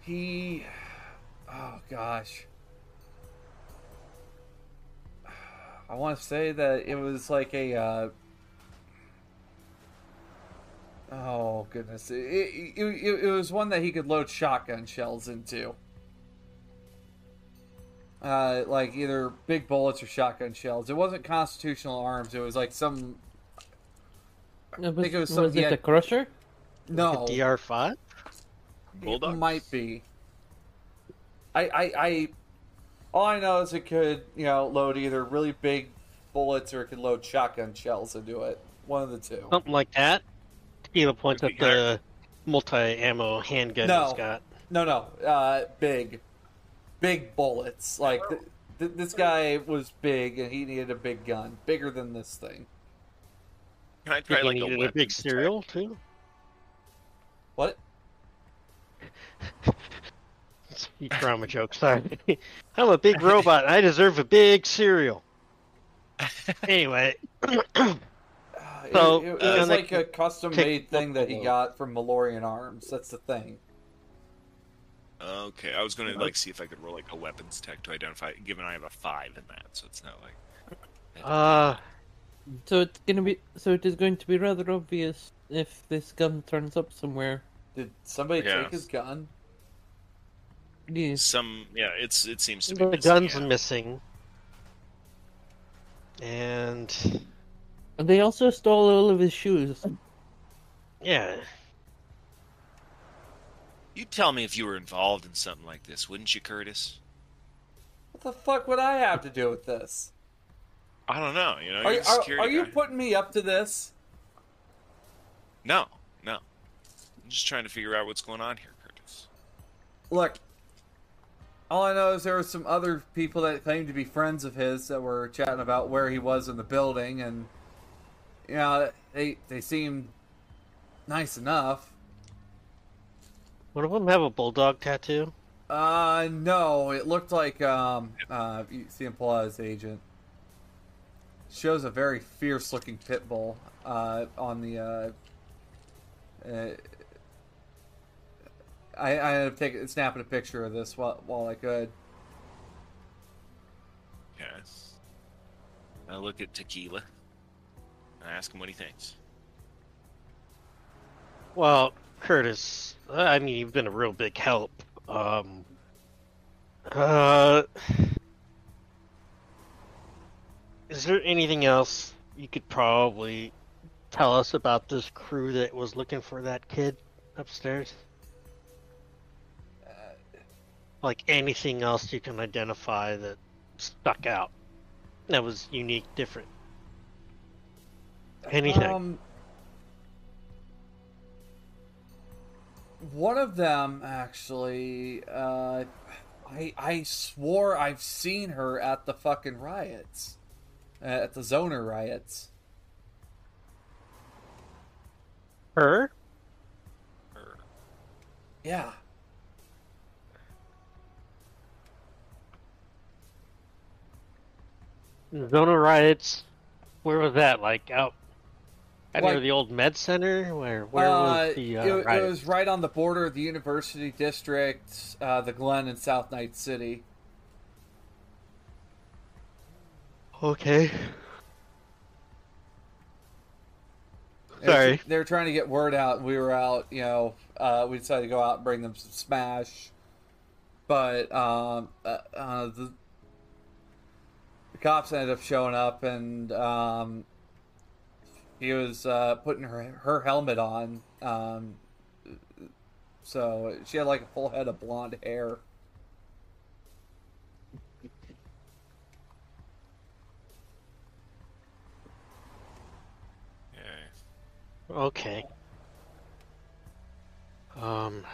Speaker 1: he. Oh, gosh. I want to say that it was like a. Uh, oh, goodness. It, it, it, it was one that he could load shotgun shells into uh, like either big bullets or shotgun shells. It wasn't constitutional arms. It was like some.
Speaker 2: It was,
Speaker 1: think it was
Speaker 2: was, it
Speaker 1: yeah.
Speaker 2: the Crusher?
Speaker 1: No,
Speaker 3: DR5?
Speaker 1: it
Speaker 6: Bulldog?
Speaker 1: might be. I, I, I, all I know is it could, you know, load either really big bullets or it could load shotgun shells into it. One of the two.
Speaker 3: Something like that. Tequila points
Speaker 6: Could
Speaker 3: point
Speaker 6: be
Speaker 3: the multi-ammo handgun
Speaker 1: No.
Speaker 3: he's got.
Speaker 1: No, no, uh, big, big bullets. Like th- th- this guy was big and he needed a big gun, bigger than this thing.
Speaker 6: Can I
Speaker 3: Think
Speaker 6: try like a
Speaker 3: a big
Speaker 6: check?
Speaker 3: cereal too.
Speaker 1: What?
Speaker 3: Speak drama joke. Sorry. I'm a big robot. I deserve a big cereal. Anyway,
Speaker 1: Uh,
Speaker 3: So,
Speaker 1: it, it, it was
Speaker 3: they
Speaker 1: like a custom made thing that he got from Malorian Arms. That's the thing.
Speaker 6: Okay, I was gonna like see if I could roll like a weapons tech to identify. Given I have a five in that, so it's not like.
Speaker 3: uh,
Speaker 2: So it's gonna be. So it is going to be rather obvious if this gun turns up somewhere.
Speaker 1: Did somebody
Speaker 6: Yeah.
Speaker 1: take his gun?
Speaker 2: Yes.
Speaker 6: Some yeah, it's it seems to be.
Speaker 3: the
Speaker 6: missing,
Speaker 3: gun's
Speaker 6: yeah.
Speaker 3: missing, and
Speaker 2: And they also stole all of his shoes.
Speaker 3: yeah,
Speaker 6: You'd tell me if you were involved in something like this, wouldn't you, Curtis?
Speaker 1: What the fuck would I have to do with this?
Speaker 6: I don't know. You know,
Speaker 1: Are,
Speaker 6: you're
Speaker 1: are, are you putting me up to this?
Speaker 6: No, no. I'm just trying to figure out what's going on here, Curtis.
Speaker 1: Look, all I know is there were some other people that claimed to be friends of his that were chatting about where he was in the building, and you know they they seemed nice enough.
Speaker 3: One of them have a bulldog tattoo.
Speaker 1: Uh, no, it looked like um uh you see him pull out his agent. Shows a very fierce looking pit bull uh on the uh. uh I I ended up taking snapping a picture of this while while I could.
Speaker 6: Yes. I look at Tequila. I ask him what he thinks.
Speaker 3: Well, Curtis, I mean, you've been a real big help. Um, uh, is there anything else you could probably tell us about this crew that was looking for that kid upstairs? Like anything else you can identify that stuck out that was unique, different? Anything.
Speaker 1: Um, one of them actually, uh, I I swore I've seen her at the fucking riots, uh, at the Zoner riots.
Speaker 3: Her?
Speaker 1: Yeah.
Speaker 3: Zona riots. Where was that? Like out? I
Speaker 1: Like-
Speaker 3: near the old med center. Where? Where
Speaker 1: Uh,
Speaker 3: was the uh,
Speaker 1: it, it was right on the border of the University District, uh, the Glen, and South Night City.
Speaker 3: Okay. Sorry.
Speaker 1: They were trying to get word out. We were out, you know, uh, we decided to go out and bring them some Smash. But um, uh, uh, the, the cops ended up showing up and um, he was uh, putting her, her helmet on. Um, so she had like a full head of blonde hair.
Speaker 6: yeah.
Speaker 3: Okay. Um.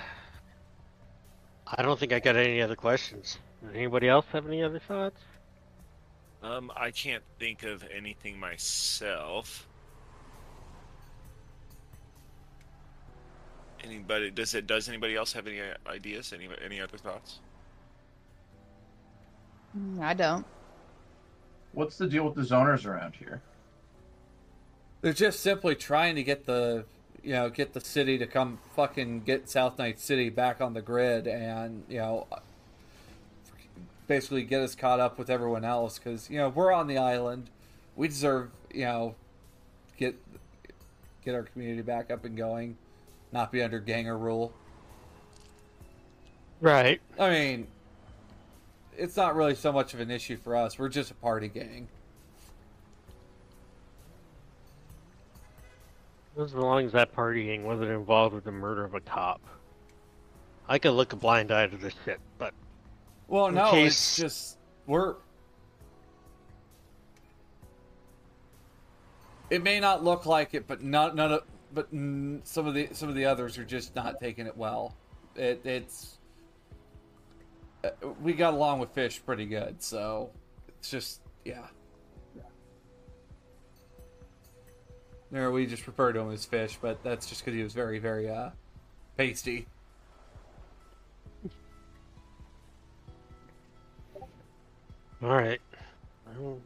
Speaker 3: I don't think I got any other questions. Anybody else have any other thoughts?
Speaker 6: Um, I can't think of anything myself. Anybody does it? Does anybody else have any uh, ideas? Any any other thoughts?
Speaker 4: I don't.
Speaker 5: What's the deal with the zoners around here?
Speaker 1: They're just simply trying to get the you know get the city to come fucking get South Night City back on the grid and you know basically get us caught up with everyone else because you know we're on the island, we deserve you know get get our community back up and going, not be under ganger rule.
Speaker 3: Right.
Speaker 1: I mean, it's not really so much of an issue for us. We're just a party gang.
Speaker 3: As long as that partying wasn't involved with the murder of a cop. I could look a blind eye to this shit, but
Speaker 1: Well, no,
Speaker 3: case-
Speaker 1: it's just we're. It may not look like it, but not none of but mm, some of the some of the others are just not taking it well. It, it's uh, we got along with fish pretty good, so it's just yeah. There, we just refer to him as fish, but that's just because he was very very uh pasty.
Speaker 3: alright. Well,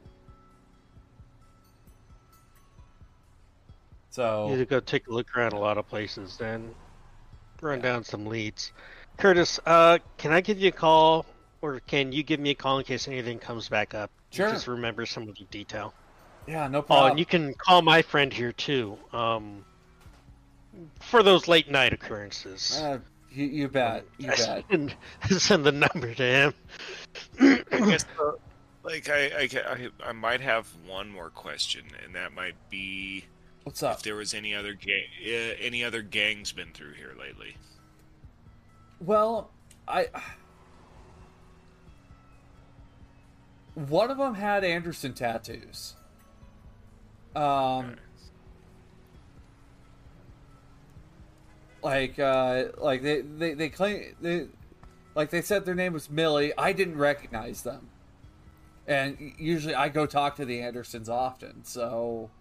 Speaker 1: So
Speaker 3: Need to go take a look around a lot of places then. Run down some leads. Curtis, uh, can I give you a call? Or can you give me a call in case anything comes back up?
Speaker 1: Sure.
Speaker 3: Just remember some of the detail.
Speaker 1: yeah, no
Speaker 3: Oh,
Speaker 1: problem.
Speaker 3: and you can call my friend here too. Um, for those late night occurrences.
Speaker 1: Uh, you, you bet. You bet.
Speaker 3: And send the number to him.
Speaker 6: I guess, uh, like I, I, I, I might have one more question, and that might be
Speaker 1: What's up?
Speaker 6: if there was any other gang, uh, any other gangs been through here lately.
Speaker 1: Well, I. One of them had Anderson tattoos. Um, like, uh, like they, they, they claim they, like they said their name was Millie. I didn't recognize them, and usually I go talk to the Andersons often, so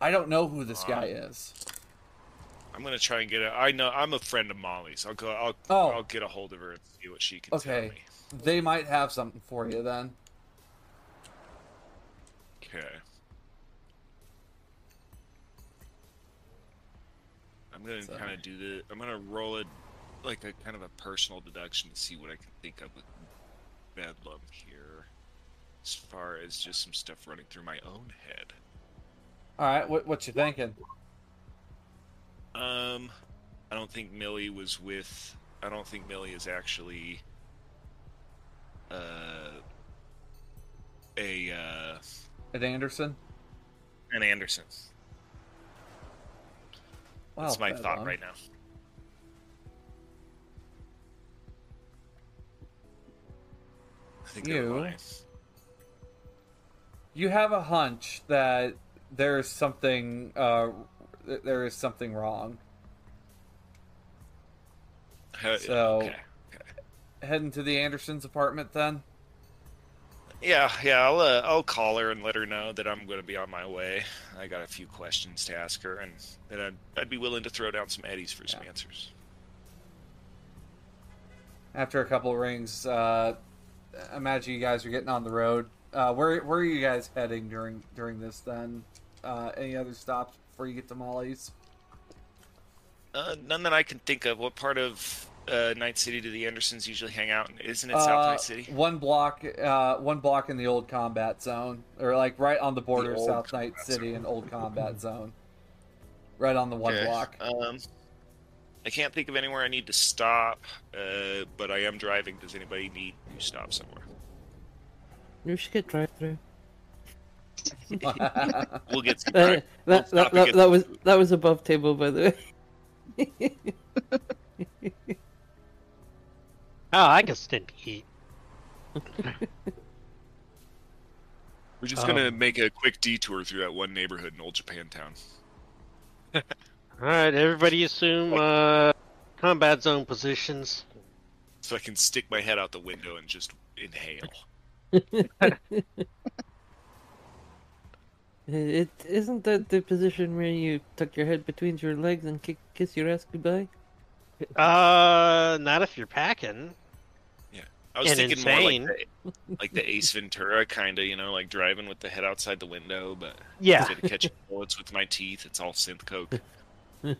Speaker 1: I don't know who this guy is.
Speaker 6: I'm gonna try and get a. I know I'm a friend of Molly's. I'll go. I'll.
Speaker 1: Oh.
Speaker 6: I'll get a hold of her and see what she can
Speaker 1: Okay.
Speaker 6: tell me.
Speaker 1: They might have something for you then.
Speaker 6: Okay. I'm gonna
Speaker 1: So-
Speaker 6: kind of do the. I'm gonna roll it like a kind of a personal deduction to see what I can think of with Bedlam here, as far as just some stuff running through my own head.
Speaker 1: All right, what what you thinking?
Speaker 6: Um, I don't think Millie was with. I don't think Millie is actually. Uh. A uh,
Speaker 1: At Anderson?
Speaker 6: an Anderson. That's my thought
Speaker 1: one.
Speaker 6: right now. I think
Speaker 1: You- You have a hunch that there is something uh there is something wrong. So-
Speaker 6: okay.
Speaker 1: Heading to the Andersons' apartment then?
Speaker 6: Yeah, yeah. I'll uh, I'll call her and let her know that I'm going to be on my way. I got a few questions to ask her, and that I'd, I'd be willing to throw down some eddies for some answers.
Speaker 1: After a couple of rings, uh imagine you guys are getting on the road. Uh where where are you guys heading during during this then? Uh any other stops before you get to Molly's?
Speaker 6: Uh, none that I can think of. What part of uh, Night City do the Andersons usually hang out in? Isn't it South
Speaker 1: Uh,
Speaker 6: Night City?
Speaker 1: One block, uh, one block in the old combat zone, or like right on the border of South Night
Speaker 6: combat
Speaker 1: City
Speaker 6: zone.
Speaker 1: and old combat zone. Right on the one
Speaker 6: Okay.
Speaker 1: block.
Speaker 6: Um, I can't think of anywhere I need to stop, uh, but I am driving. Does anybody need to stop somewhere?
Speaker 2: You should get drive through.
Speaker 6: We'll get some.
Speaker 2: Uh,
Speaker 6: drive-
Speaker 2: that,
Speaker 6: stop
Speaker 2: that, that, that was that was above table, by the way.
Speaker 3: Oh, I can stand to eat.
Speaker 6: We're just
Speaker 3: Um,
Speaker 6: gonna make a quick detour through that one neighborhood in Old Japantown.
Speaker 3: All right, everybody assume uh, combat zone positions.
Speaker 6: so I can stick my head out the window and just inhale.
Speaker 2: It isn't that the position where you tuck your head between your legs and ki- kiss your ass goodbye.
Speaker 3: Uh, not if you're packing.
Speaker 6: Yeah, I was
Speaker 3: And
Speaker 6: thinking
Speaker 3: insane.
Speaker 6: more like the, like the Ace Ventura kind of, you know, like driving with the head outside the window, but
Speaker 3: Yeah.
Speaker 6: instead of catching bullets with my teeth, it's all synth coke.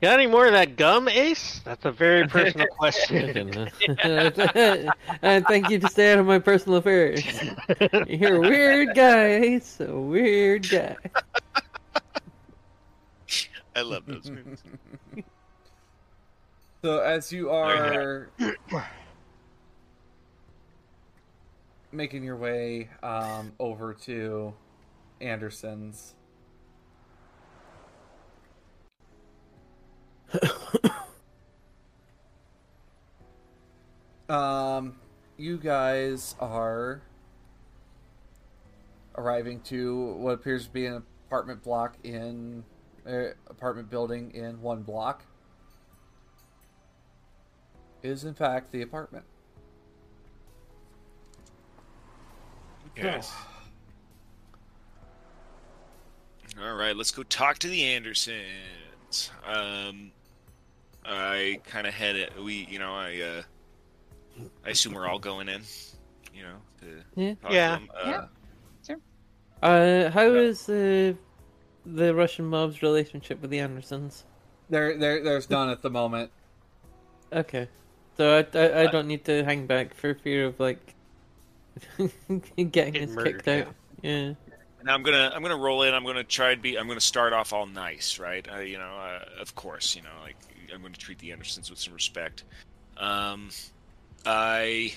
Speaker 3: Got any more of that gum, Ace? That's a very personal question.
Speaker 2: and thank you to stay out of my personal affairs. You're a weird guy, Ace. A weird guy.
Speaker 6: I love those movies.
Speaker 1: So as you are making your way um, over to Anderson's, um, you guys are arriving to what appears to be an apartment block in uh, apartment building in one block is in fact the apartment.
Speaker 6: Yes. All right, let's go talk to the Andersons. Um, I kind of had it. We, you know, I, uh, I assume we're all going in. You know, to
Speaker 2: Yeah.
Speaker 6: talk
Speaker 3: Yeah.
Speaker 6: To them. Uh,
Speaker 4: Yeah.
Speaker 2: Uh, how is uh, the Russian mob's relationship with the Andersons?
Speaker 1: There, there, there's none at the moment.
Speaker 2: Okay, so I, I, I don't need to hang back for fear of like getting
Speaker 3: Getting
Speaker 2: us
Speaker 3: murdered,
Speaker 2: kicked out. Yeah.
Speaker 6: And I'm gonna I'm gonna roll in. I'm gonna try to be. I'm gonna start off all nice, right? Uh, you know, uh, of course, you know, like I'm gonna treat the Andersons with some respect. Um, I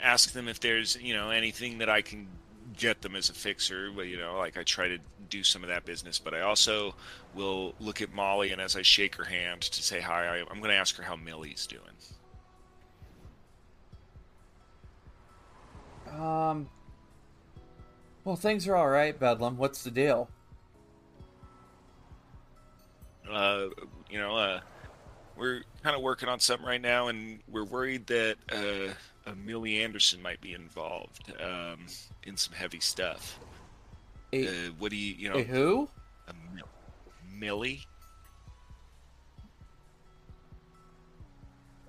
Speaker 6: ask them if there's you know anything that I can get them as a fixer. But you know, like I try to do some of that business. But I also will look at Molly, and as I shake her hand to say hi, I, I'm gonna ask her how Millie's doing.
Speaker 1: Um. Well, things are all right, Bedlam. What's the deal?
Speaker 6: uh, you know, uh, we're kind of working on something right now, and we're worried that uh, Millie Anderson might be involved um, in some heavy stuff.
Speaker 1: A,
Speaker 6: Uh, what do you, you know,
Speaker 1: a who?
Speaker 6: a Mil- Millie?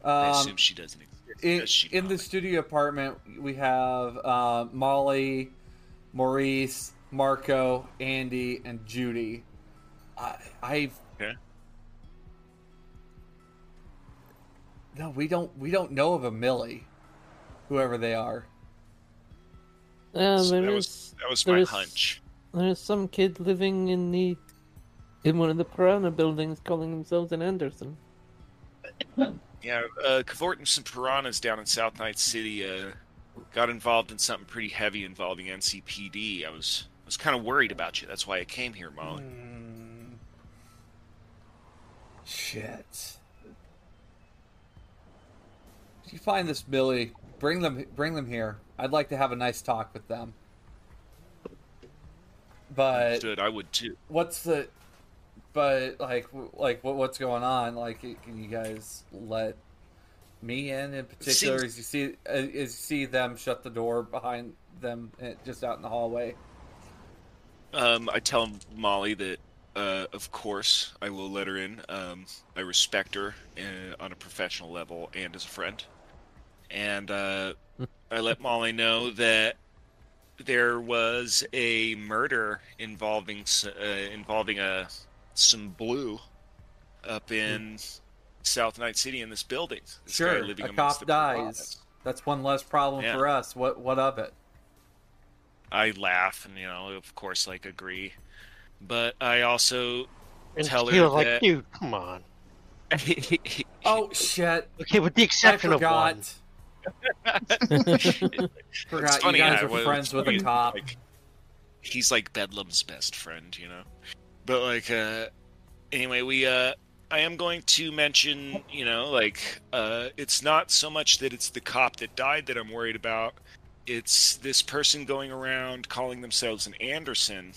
Speaker 6: I
Speaker 1: Um,
Speaker 6: assume she doesn't exist.
Speaker 1: in,
Speaker 6: she,
Speaker 1: in the studio apartment, we have uh, Molly, Maurice, Marco, Andy, and Judy. I, I've no, we don't. We don't know of a Millie, whoever they are.
Speaker 2: Uh,
Speaker 6: So
Speaker 2: there
Speaker 6: that
Speaker 2: is
Speaker 6: was that was my
Speaker 2: is-
Speaker 6: hunch.
Speaker 2: there's some kid living in the in one of the Piranha buildings calling themselves an Anderson.
Speaker 6: Yeah, uh, cavorting some piranhas down in South Night City. Uh, got involved in something pretty heavy involving NCPD. I was I was kind of worried about you. That's why I came here, Molly.
Speaker 1: Hmm. Shit. If you find this Billy, bring them bring them here. I'd like to have a nice talk with them. But
Speaker 6: I would too.
Speaker 1: what's the but like like what what's going on? Like can you guys let me in in particular
Speaker 6: Seems-
Speaker 1: as you see as you see them shut the door behind them eh, just out in the hallway?
Speaker 6: Um, I tell Molly that, uh, of course, I will let her in. Um, I respect her uh, on a professional level and as a friend. And uh, I let Molly know that there was a murder involving uh, involving a some blue up in South Night City in this building. This
Speaker 1: Sure,
Speaker 6: living
Speaker 1: a cop dies.
Speaker 6: piranhas.
Speaker 1: That's one less problem
Speaker 6: Yeah.
Speaker 1: for us. What what of it?
Speaker 6: I laugh and you know, of course, like agree. But I also
Speaker 3: And
Speaker 6: Tell her
Speaker 3: like,
Speaker 6: that-
Speaker 3: dude, come on.
Speaker 1: Oh shit!
Speaker 3: Okay, with the
Speaker 1: I
Speaker 3: exception of one.
Speaker 1: Forgot.
Speaker 6: It's funny,
Speaker 1: you guys
Speaker 6: yeah,
Speaker 1: are friends with a cop.
Speaker 6: like, he's like Bedlam's best friend, you know. But like, uh, anyway, we, uh, I am going to mention, you know, like, uh, it's not so much that it's the cop that died that I'm worried about. It's this person going around calling themselves an Anderson.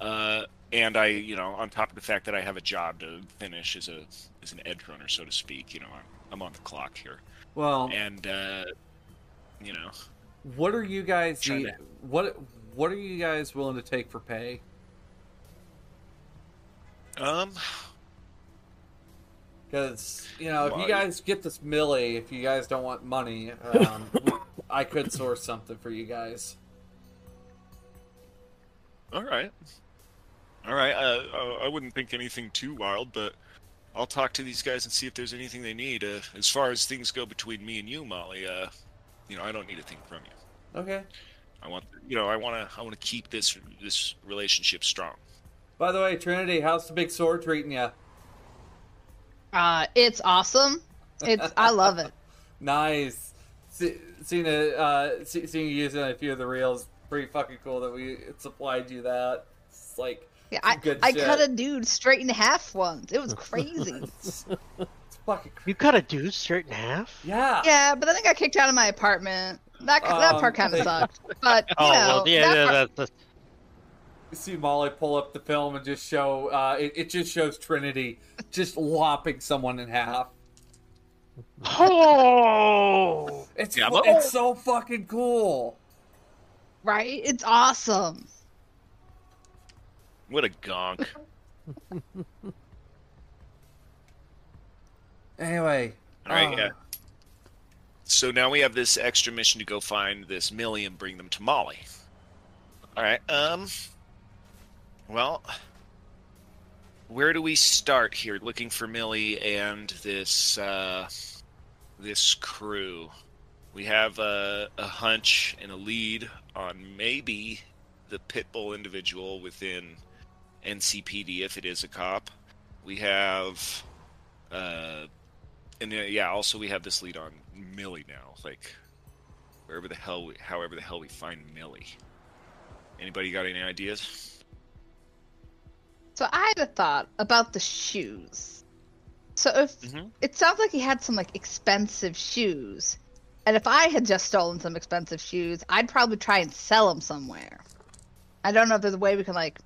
Speaker 6: Uh, and I, you know, on top of the fact that I have a job to finish as a as an edge runner, so to speak, you know, I'm I'm on the clock here,
Speaker 1: Well,
Speaker 6: and uh, you know,
Speaker 1: what are you guys the,
Speaker 6: to-
Speaker 1: what what are you guys willing to take for pay?
Speaker 6: um,
Speaker 1: Because you know, if you guys get this Millie, if you guys don't want money, um, I could source something for you guys.
Speaker 6: all right, all right. Uh, I wouldn't think anything too wild, but I'll talk to these guys and see if there's anything they need. Uh, as far as things go between me and you, Molly, uh, you know, I don't need a thing from you.
Speaker 1: Okay.
Speaker 6: I want, you know, I want to, I want to keep this this relationship strong.
Speaker 1: By the way, Trinity, how's the big sword treating you?
Speaker 4: Uh, it's awesome. It's I love it.
Speaker 1: Nice. See, seeing it, uh, see, seeing you using a few of the reels, pretty fucking cool that we supplied you that. It's like
Speaker 4: Yeah, I,
Speaker 1: Good
Speaker 4: I
Speaker 1: shit.
Speaker 4: cut a dude straight in half once. It was crazy.
Speaker 1: it's, it's fucking cr-
Speaker 3: You cut a dude straight in half?
Speaker 1: yeah.
Speaker 4: yeah, but then I got kicked out of my apartment. That that
Speaker 1: Um,
Speaker 4: part kind of sucked. But you
Speaker 3: Oh,
Speaker 4: know,
Speaker 3: well, yeah,
Speaker 4: that
Speaker 3: yeah,
Speaker 4: part-
Speaker 3: that's,
Speaker 1: You see Molly pull up the film and just show uh, it, it just shows Trinity just lopping someone in half.
Speaker 3: Oh!
Speaker 1: It's
Speaker 6: Yeah, but-
Speaker 1: it's so fucking cool.
Speaker 4: right? It's awesome.
Speaker 6: What a gonk!
Speaker 1: Anyway,
Speaker 6: All right,
Speaker 1: uh,
Speaker 6: yeah. So now we have this extra mission to go find this Millie and bring them to Molly. All right. Um. Well, where do we start here? Looking for Millie and this uh, this crew. We have a, a hunch and a lead on maybe the Pitbull individual within NCPD if it is a cop. We have uh, and uh, yeah, also we have this lead on Millie now. Like wherever the hell, we, however the hell we find Millie. Anybody got any ideas?
Speaker 4: So I had a thought about the shoes. So if
Speaker 6: Mhm.
Speaker 4: it sounds like he had some like expensive shoes, and if I had just stolen some expensive shoes, I'd probably try and sell them somewhere. I don't know if there's a way we can like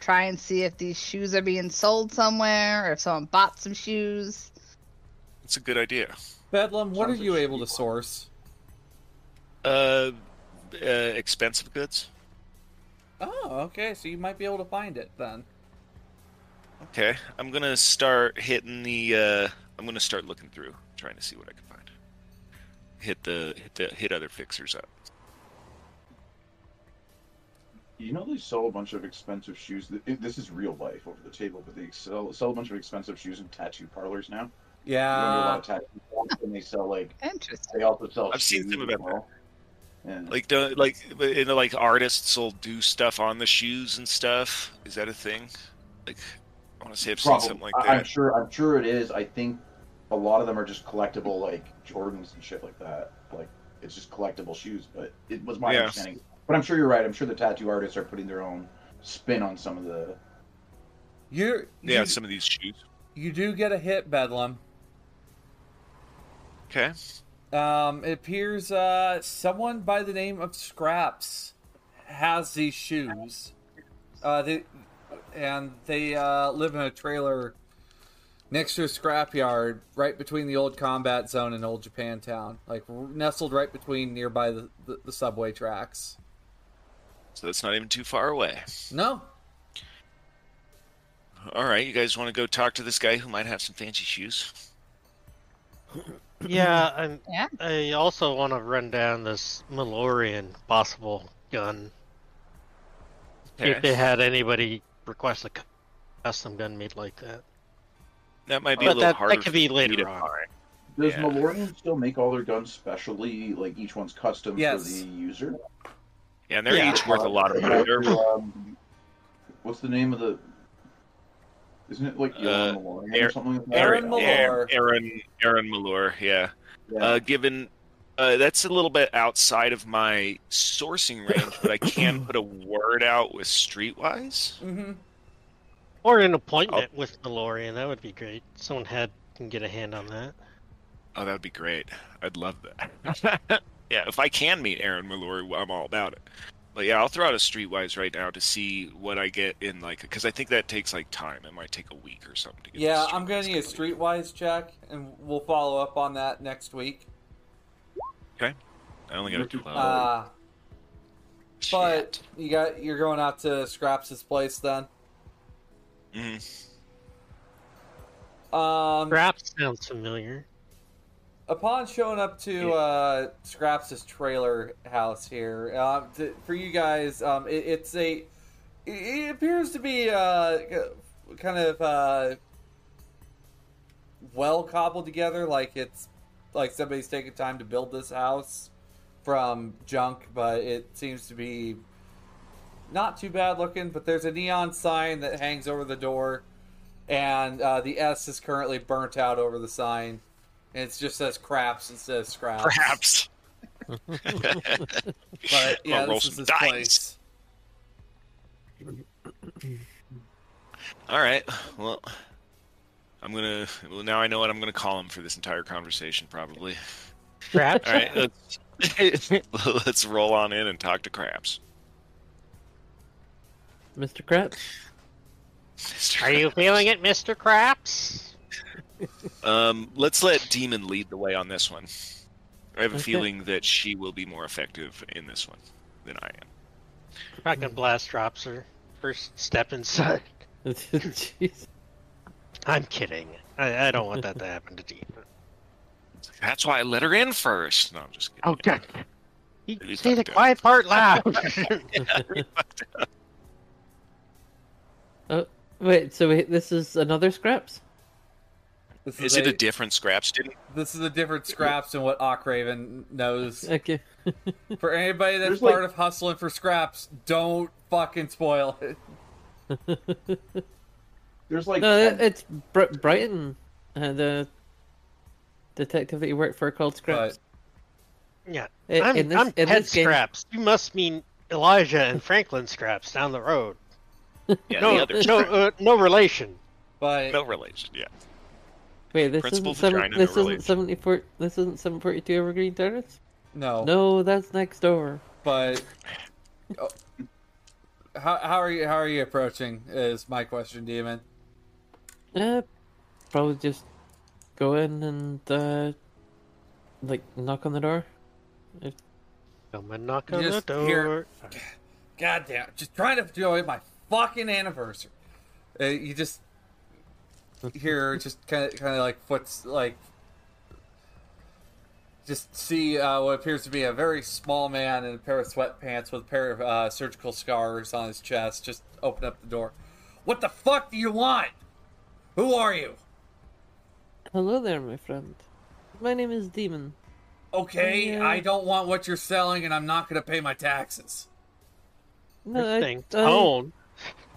Speaker 4: try and see if these shoes are being sold somewhere, or if someone bought some shoes.
Speaker 6: It's a good idea.
Speaker 1: Bedlam, what are you able to
Speaker 5: cheap.
Speaker 1: source?
Speaker 6: Uh, uh, expensive goods.
Speaker 1: Oh, okay, so you might be able to find it then.
Speaker 6: Okay, I'm gonna start hitting the. Uh, I'm gonna start looking through, trying to see what I can find. Hit the hit the hit other fixers up.
Speaker 5: You know they sell a bunch of expensive shoes. This is real life over the table, but they sell sell a bunch of expensive shoes in tattoo parlors now. You go a lot
Speaker 1: Yeah.
Speaker 5: of tattoo parlors, and they sell like
Speaker 4: Interesting.
Speaker 5: they also sell.
Speaker 6: I've seen
Speaker 5: shoes
Speaker 6: some
Speaker 5: as
Speaker 6: about
Speaker 5: well. Yeah.
Speaker 6: Like the like you know, like artists will do stuff on the shoes and stuff. Is that a thing? Like I want to say I've seen
Speaker 5: Probably.
Speaker 6: something like
Speaker 5: I- I'm sure. I'm sure it is. I think a lot of them are just collectible, like Jordans and shit like that. Like it's just collectible shoes. But it was my
Speaker 6: Yeah.
Speaker 5: understanding. But I'm sure you're right. I'm sure the tattoo artists are putting their own spin on some of the.
Speaker 1: You're,
Speaker 6: Yeah,
Speaker 1: you,
Speaker 6: some of these shoes.
Speaker 1: you do get a hit, Bedlam.
Speaker 6: Okay.
Speaker 1: Um, it appears uh, someone by the name of Scraps has these shoes. Uh, they, and they uh, live in a trailer next to a scrapyard right between the old combat zone and old Japantown, like nestled right between nearby the, the, the subway tracks.
Speaker 6: So that's not even too far away.
Speaker 1: No,
Speaker 6: All right, you guys want to go talk to this guy who might have some fancy shoes?
Speaker 3: Yeah, and
Speaker 4: Yeah.
Speaker 3: I also want to run down this Malorian possible gun. See if they had anybody request a custom gun made like that.
Speaker 6: That might be a little
Speaker 3: that- that could be later on.
Speaker 6: find.
Speaker 5: Does
Speaker 6: Yeah.
Speaker 5: Malorian still make all their guns specially? Like each one's custom
Speaker 1: Yes.
Speaker 5: for the user.
Speaker 6: Yeah, and they're
Speaker 3: Yeah.
Speaker 6: each worth a lot of money.
Speaker 5: Um, what's the name of the? Isn't it like Yolan
Speaker 6: Uh,
Speaker 5: Malorian
Speaker 6: Aaron-
Speaker 5: or something like that?
Speaker 1: Aaron
Speaker 6: Aaron,
Speaker 1: Malore.
Speaker 6: Aaron, Aaron Malore, yeah.
Speaker 5: Yeah.
Speaker 6: Uh, given uh, that's a little bit outside of my sourcing range, but I can put a word out with Streetwise.
Speaker 1: hmm
Speaker 3: Or an appointment with Malorian, that would be great. Someone had can get a hand on that.
Speaker 6: Oh, that would be great. I'd love that. yeah, if I can meet Aaron Malloy, I'm all about it. but yeah, I'll throw out a streetwise right now to see what I get in like because I think that takes like time. It might take a week or something. To get
Speaker 1: Yeah, I'm gonna
Speaker 6: Streetwise
Speaker 1: need a streetwise check, and we'll follow up on that next week.
Speaker 6: Okay, I only got a twelve.
Speaker 1: Uh, but you got you're going out to Scraps' place then.
Speaker 6: Mhm.
Speaker 1: Um,
Speaker 3: Perhaps sounds familiar.
Speaker 1: Upon showing up to uh, Scraps' trailer house here, uh, to, for you guys, um, it, it's a. It, appears to be uh, kind of uh, well cobbled together, like it's like somebody's taking time to build this house from junk, but it seems to be not too bad looking. But there's a neon sign that hangs over the door, and uh, the S is currently burnt out over the sign. And it just says craps instead of scraps.
Speaker 6: Perhaps.
Speaker 1: But yeah, this is
Speaker 6: some
Speaker 1: his
Speaker 6: dice.
Speaker 1: place.
Speaker 6: All right. Well, I'm gonna. Well, now I know what I'm gonna call him for this entire conversation, probably.
Speaker 3: Perhaps.
Speaker 6: All right. Let's, let's roll on in and talk to Craps.
Speaker 2: Mr. Krabs?
Speaker 3: Are you feeling it, Mr. Craps?
Speaker 6: Um, let's let Demon lead the way on this one. I have a
Speaker 2: Okay.
Speaker 6: feeling that she will be more effective in this one than I am.
Speaker 3: Fucking blast drops her. First step inside.
Speaker 2: Jeez.
Speaker 3: I'm kidding. I, I don't want that to happen to Dean.
Speaker 6: That's why I let her in first. No, I'm just kidding.
Speaker 3: Oh, God. You
Speaker 6: Maybe
Speaker 3: say the
Speaker 6: fucked up.
Speaker 3: quiet part loud.
Speaker 2: Oh, wait, so wait, this is another Scraps?
Speaker 1: This
Speaker 6: Is it a different Scraps? Didn't
Speaker 1: This is a different scraps than what Ockraven knows.
Speaker 2: Okay.
Speaker 1: For anybody that's
Speaker 5: There's,
Speaker 1: part
Speaker 5: like-
Speaker 1: of hustling for scraps, don't fucking spoil it.
Speaker 5: There's like
Speaker 2: no,
Speaker 5: 10
Speaker 2: it's Br- Brighton, uh, the detective that you work for called Scraps.
Speaker 3: yeah.
Speaker 2: In-
Speaker 3: I'm,
Speaker 2: in this-
Speaker 3: I'm
Speaker 2: in
Speaker 3: Ted
Speaker 2: this game-
Speaker 3: Scraps. You must mean Elijah and Franklin Scraps down the road.
Speaker 6: yeah,
Speaker 3: no,
Speaker 6: the other
Speaker 3: no, uh, no relation.
Speaker 1: But
Speaker 6: no relation. Yeah.
Speaker 2: Wait, this
Speaker 6: Principal
Speaker 2: isn't seven,
Speaker 6: vagina, no
Speaker 2: this isn't seventy four. This isn't seven forty two Evergreen Terrace.
Speaker 1: no,
Speaker 2: No, that's next door.
Speaker 1: But oh, how how are you how are you approaching? Is my question, Demon.
Speaker 2: Uh, probably just go in and uh, like knock on the door.
Speaker 3: Come and knock
Speaker 1: You
Speaker 3: on the door.
Speaker 1: hear- God damn! Just trying to enjoy my fucking anniversary. Uh, you just hear just kind of kind of like foot's like just see uh, what appears to be a very small man in a pair of sweatpants with a pair of uh, surgical scars on his chest. Just open up the door. What the fuck do you want? Who are you?
Speaker 2: Hello there, my friend. My name is Demon.
Speaker 1: Okay,
Speaker 2: Yeah.
Speaker 1: I don't want what you're selling, and I'm not going to pay my taxes.
Speaker 2: No, I,
Speaker 3: Thing.
Speaker 2: I,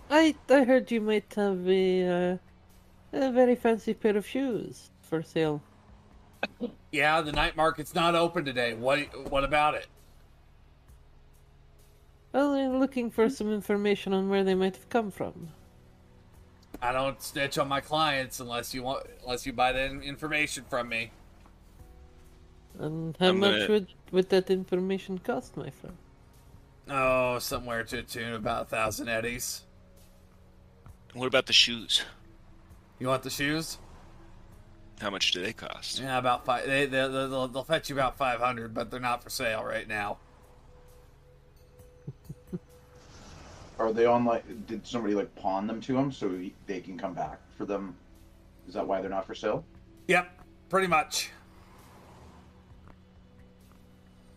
Speaker 2: I I heard you might have a uh, a very fancy pair of shoes for sale.
Speaker 1: Yeah, the night market's not open today. What what about it?
Speaker 2: Well, I'm looking for some information on where they might have come from.
Speaker 1: I don't snitch on my clients unless you want unless you buy the information from me.
Speaker 2: And how
Speaker 6: I'm
Speaker 2: much
Speaker 6: gonna-
Speaker 2: would would that information cost, my friend?
Speaker 1: Oh, somewhere to a tune about a thousand eddies.
Speaker 6: What about the shoes?
Speaker 1: You want the shoes?
Speaker 6: How much do they cost?
Speaker 1: Yeah, about five. They, they they'll, they'll fetch you about five hundred, but they're not for sale right now.
Speaker 5: Are they on like? Did somebody like pawn them to him so they can come back for them? Is that why they're not for sale?
Speaker 1: Yep, pretty much.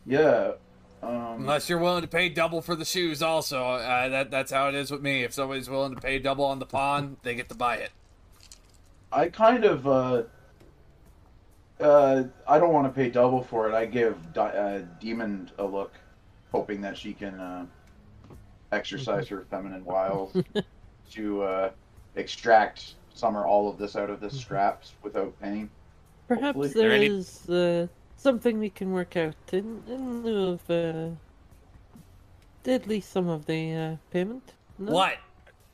Speaker 5: Yeah. Um,
Speaker 1: Unless you're willing to pay double for the shoes, also. Uh, that that's how it is with me. If somebody's willing to pay double on the pawn, they get to buy it.
Speaker 5: I kind of. Uh, uh, I don't want to pay double for it. I give Di- uh, Demon a look, hoping that she can uh, exercise her feminine wiles to uh, extract some or all of this out of the scraps without paying.
Speaker 2: Perhaps
Speaker 5: Hopefully.
Speaker 2: there
Speaker 6: any-
Speaker 2: is uh, something we can work out in, in lieu of uh, at least some of the uh, payment. No?
Speaker 1: What?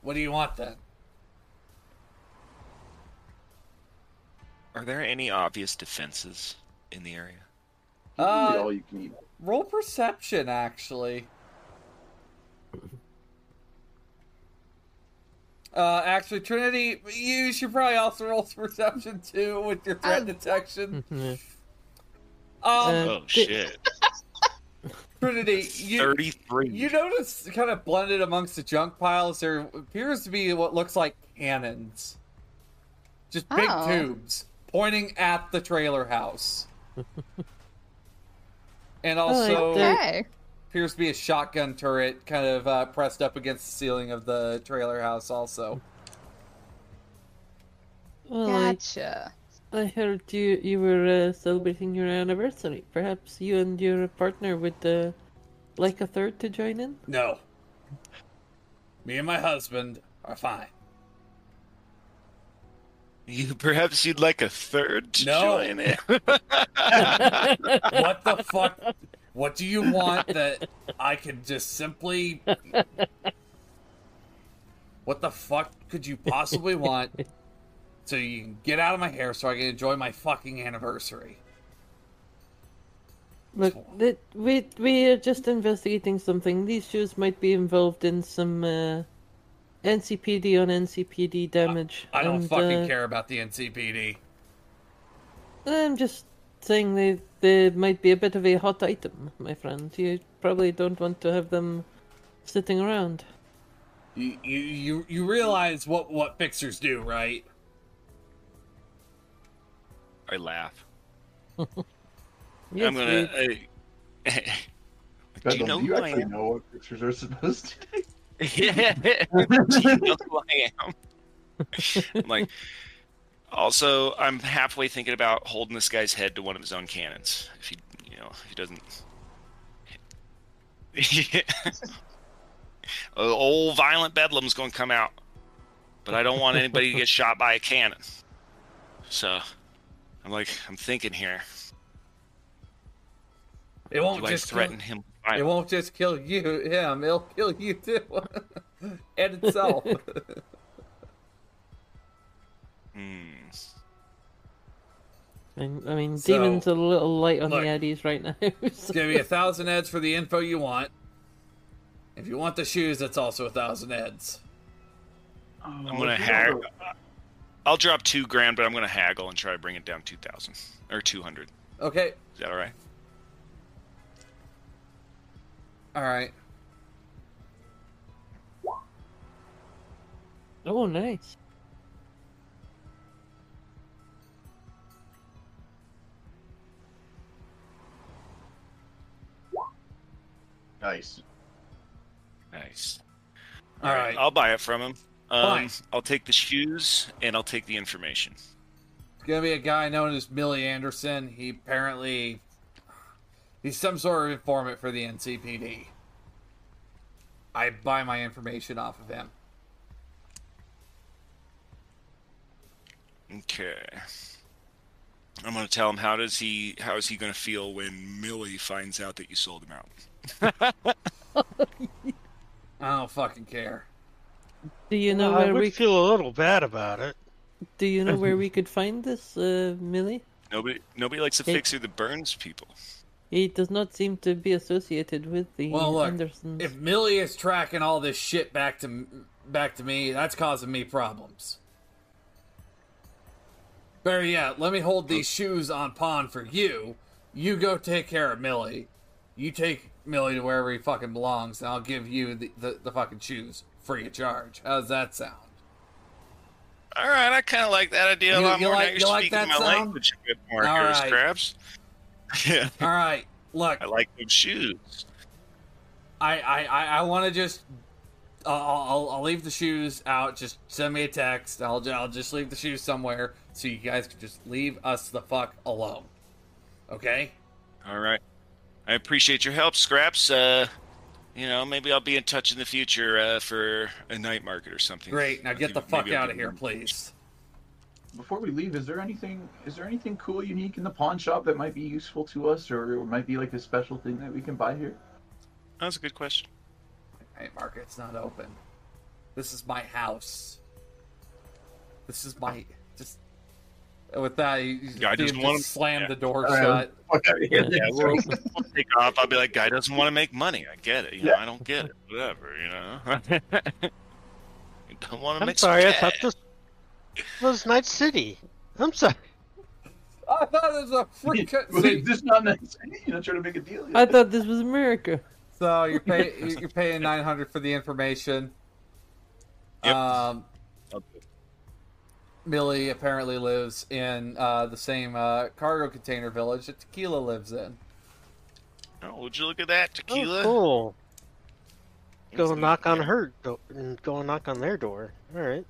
Speaker 1: What do you want then?
Speaker 6: Are there any obvious defenses in the area?
Speaker 1: Uh,
Speaker 5: all you can eat.
Speaker 1: Roll perception, actually. Uh, actually, Trinity, you should probably also roll perception too with your threat detection. um,
Speaker 2: uh,
Speaker 6: oh shit!
Speaker 1: Trinity, you,
Speaker 6: 33.
Speaker 1: You notice, kind of blended amongst the junk piles, there appears to be what looks like cannons, just big
Speaker 4: oh.
Speaker 1: tubes pointing at the trailer house, and also.
Speaker 4: Okay.
Speaker 1: appears to be a shotgun turret kind of uh, pressed up against the ceiling of the trailer house. Also,
Speaker 2: Well, I,
Speaker 4: Gotcha.
Speaker 2: I heard you you were uh, celebrating your anniversary. Perhaps you and your partner would uh, like a third to join in.
Speaker 1: no, me and my husband are fine.
Speaker 6: You perhaps you'd like a third to
Speaker 1: No.
Speaker 6: join in.
Speaker 1: what the fuck? What do you want that I could just simply. What the fuck could you possibly want so you can get out of my hair so I can enjoy my fucking anniversary?
Speaker 2: Look, that we we are just investigating something. These shoes might be involved in some uh, NCPD on NCPD damage.
Speaker 1: I don't
Speaker 2: and,
Speaker 1: fucking
Speaker 2: uh,
Speaker 1: care about the NCPD.
Speaker 2: I'm just saying they they might be a bit of a hot item, my friend. You probably don't want to have them sitting around.
Speaker 1: You, you, you, you realize what, what fixers do, right?
Speaker 6: I laugh.
Speaker 2: Yes,
Speaker 6: I'm gonna.
Speaker 2: we-
Speaker 6: Uh, do you know
Speaker 5: do you
Speaker 6: who I
Speaker 5: actually know what fixers are supposed to be?
Speaker 6: Yeah. You know who I am? I'm like, also, I'm halfway thinking about holding this guy's head to one of his own cannons. If he, you know, if he doesn't. Old violent bedlam's going to come out, but I don't want anybody to get shot by a cannon. So, I'm like, I'm thinking here.
Speaker 1: It won't
Speaker 6: Do I
Speaker 1: just
Speaker 6: threaten
Speaker 1: kill,
Speaker 6: him? With
Speaker 1: It won't just kill you, him. It'll kill you too, and itself.
Speaker 6: Hmm.
Speaker 2: I, I mean,
Speaker 1: So,
Speaker 2: Demon's a little light on
Speaker 1: look.
Speaker 2: the eddies right now.
Speaker 1: It's
Speaker 2: so-
Speaker 1: gonna be a thousand eds for the info you want. If you want the shoes, that's also a thousand eds.
Speaker 6: I'm gonna haggle. I'll drop two grand, but I'm gonna haggle and try to bring it down two thousand or two hundred.
Speaker 1: Okay,
Speaker 6: Is that all right?
Speaker 1: All right.
Speaker 2: oh, nice.
Speaker 5: Nice.
Speaker 6: Nice.
Speaker 1: All right.
Speaker 6: I'll buy it from him. Um,
Speaker 1: Fine.
Speaker 6: I'll take the shoes and I'll take the information.
Speaker 1: It's gonna be a guy known as Millie Anderson. He apparently he's some sort of informant for the NCPD. I buy my information off of him.
Speaker 6: Okay. I'm gonna tell him how does he how is he gonna feel when Millie finds out that you sold him out?
Speaker 1: I don't fucking care.
Speaker 2: Do you know
Speaker 3: I
Speaker 2: where
Speaker 3: would
Speaker 2: we
Speaker 3: feel a little bad about it.
Speaker 2: do you know where we could find this, uh, Millie?
Speaker 6: Nobody nobody likes a
Speaker 2: Hey.
Speaker 6: fixer that burns people.
Speaker 2: He does not seem to be associated with the
Speaker 1: Well, look,
Speaker 2: Andersons.
Speaker 1: If Millie is tracking all this shit back to back to me, that's causing me problems. Better yet, let me hold these oh. shoes on pawn for you. You go take care of Millie. You take Millie to wherever he fucking belongs, and I'll give you the, the, the fucking shoes free of charge. How does that sound?
Speaker 6: All right, I kind of like that idea a lot
Speaker 1: you
Speaker 6: more.
Speaker 1: like-
Speaker 6: now you're
Speaker 1: you like
Speaker 6: speaking
Speaker 1: that
Speaker 6: my
Speaker 1: sound?
Speaker 6: language a bit more,
Speaker 1: All
Speaker 6: Harris
Speaker 1: right.
Speaker 6: Crabs. Yeah,
Speaker 1: All right, look,
Speaker 6: I like those shoes.
Speaker 1: I I I, I want to just. I'll, I'll I'll leave the shoes out. Just send me a text. I'll I'll just leave the shoes somewhere so you guys can just leave us the fuck alone. Okay?
Speaker 6: All right. I appreciate your help, Scraps. Uh, you know, maybe I'll be in touch in the future uh, for a night market or something.
Speaker 1: Great. Now get the fuck out of here, please.
Speaker 5: Before we leave, is there anything is there anything cool, unique in the pawn shop that might be useful to us, or might be like a special thing that we can buy here?
Speaker 6: That's a good question.
Speaker 1: Hey, market's not open. This is my house. This is my just. With that, you, you
Speaker 6: Guy doesn't want
Speaker 1: just
Speaker 6: him-
Speaker 1: slam
Speaker 6: yeah.
Speaker 1: the door
Speaker 5: All right.
Speaker 1: shut.
Speaker 6: Yeah, we'll, we'll take off. I'll be like, guy doesn't want to make money. I get it. You know, I don't get it. Whatever. You know. I don't want to
Speaker 3: I'm
Speaker 6: mix.
Speaker 3: sorry, I
Speaker 6: with
Speaker 3: thought
Speaker 6: cat.
Speaker 3: This was Night City. I'm sorry.
Speaker 1: I thought it was a freak.
Speaker 5: Wait, this is not necessary. You're not trying to make a deal.
Speaker 2: I thought this was America.
Speaker 1: So you're pay, you're paying nine hundred for the information.
Speaker 6: Yep.
Speaker 1: Um,
Speaker 6: Okay.
Speaker 1: Millie apparently lives in uh, the same uh, cargo container village that Tequila lives in.
Speaker 6: Oh, would you look at that tequila?
Speaker 3: Oh, cool. Go knock on her door and go knock on their door. All right.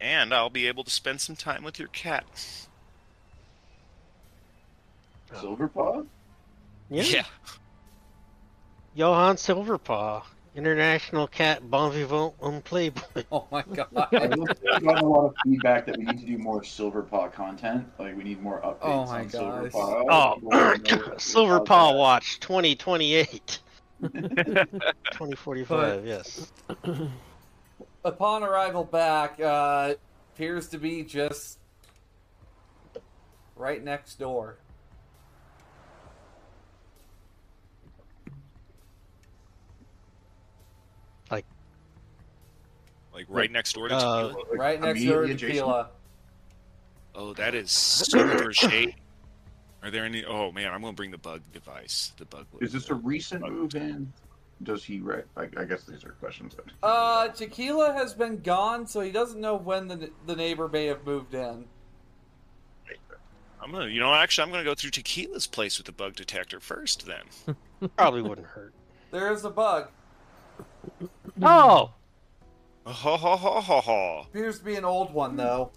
Speaker 6: And I'll be able to spend some time with your cat.
Speaker 5: Silverpaw?
Speaker 3: Yeah. Johann Silverpaw, international cat bon vivant on Playboy.
Speaker 1: Oh my god!
Speaker 5: I will say I've gotten a lot of feedback that we need to do more Silverpaw content. Like we need more updates
Speaker 1: Oh my
Speaker 5: on
Speaker 1: gosh.
Speaker 5: Silverpaw.
Speaker 3: Oh,
Speaker 5: People wanna
Speaker 3: Silverpaw Watch 2028. 2045, yes.
Speaker 1: Upon arrival back, uh, appears to be just right next door.
Speaker 6: Like like right next door to
Speaker 3: Uh,
Speaker 6: tequila.
Speaker 5: Like,
Speaker 1: Right next door to
Speaker 5: immediately adjacent?
Speaker 1: Tequila.
Speaker 6: Oh, that is super shade. Are there any? Oh man, I'm gonna bring the bug device. The bug.
Speaker 5: Is this a recent move in? Does he? Re- I, I guess these are questions. That...
Speaker 1: Uh, Tequila has been gone, so he doesn't know when the the neighbor may have moved in.
Speaker 6: I'm gonna. You know, actually, I'm gonna go through tequila's place with the bug detector first. Then.
Speaker 3: Probably wouldn't hurt.
Speaker 1: There is a bug.
Speaker 3: Oh!
Speaker 6: Oh, ho, ho, ho, ho, ho.
Speaker 1: Appears to be an old one though,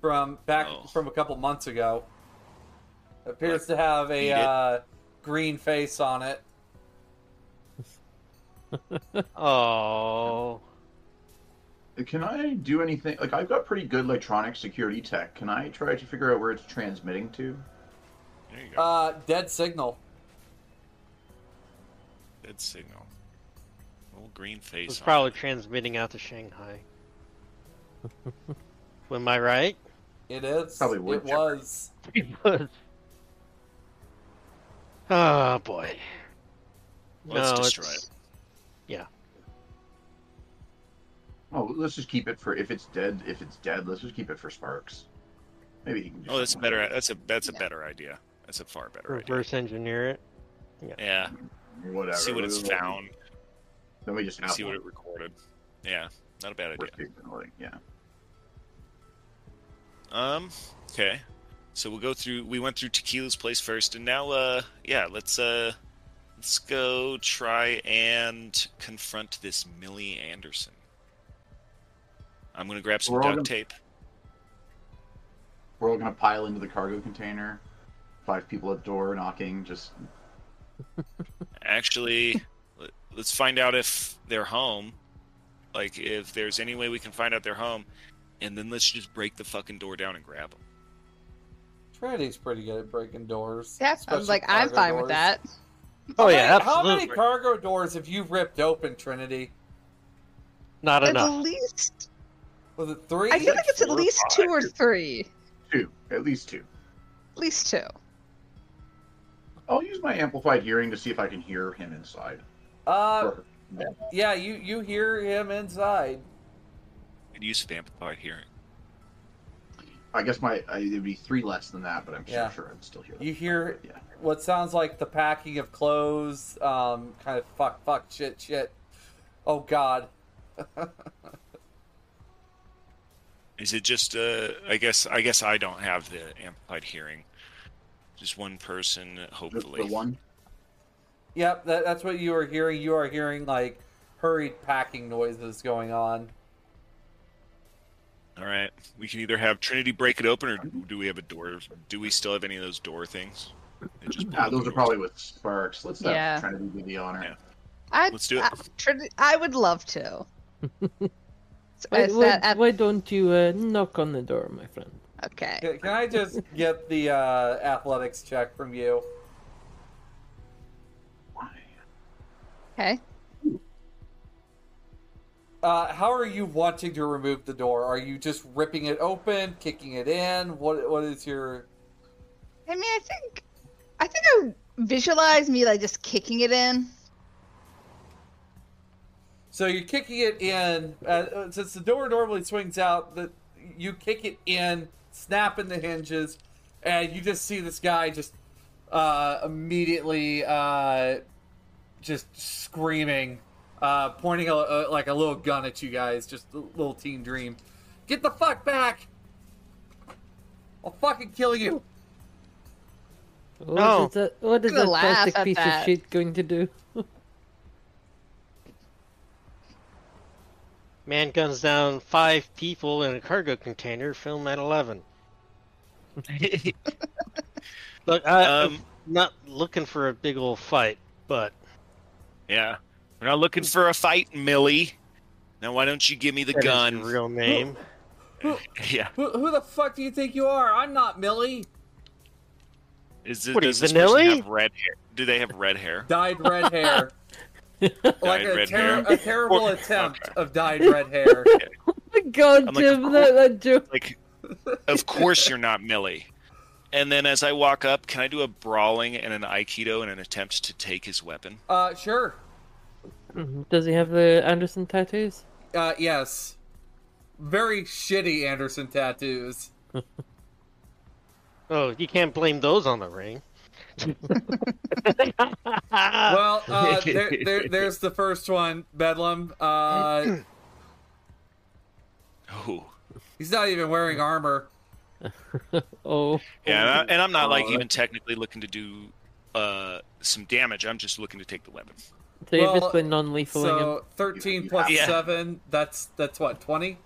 Speaker 1: from back
Speaker 6: Oh.
Speaker 1: from a couple months ago. Appears to have a uh, green face on it.
Speaker 3: Oh.
Speaker 5: Can I do anything? Like I've got pretty good electronic security tech. Can I try to figure out where it's transmitting to?
Speaker 6: There you go.
Speaker 1: Uh, dead signal.
Speaker 6: Dead signal. Old green face.
Speaker 3: It's
Speaker 6: on
Speaker 3: probably
Speaker 6: it.
Speaker 3: transmitting out to Shanghai. Am I right?
Speaker 1: It is.
Speaker 5: Probably would
Speaker 1: It was.
Speaker 3: It was. Oh boy.
Speaker 6: Let's
Speaker 3: no,
Speaker 6: destroy
Speaker 3: it's-
Speaker 5: Oh, let's just keep it for if it's dead. If it's dead, let's just keep it for Sparks. Maybe he can. Do
Speaker 6: Oh, that's a better.
Speaker 5: with
Speaker 6: That's a that's a
Speaker 4: Yeah.
Speaker 6: better idea. That's a far better idea.
Speaker 3: Reverse engineer it.
Speaker 6: Yeah.
Speaker 5: it. Whatever.
Speaker 6: See what it's
Speaker 5: We'll-
Speaker 6: found.
Speaker 5: Then we just
Speaker 6: See what it recorded. Yeah, not a bad idea.
Speaker 5: Worst case scenario, Yeah.
Speaker 6: Um. Okay. So we'll go through. We went through Tequila's place first, and now, uh, yeah, let's uh, let's go try and confront this Millie Anderson. I'm gonna grab some
Speaker 5: We're
Speaker 6: duct
Speaker 5: gonna-
Speaker 6: tape.
Speaker 5: We're all gonna pile into the cargo container. Five people at the door knocking. Just
Speaker 6: Actually, let- let's find out if they're home. Like, if there's any way we can find out they're home, and then let's just break the fucking door down and grab them.
Speaker 1: Trinity's pretty good at breaking doors.
Speaker 4: Yeah, I'm
Speaker 1: especially
Speaker 4: like, I'm
Speaker 1: cargo
Speaker 4: fine with that.
Speaker 3: Oh
Speaker 1: How
Speaker 3: yeah,
Speaker 1: many- How many cargo doors have you ripped open, Trinity?
Speaker 3: Not
Speaker 4: At
Speaker 3: enough.
Speaker 4: At least,
Speaker 1: Was it three?
Speaker 4: I feel like it's at
Speaker 5: four
Speaker 4: least
Speaker 5: five.
Speaker 4: two or three.
Speaker 5: two, at least two.
Speaker 4: At least two.
Speaker 5: I'll use my amplified hearing to see if I can hear him inside.
Speaker 1: Uh,
Speaker 5: Or- yeah.
Speaker 1: yeah, you you hear him inside.
Speaker 6: Good use of amplified hearing.
Speaker 5: I guess my I, it'd be three less than that, but I'm
Speaker 1: Yeah.
Speaker 5: sure, sure I'd still hear.
Speaker 1: You
Speaker 5: that.
Speaker 1: hear
Speaker 5: Yeah.
Speaker 1: what sounds like the packing of clothes. Um, kind of fuck, fuck, shit, shit. Oh God.
Speaker 6: Is it just? Uh, I guess. I guess I don't have the amplified hearing. Just one person,
Speaker 5: The,
Speaker 6: hopefully.
Speaker 5: the one.
Speaker 1: Yep, that, that's what you are hearing. You are hearing like hurried packing noises going on.
Speaker 6: All right. We can either have Trinity break it open, or do we have a door? Do we still have any of those door things? They just blow
Speaker 5: Ah, those are
Speaker 6: doors.
Speaker 5: probably with Sparks. Let's have
Speaker 4: Yeah.
Speaker 5: Trinity do the honor.
Speaker 6: Yeah.
Speaker 4: I,
Speaker 6: Let's do it.
Speaker 4: I, Trin- I would love to. So
Speaker 2: Why, why,
Speaker 4: at-
Speaker 2: why don't you uh, knock on the door, my friend?
Speaker 4: okay.
Speaker 1: Can, can I just get the uh, athletics check from you?
Speaker 5: Why?
Speaker 4: Okay.
Speaker 1: Uh, how are you wanting to remove the door? Are you just ripping it open, kicking it in? What What is your?
Speaker 4: I mean, I think, I think I would visualize me like just kicking it in.
Speaker 1: So you're kicking it in. Uh, since the door normally swings out, the, you kick it in, snapping the hinges, and you just see this guy just uh, immediately uh, just screaming, uh, pointing a, a, like a little gun at you guys, just a little teen dream. Get the fuck back! I'll fucking kill you.
Speaker 2: What
Speaker 3: No.
Speaker 2: is that? What is
Speaker 4: Gonna
Speaker 2: that plastic piece
Speaker 4: that.
Speaker 2: of shit going to do?
Speaker 3: Man guns down five people in a cargo container. Film at eleven. Look, I,
Speaker 6: Um,
Speaker 3: I'm not looking for a big old fight, but
Speaker 6: yeah. We're not looking for a fight, Millie. Now, why don't you give me the
Speaker 3: that is
Speaker 6: gun?
Speaker 3: your real name.
Speaker 6: Yeah.
Speaker 1: Who, who the fuck do you think you are? I'm not Millie.
Speaker 6: Is it,
Speaker 3: What are you,
Speaker 6: does this person
Speaker 3: vanilla?
Speaker 6: have red hair? Do they have red hair?
Speaker 1: Dyed red hair. like a, ter- a terrible attempt of dyed red hair.
Speaker 2: Oh my god,
Speaker 6: I'm
Speaker 2: Jim,
Speaker 6: of
Speaker 2: that, that joke.
Speaker 6: Like, of course you're not Millie. And then as I walk up, can I do a brawling and an aikido in an attempt to take his weapon?
Speaker 1: Uh, sure.
Speaker 2: Mhm. Does he have the Anderson tattoos?
Speaker 1: Uh, yes. Very shitty Anderson tattoos.
Speaker 3: Oh, you can't blame those on the ring.
Speaker 1: Well, uh, there, there, there's the first one, Bedlam. Uh,
Speaker 6: Oh.
Speaker 1: he's not even wearing armor.
Speaker 2: Oh,
Speaker 6: Yeah, and, I, and I'm not like
Speaker 1: Oh.
Speaker 6: even technically looking to do uh, some damage. I'm just looking to take the weapon.
Speaker 2: so you're
Speaker 1: Well,
Speaker 2: just playing non-lethaling him.
Speaker 1: So 13 plus
Speaker 6: Yeah.
Speaker 1: 7, that's that's what, 20?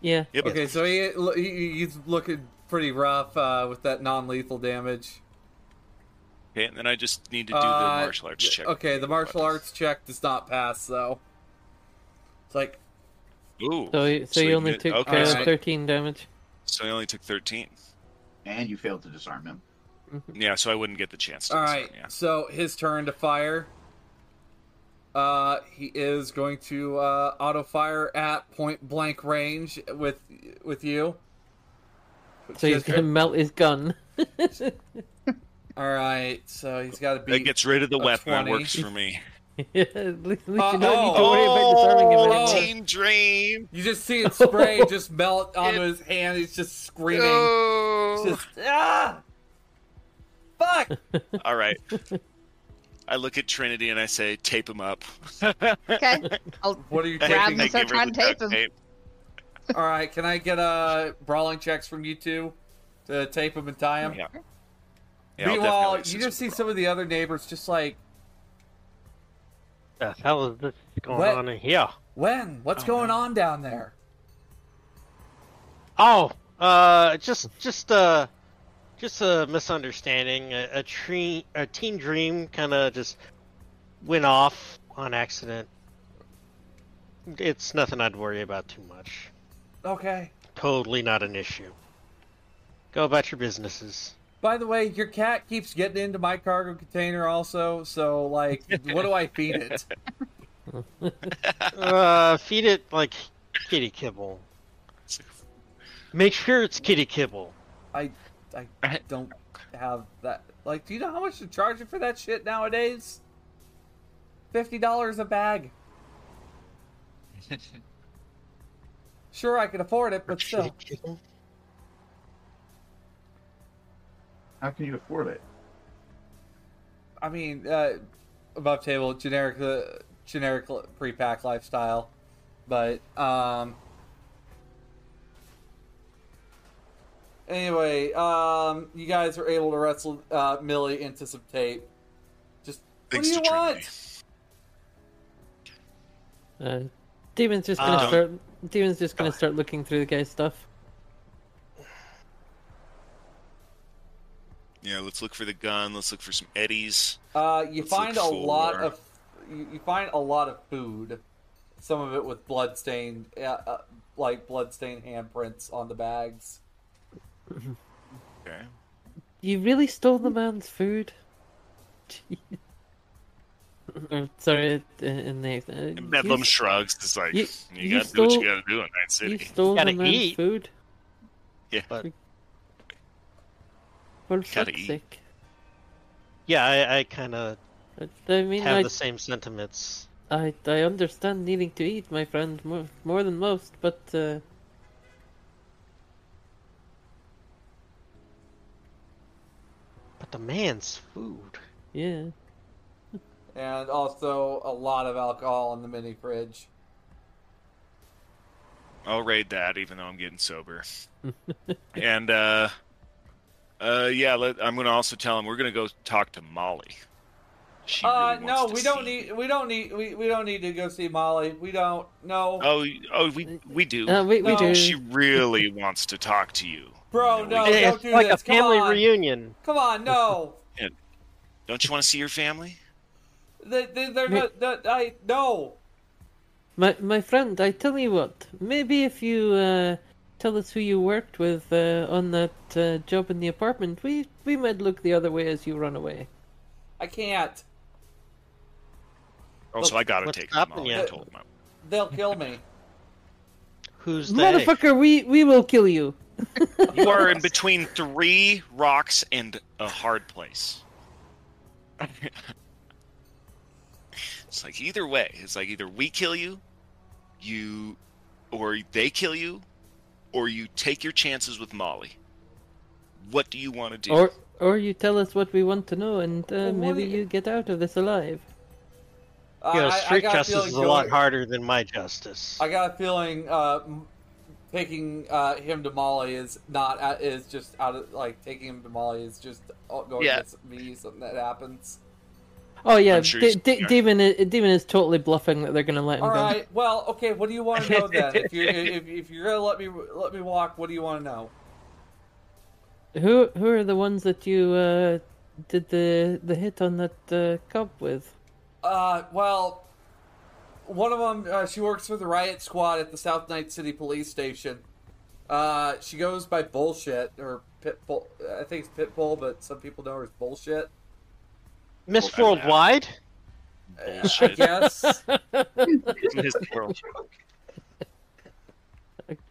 Speaker 2: Yeah.
Speaker 6: Yep.
Speaker 1: Okay, so he, he he's looking pretty rough uh, with that non-lethal damage.
Speaker 6: Okay, and then I just need to do the
Speaker 1: Uh,
Speaker 6: martial arts check.
Speaker 1: Okay, the martial arts check does not pass though. It's like
Speaker 6: Ooh.
Speaker 2: So, you- so,
Speaker 6: So
Speaker 2: you
Speaker 6: you
Speaker 2: only
Speaker 6: did-
Speaker 2: took
Speaker 6: okay,
Speaker 2: uh,
Speaker 1: so-
Speaker 2: 13 damage.
Speaker 6: So I only took 13.
Speaker 5: And you failed to disarm him.
Speaker 6: Yeah, so I wouldn't get the chance to.
Speaker 1: all
Speaker 6: disarm,
Speaker 1: right.
Speaker 6: Yeah.
Speaker 1: So his turn to fire. Uh, he is going to uh, auto fire at point blank range with with you.
Speaker 2: So he's gonna melt his gun.
Speaker 1: All right, so he's got to be.
Speaker 6: That
Speaker 1: beat.
Speaker 6: gets rid of the weapon.
Speaker 1: 20.
Speaker 6: works for me.
Speaker 2: yeah, at least, you
Speaker 1: Uh,
Speaker 2: don't need to
Speaker 1: oh.
Speaker 2: about disarming him
Speaker 1: Oh.
Speaker 2: anymore.
Speaker 6: Team Dream.
Speaker 1: You just see it spray just melt onto his hand. He's just screaming.
Speaker 6: Oh.
Speaker 1: Just ah, fuck.
Speaker 6: All right. I look at Trinity and I say, "Tape him up."
Speaker 4: Okay. I'll
Speaker 1: What are you
Speaker 4: Grab
Speaker 1: taking?
Speaker 4: him, start
Speaker 6: give her
Speaker 4: trying to tape him.
Speaker 6: tape.
Speaker 1: All right, can I get uh brawling checks from you two to tape him and tie him?
Speaker 6: Yeah. Yeah,
Speaker 1: Meanwhile, you just see some of the other neighbors just like,
Speaker 3: the hell is this going
Speaker 1: What?
Speaker 3: on in here?
Speaker 1: when? What's
Speaker 6: Oh,
Speaker 1: going
Speaker 6: no.
Speaker 1: on down there?
Speaker 3: Oh, uh, just just uh, just a misunderstanding. A, a tree, a teen dream, kind of just went off on accident. It's nothing I'd worry about too much.
Speaker 1: Okay.
Speaker 3: Totally not an issue. Go about your businesses.
Speaker 1: By the way, your cat keeps getting into my cargo container also. So like, what do I feed it?
Speaker 3: Uh, feed it like kitty kibble. Make sure it's kitty kibble.
Speaker 1: I I don't have that. Like, do you know how much to charge it for that shit nowadays? Fifty dollars a bag. Sure, I can afford it, but still.
Speaker 5: How can you afford it?
Speaker 1: I mean, uh, above table, generic, uh, generic pre-pack lifestyle, but um. Anyway, um, you guys were able to wrestle uh, Millie into some tape. Just
Speaker 6: Thanks
Speaker 1: what do you want?
Speaker 2: Uh, Demon's just gonna
Speaker 3: Um,
Speaker 2: start. Demon's just gonna start looking through the guy's stuff.
Speaker 6: Yeah, let's look for the gun. Let's look for some eddies.
Speaker 1: Uh, you
Speaker 6: Let's
Speaker 1: find a
Speaker 6: look
Speaker 1: lot of you, you find a lot of food. Some of it with bloodstained, uh, uh, like bloodstained handprints on the bags.
Speaker 6: Okay.
Speaker 2: You really stole the man's food. Or, sorry, uh, in the uh,
Speaker 6: And Bedlam
Speaker 2: you,
Speaker 6: shrugs. It's like
Speaker 2: you-
Speaker 6: you,
Speaker 2: you
Speaker 6: gotta do what you gotta do in Night
Speaker 2: you
Speaker 6: City.
Speaker 2: stole the
Speaker 3: Gotta
Speaker 2: man's
Speaker 3: eat.
Speaker 2: food.
Speaker 6: Yeah.
Speaker 3: But-
Speaker 2: For
Speaker 6: Gotta eat.
Speaker 2: sake.
Speaker 3: Yeah, I, I kind of
Speaker 2: I mean,
Speaker 3: have
Speaker 2: I,
Speaker 3: the same sentiments.
Speaker 2: I I understand needing to eat, my friend, more more than most, but uh,
Speaker 3: But the man's food.
Speaker 2: yeah.
Speaker 1: and also a lot of alcohol in the mini fridge.
Speaker 6: I'll raid that, even though I'm getting sober. and uh, uh, yeah, let, I'm gonna also tell him we're gonna go talk to Molly. She
Speaker 1: uh,
Speaker 6: really
Speaker 1: no, we don't
Speaker 6: see-
Speaker 1: need. We don't need. We, we don't need to go see Molly. We don't. No,
Speaker 6: Oh, oh, we we do.
Speaker 2: Uh, we we
Speaker 1: No,
Speaker 2: do.
Speaker 6: She really wants to talk to you.
Speaker 1: bro, no,
Speaker 6: we-
Speaker 1: don't
Speaker 3: it's
Speaker 1: do
Speaker 3: like
Speaker 1: this.
Speaker 3: a family
Speaker 1: Come
Speaker 3: reunion.
Speaker 1: Come on, no.
Speaker 6: Don't you want to see your family?
Speaker 1: they, they, they're
Speaker 2: Me-
Speaker 1: not. That, I no.
Speaker 2: My my friend, I tell you what. Maybe if you uh, tell us who you worked with uh, on that uh, job in the apartment, we we might look the other way as you run away.
Speaker 1: I can't.
Speaker 6: Also, I gotta
Speaker 3: What's
Speaker 6: take
Speaker 3: them
Speaker 6: Molly.
Speaker 3: you?
Speaker 6: I told him. I-
Speaker 1: They'll kill me.
Speaker 3: Who's they?
Speaker 2: Motherfucker, we we will kill you.
Speaker 6: You are in between three rocks and a hard place. it's like either way. It's like either we kill you, you, or they kill you, or you take your chances with Molly. What do you want to do?
Speaker 2: Or or you tell us what we want to know, and uh,
Speaker 1: Well,
Speaker 2: maybe
Speaker 1: you-
Speaker 2: you get out of this alive.
Speaker 1: Uh,
Speaker 3: You know,
Speaker 1: I- I
Speaker 3: street justice
Speaker 1: feeling
Speaker 3: is a lot
Speaker 1: going-
Speaker 3: harder than my justice.
Speaker 1: I got a feeling uh, taking uh, him to Molly is not uh, is just out of like taking him to Molly is just uh, going
Speaker 6: Yeah.
Speaker 1: to be something that happens.
Speaker 2: Oh yeah,
Speaker 6: sure
Speaker 2: D- D- Demon is, Demon is totally bluffing that they're gonna let him
Speaker 1: All
Speaker 2: go.
Speaker 1: right. Well, okay. What do you want to know then? If you if, if you're gonna let me let me walk, what do you want to know?
Speaker 2: Who who are the ones that you uh, did the the hit on that uh, cop with?
Speaker 1: Uh, well, one of them uh, she works for the riot squad at the South Night City Police Station. Uh, she goes by bullshit or pitbull. I think it's pitbull, but some people know her as bullshit.
Speaker 3: Miss
Speaker 6: Well,
Speaker 3: Worldwide?
Speaker 1: I
Speaker 6: Bullshit.
Speaker 1: guess.
Speaker 6: In his world.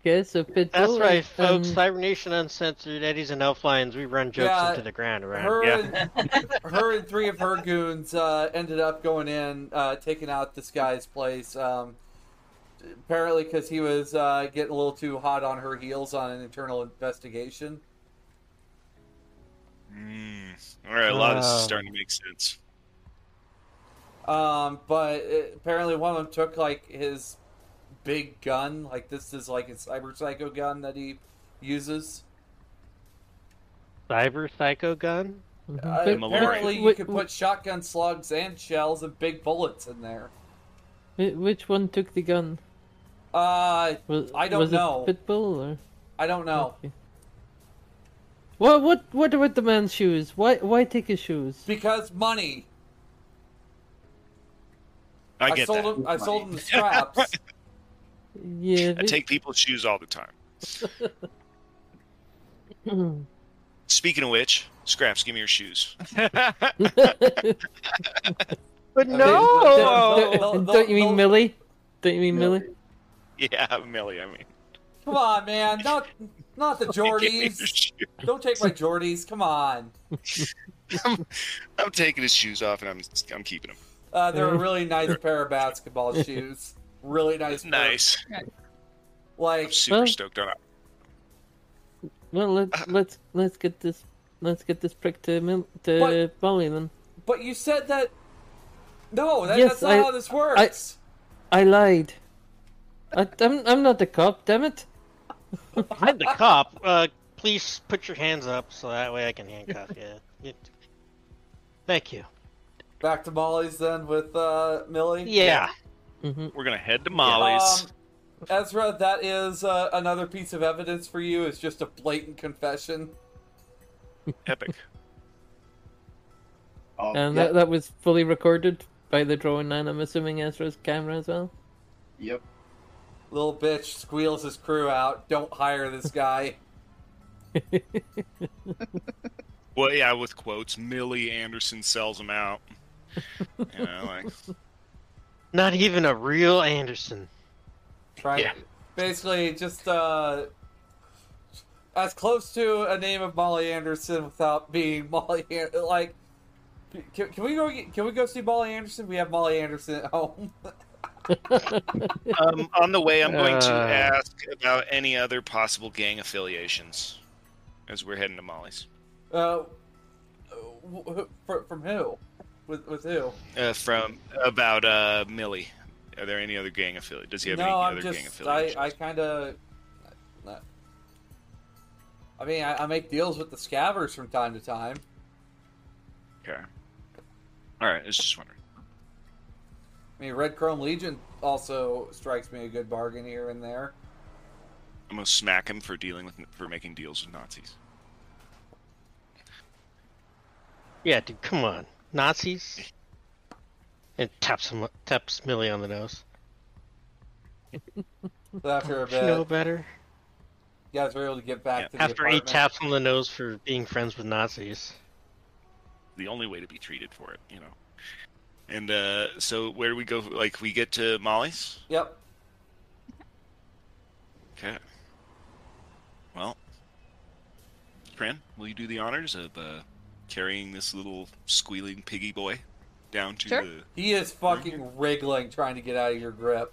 Speaker 2: Okay, so Pitbull.
Speaker 3: That's right, folks.
Speaker 2: and-
Speaker 3: Cyber Uncensored, Eddies and Elf Elflines, we run jokes
Speaker 1: Yeah,
Speaker 3: into the ground around
Speaker 1: her
Speaker 3: here.
Speaker 1: and her and three of her goons uh, ended up going in, uh, taking out this guy's place. Um, apparently, because he was uh, getting a little too hot on her heels on an internal investigation.
Speaker 6: Mm. All right, a lot of this is starting to make sense.
Speaker 1: Um, but it, apparently, one of them took like his big gun. Like this is like a cyber psycho gun that he uses.
Speaker 3: Cyber Psycho Gun?
Speaker 1: Uh,
Speaker 2: But-
Speaker 6: Malaria.
Speaker 1: apparently, you
Speaker 2: Wh-
Speaker 1: can put shotgun slugs and shells and big bullets in there.
Speaker 2: Which one took the gun?
Speaker 1: Uh,
Speaker 2: Was,
Speaker 1: I don't
Speaker 2: was
Speaker 1: know.
Speaker 2: It Pitbull or?
Speaker 1: I don't know
Speaker 2: Okay. What what what about the man's shoes? Why why take his shoes?
Speaker 1: because money.
Speaker 6: I get
Speaker 1: sold
Speaker 6: that.
Speaker 1: him. I sold him the scraps.
Speaker 2: Yeah.
Speaker 6: I take people's shoes all the time. Speaking of which, Scraps, give me your shoes.
Speaker 3: But
Speaker 1: mean,
Speaker 3: no!
Speaker 1: the-
Speaker 2: don't,
Speaker 1: the-
Speaker 2: don't you mean
Speaker 1: the-
Speaker 2: Millie? Don't you mean
Speaker 5: No.
Speaker 2: Millie?
Speaker 6: yeah, Millie, I mean.
Speaker 1: Come on, man. Not not the
Speaker 6: Give me your
Speaker 1: Jordies.
Speaker 6: shoes.
Speaker 1: Don't take my Jordies. Come on.
Speaker 6: I'm, I'm taking his shoes off and I'm I'm keeping them.
Speaker 1: Uh, they're a really nice pair of basketball shoes. Really nice. pair.
Speaker 6: Nice.
Speaker 1: Like
Speaker 6: I'm super
Speaker 2: Well-
Speaker 6: stoked on it.
Speaker 2: Well, let's let's let's get this let's get this prick to Mil- to
Speaker 1: What?
Speaker 2: Molly then.
Speaker 1: But you said that. No, that,
Speaker 2: Yes,
Speaker 1: that's not
Speaker 2: I-
Speaker 1: how this works.
Speaker 2: I lied. I, I'm I'm not the cop. Damn it!
Speaker 3: I'm the cop. Uh, please put your hands up so that way I can handcuff you. You- Thank you.
Speaker 1: Back to Molly's then with uh, Millie.
Speaker 3: Yeah.
Speaker 2: hmm
Speaker 6: We're gonna head to Molly's.
Speaker 1: Um, Ezra, that is uh, another piece of evidence for you. It's just a blatant confession.
Speaker 6: Epic.
Speaker 5: Oh,
Speaker 2: And
Speaker 5: yep,
Speaker 2: that that was fully recorded by the drone nine. I'm assuming Ezra's camera as well.
Speaker 5: yep.
Speaker 1: Little bitch squeals his crew out. Don't hire this guy.
Speaker 6: Well, yeah, with quotes, Millie Anderson sells them out. You know, like
Speaker 3: Not even a real Anderson.
Speaker 1: Right.
Speaker 6: Yeah.
Speaker 1: Basically, just uh, as close to a name of Molly Anderson without being Molly. An- Like Can, can we go? Can we go see Molly Anderson? We have Molly Anderson at home.
Speaker 6: Um, on the way, I'm going to
Speaker 3: Uh.
Speaker 6: ask about any other possible gang affiliations as we're heading to Molly's.
Speaker 1: Uh, wh- wh- from who? With with who?
Speaker 6: Uh, from about uh, Millie. Are there any other gang affiliate? Does he have
Speaker 1: no,
Speaker 6: any
Speaker 1: I'm
Speaker 6: other gang
Speaker 1: just. I
Speaker 6: affiliations?
Speaker 1: I kind of. I mean, I, I make deals with the scavers from time to time.
Speaker 6: Okay. All right. I was just wondering.
Speaker 1: I mean, Red Chrome Legion also strikes me a good bargain here and there.
Speaker 6: I'm gonna smack him for dealing with for making deals with Nazis.
Speaker 3: Yeah, dude, come on. Nazis? And taps him, taps Millie on the nose.
Speaker 1: So after a
Speaker 3: Don't you know better?
Speaker 1: you guys were able to get back
Speaker 6: Yeah,
Speaker 1: to the
Speaker 3: After eight
Speaker 1: apartment.
Speaker 3: taps on the nose for being friends with Nazis.
Speaker 6: The only way to be treated for it, you know. And uh, so, where do we go? Like, we get to Molly's.
Speaker 1: Yep.
Speaker 6: Okay. Well, Fran, will you do the honors of uh, carrying this little squealing piggy boy down to
Speaker 4: Sure.
Speaker 6: the?
Speaker 1: He is fucking wriggling, trying to get out of your grip.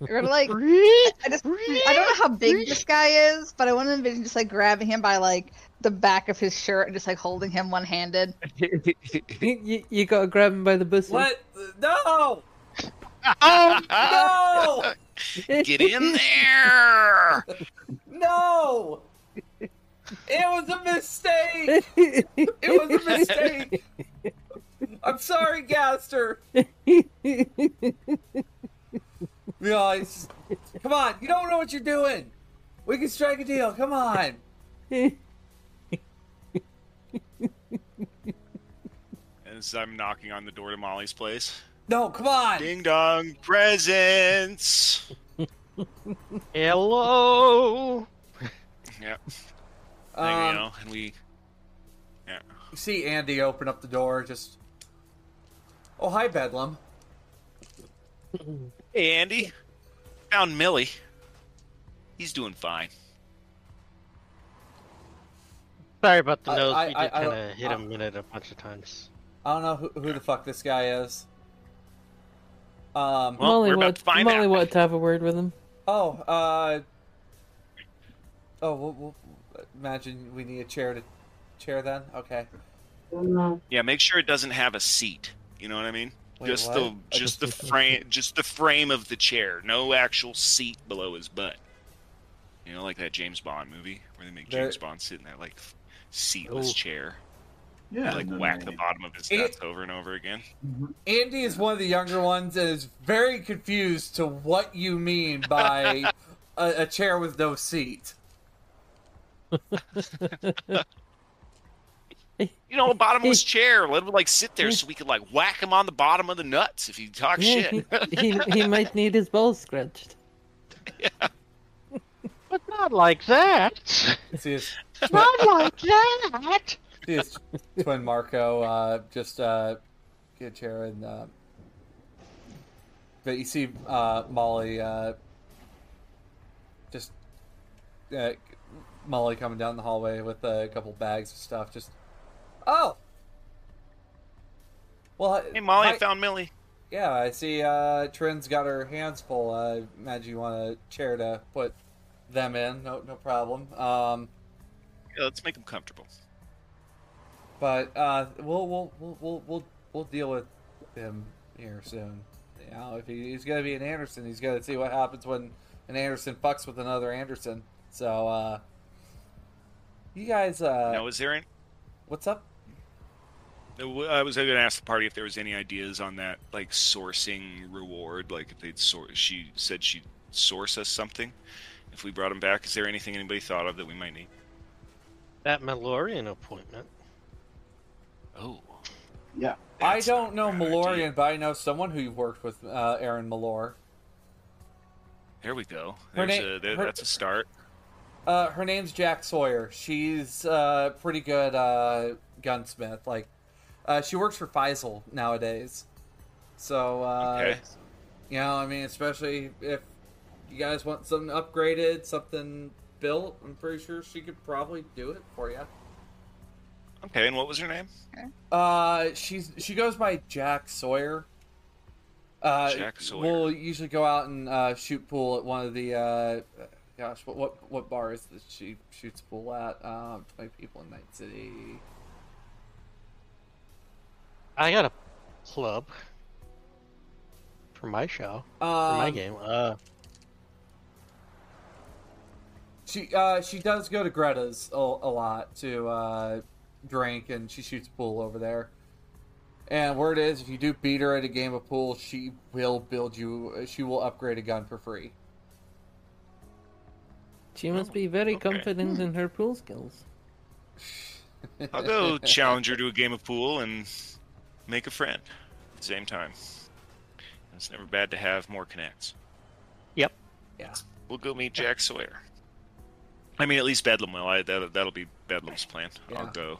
Speaker 4: You're gonna like. I just. I don't know how big this guy is, but I want to envision just like grabbing him by like the back of his shirt and just like holding him one handed.
Speaker 2: you, you gotta grab him by the pussy.
Speaker 1: What? No!
Speaker 6: Oh
Speaker 1: No!
Speaker 6: Get in there!
Speaker 1: No! It was a mistake! It was a mistake! I'm sorry, Gaster! Yeah, it's come on, you don't know what you're doing! We can strike a deal, come on!
Speaker 6: As I'm knocking on the door to Molly's place.
Speaker 1: No, come on!
Speaker 6: Ding dong, presents.
Speaker 3: Hello!
Speaker 6: Yeah,
Speaker 1: Um,
Speaker 6: you go. And we. Yeah.
Speaker 1: You see Andy open up the door, just. Oh, hi, Bedlam.
Speaker 6: Hey, Andy. Found Millie. He's doing fine.
Speaker 3: Sorry about the
Speaker 1: I-
Speaker 3: nose.
Speaker 1: I-
Speaker 3: we
Speaker 1: I-
Speaker 3: did
Speaker 1: I don't-
Speaker 3: kind of hit
Speaker 1: I-
Speaker 3: him in it a bunch of times.
Speaker 1: I don't know who, who the fuck this guy is. Um.
Speaker 6: Well,
Speaker 2: Molly,
Speaker 6: we're about
Speaker 2: want,
Speaker 6: to find
Speaker 2: Molly
Speaker 6: out.
Speaker 2: wanted to have a word with him.
Speaker 1: Oh. Uh. Oh, we'll, we'll imagine we need a chair to chair then. Okay.
Speaker 6: Yeah, make sure it doesn't have a seat. You know what I mean?
Speaker 1: Wait,
Speaker 6: just
Speaker 1: what?
Speaker 6: the just the frame just the frame of the chair. No actual seat below his butt. You know, like that James Bond movie where they make
Speaker 1: There-
Speaker 6: James Bond sit in that like seatless
Speaker 3: Oh.
Speaker 6: chair.
Speaker 5: Yeah.
Speaker 6: like
Speaker 5: no, no,
Speaker 6: whack
Speaker 5: no,
Speaker 6: the bottom of his
Speaker 1: It-
Speaker 6: nuts over and over again. Mm-hmm.
Speaker 1: Andy is one of the younger ones and is very confused to what you mean by a, a chair with no seat.
Speaker 6: You know, a bottomless chair. Let him like sit there so we could like whack him on the bottom of the nuts if he talks
Speaker 2: Yeah,
Speaker 6: shit.
Speaker 2: he, he, he might need his balls scratched. Yeah.
Speaker 3: But not like that!
Speaker 1: See his,
Speaker 3: not like that!
Speaker 1: see his twin Marco uh, just uh, get a chair and. Uh, but you see uh, Molly uh, just uh, Molly coming down the hallway with a couple bags of stuff. Just oh, well,
Speaker 6: hey, Molly,
Speaker 1: hi-
Speaker 6: I found Millie.
Speaker 1: Yeah, I see uh, Trin's got her hands full. I imagine you want a chair to put them in. No, no problem. Um,
Speaker 6: Yeah, let's make them comfortable.
Speaker 1: but uh, we'll, we'll we'll we'll we'll we'll deal with him here soon. You know, if he, he's gonna be an Anderson, he's gonna see what happens when an Anderson fucks with another Anderson. So, uh, you guys, uh,
Speaker 6: now, is there any?
Speaker 1: what's up?
Speaker 6: I was going to ask the party if there was any ideas on that, like sourcing reward. Like if they'd source, she said she'd source us something if we brought him back. Is there anything anybody thought of that we might need?
Speaker 3: That Mandalorian appointment.
Speaker 6: Oh,
Speaker 5: Yeah.
Speaker 1: I don't know
Speaker 6: not a bad
Speaker 1: Malorian, but I know someone who you've worked with uh, Aaron Malor.
Speaker 6: There we go. There's
Speaker 1: na-
Speaker 6: a, there,
Speaker 1: her-
Speaker 6: that's a start.
Speaker 1: Uh, her name's Jack Sawyer. She's uh, pretty good uh, gunsmith. Like, uh, she works for Faisal nowadays. So, uh,
Speaker 6: Okay.
Speaker 1: you know, I mean, especially if you guys want something upgraded, something built, I'm pretty sure she could probably do it for you.
Speaker 6: Okay, and what was her name?
Speaker 1: Uh, she's she goes by Jack Sawyer. Uh,
Speaker 6: Jack Sawyer.
Speaker 1: We'll usually go out and uh, shoot pool at one of the. Uh, gosh, what what what bar is that she shoots pool at? Um, twenty people in Night City.
Speaker 3: I got a club for my show, for my
Speaker 1: Um,
Speaker 3: game. Uh,
Speaker 1: She uh she does go to Greta's a, a lot to uh drink and she shoots pool over there. And word is, if you do beat her at a game of pool, she will build you. She will upgrade a gun for free.
Speaker 2: She must be very
Speaker 6: okay.
Speaker 2: confident in her pool skills.
Speaker 6: I'll go challenge her to a game of pool and make a friend at the same time. It's never bad to have more connects.
Speaker 3: yep.
Speaker 1: Yeah.
Speaker 6: We'll go meet Jack Sawyer. I mean, at least Bedlam will. I, that, that'll be Bedlam's plan. I'll go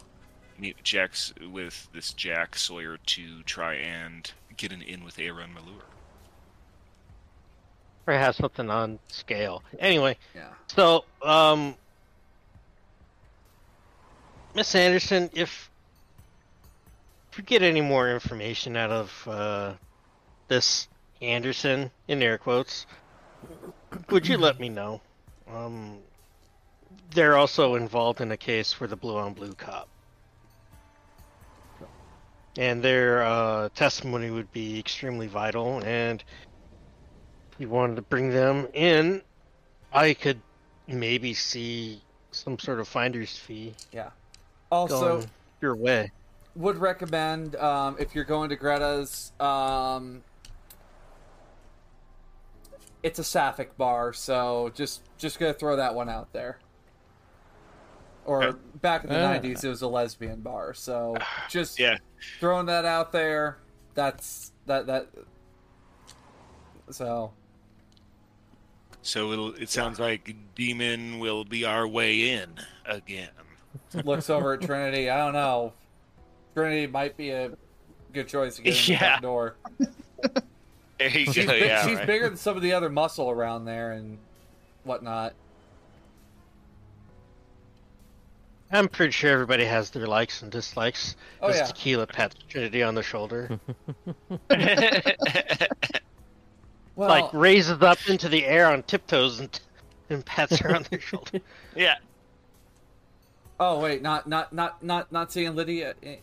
Speaker 6: meet Jack's with this Jack Sawyer to try and get an in with Aaron Malure.
Speaker 3: Or have something on scale. Anyway,
Speaker 1: Yeah.
Speaker 3: so um, Miss Anderson, if if you get any more information out of uh, this Anderson in air quotes, would you let me know? Um, they're also involved in a case for the blue on blue cop. And their uh, testimony would be extremely vital, and if you wanted to bring them in, I could maybe see some sort of finder's fee
Speaker 1: Yeah. Also,
Speaker 3: your way.
Speaker 1: Would recommend um, if you're going to Greta's. Um, it's a sapphic bar, so just just gonna throw that one out there. Or
Speaker 6: Okay.
Speaker 1: back in the
Speaker 2: Ah.
Speaker 1: '90s, it was a lesbian bar, so just
Speaker 6: Yeah,
Speaker 1: throwing that out there. That's that that. So
Speaker 6: so it'll, it sounds like Demon will be our way in again.
Speaker 1: looks over at Trinity. I don't know. Trinity might be a good choice to get in the
Speaker 6: Yeah.
Speaker 1: back door.
Speaker 6: There you
Speaker 1: She's,
Speaker 6: go.
Speaker 1: big-
Speaker 6: yeah,
Speaker 1: she's
Speaker 6: right.
Speaker 1: bigger than some of the other muscle around there and whatnot.
Speaker 3: I'm pretty sure everybody has their likes and dislikes.
Speaker 1: Oh
Speaker 3: As
Speaker 1: yeah.
Speaker 3: Tequila pats Trinity on the shoulder,
Speaker 1: Well,
Speaker 3: like raises up into the air on tiptoes and, and pats her on the shoulder.
Speaker 6: yeah.
Speaker 1: oh wait, not not not not not seeing Lydia. Eh,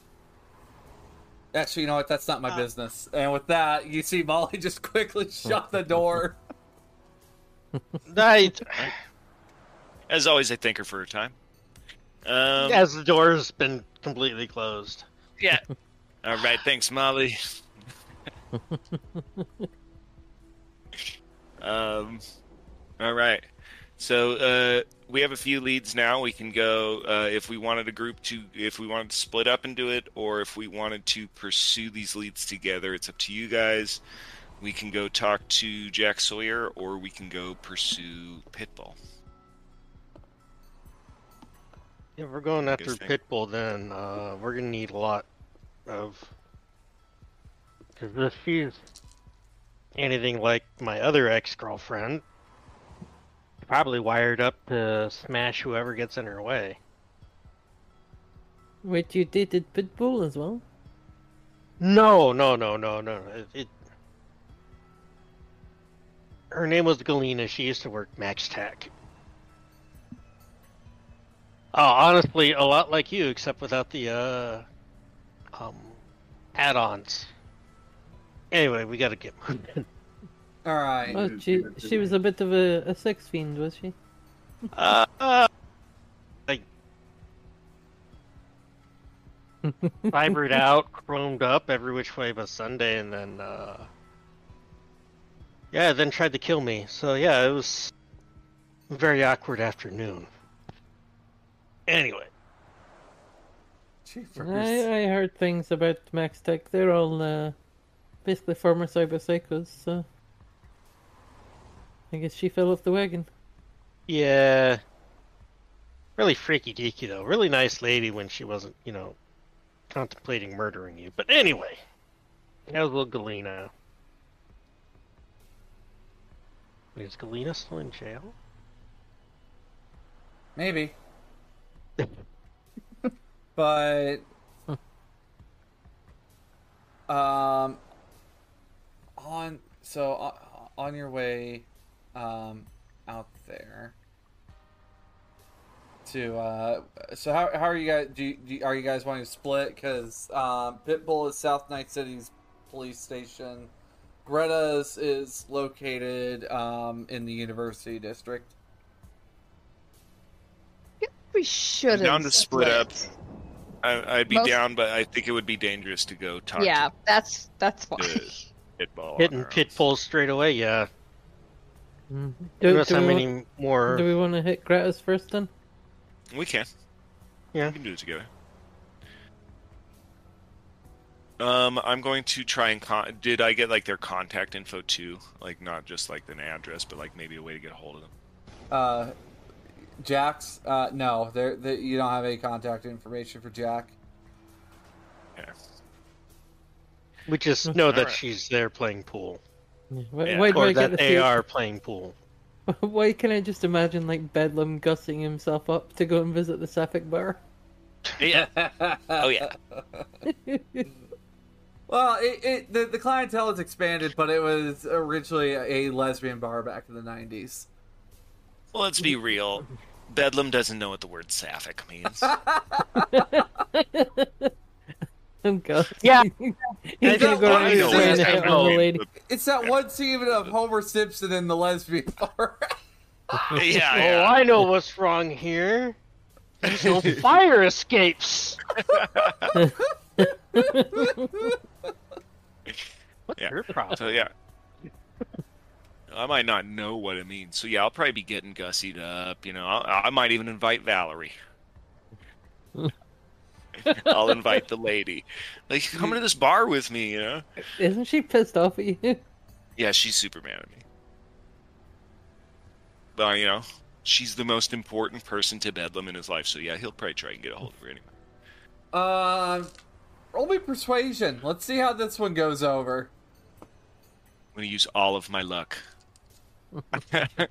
Speaker 1: Actually, you know what? That's not my business. And with that, you see Molly just quickly shut the door.
Speaker 3: I,
Speaker 6: As always, I thank her for her time. Um,
Speaker 3: as the door's been completely closed.
Speaker 6: Yeah. All right. Thanks, Molly. um. All right. So uh, we have a few leads now. We can go uh, if we wanted a group to, if we wanted to split up and do it, or if we wanted to pursue these leads together. It's up to you guys. We can go talk to Jack Sawyer, or we can go pursue Pitbull.
Speaker 3: If we're going
Speaker 6: What do you
Speaker 3: after? Pitbull, then uh, we're gonna need a lot of. Because if she's anything like my other ex-girlfriend, probably wired up to smash whoever gets in her way.
Speaker 2: Wait, you dated Pitbull as well?
Speaker 3: No, no, no, no, no. It, it... Her name was Galena. She used to work MAX-TAC. Oh, honestly, a lot like you, except without the uh, um, add-ons. Anyway, we gotta get moving.
Speaker 1: All right.
Speaker 2: Oh, she she was a bit of a, a sex fiend, was she?
Speaker 3: Uh, uh, like fibered out, chromed up every which way but Sunday, and then uh, yeah, then tried to kill me. So yeah, it was a very awkward afternoon. Anyway,
Speaker 2: I, I heard things about MAX-TAC. They're all uh, basically former cyber psychos, so I guess she fell off the wagon.
Speaker 3: yeah, really freaky deaky though. Really nice lady when she wasn't, you know, contemplating murdering you. But anyway, that was little Galena. Wait, is Galena still in jail?
Speaker 1: Maybe. but um, on so uh, on your way um out there to uh so how, how are you guys do you, do you- are you guys wanting to split because um pitbull is south night city's police station greta's is located um in the university district
Speaker 4: We should
Speaker 6: down to split up. I, I'd be
Speaker 4: Most-
Speaker 6: down, but I think it would be dangerous to go talk
Speaker 4: Yeah, that's that's fine.
Speaker 6: Pitbull.
Speaker 3: Hitting
Speaker 6: on our
Speaker 3: pit
Speaker 6: own.
Speaker 3: bulls straight away, yeah. Do,
Speaker 2: Do,
Speaker 3: how
Speaker 2: we
Speaker 3: many
Speaker 2: want,
Speaker 3: more.
Speaker 2: do we want to hit Greta's first then?
Speaker 6: We can.
Speaker 3: Yeah.
Speaker 6: We can do it together. Um, I'm going to try and con- did I get like their contact info too? Like not just like an address, but like maybe a way to get a hold of them.
Speaker 1: uh jack's uh no there there- you don't have any contact information for jack
Speaker 6: Yeah.
Speaker 3: We just know that
Speaker 6: Alright.
Speaker 3: she's there playing pool.
Speaker 2: Yeah. Why,
Speaker 6: Yeah.
Speaker 2: why
Speaker 3: Or that
Speaker 2: the
Speaker 3: they are playing pool.
Speaker 2: Why can I just imagine like Bedlam gussing himself up to go and visit the Sapphic bar?
Speaker 6: Yeah. Oh yeah.
Speaker 1: Well, it, it the, the clientele has expanded, but it was originally a lesbian bar back in the '90s.
Speaker 6: Well, let's be real. Bedlam doesn't know what the word sapphic means.
Speaker 2: I'm going.
Speaker 3: Yeah.
Speaker 2: He's gonna go to
Speaker 1: know
Speaker 2: the train
Speaker 1: what
Speaker 2: and
Speaker 1: I
Speaker 2: hit on
Speaker 6: know.
Speaker 2: the lady.
Speaker 1: It's that one scene of Homer Simpson in the lesbian bar.
Speaker 6: yeah,
Speaker 3: Oh. I know what's wrong here. There's no fire escapes. What's
Speaker 6: Yeah.
Speaker 3: your problem?
Speaker 6: So yeah. I might not know what it means. So yeah, I'll probably be getting gussied up. You know, I'll, I might even invite Valerie. I'll invite the lady. Like, come to this bar with me. You know.
Speaker 2: Isn't she pissed off at you?
Speaker 6: Yeah, she's super mad at me. But you know, she's the most important person to Bedlam in his life. So yeah, he'll probably try and get a hold of her anyway.
Speaker 1: Um, roll me persuasion. Let's see how this one goes over.
Speaker 6: I'm gonna use all of my luck. okay.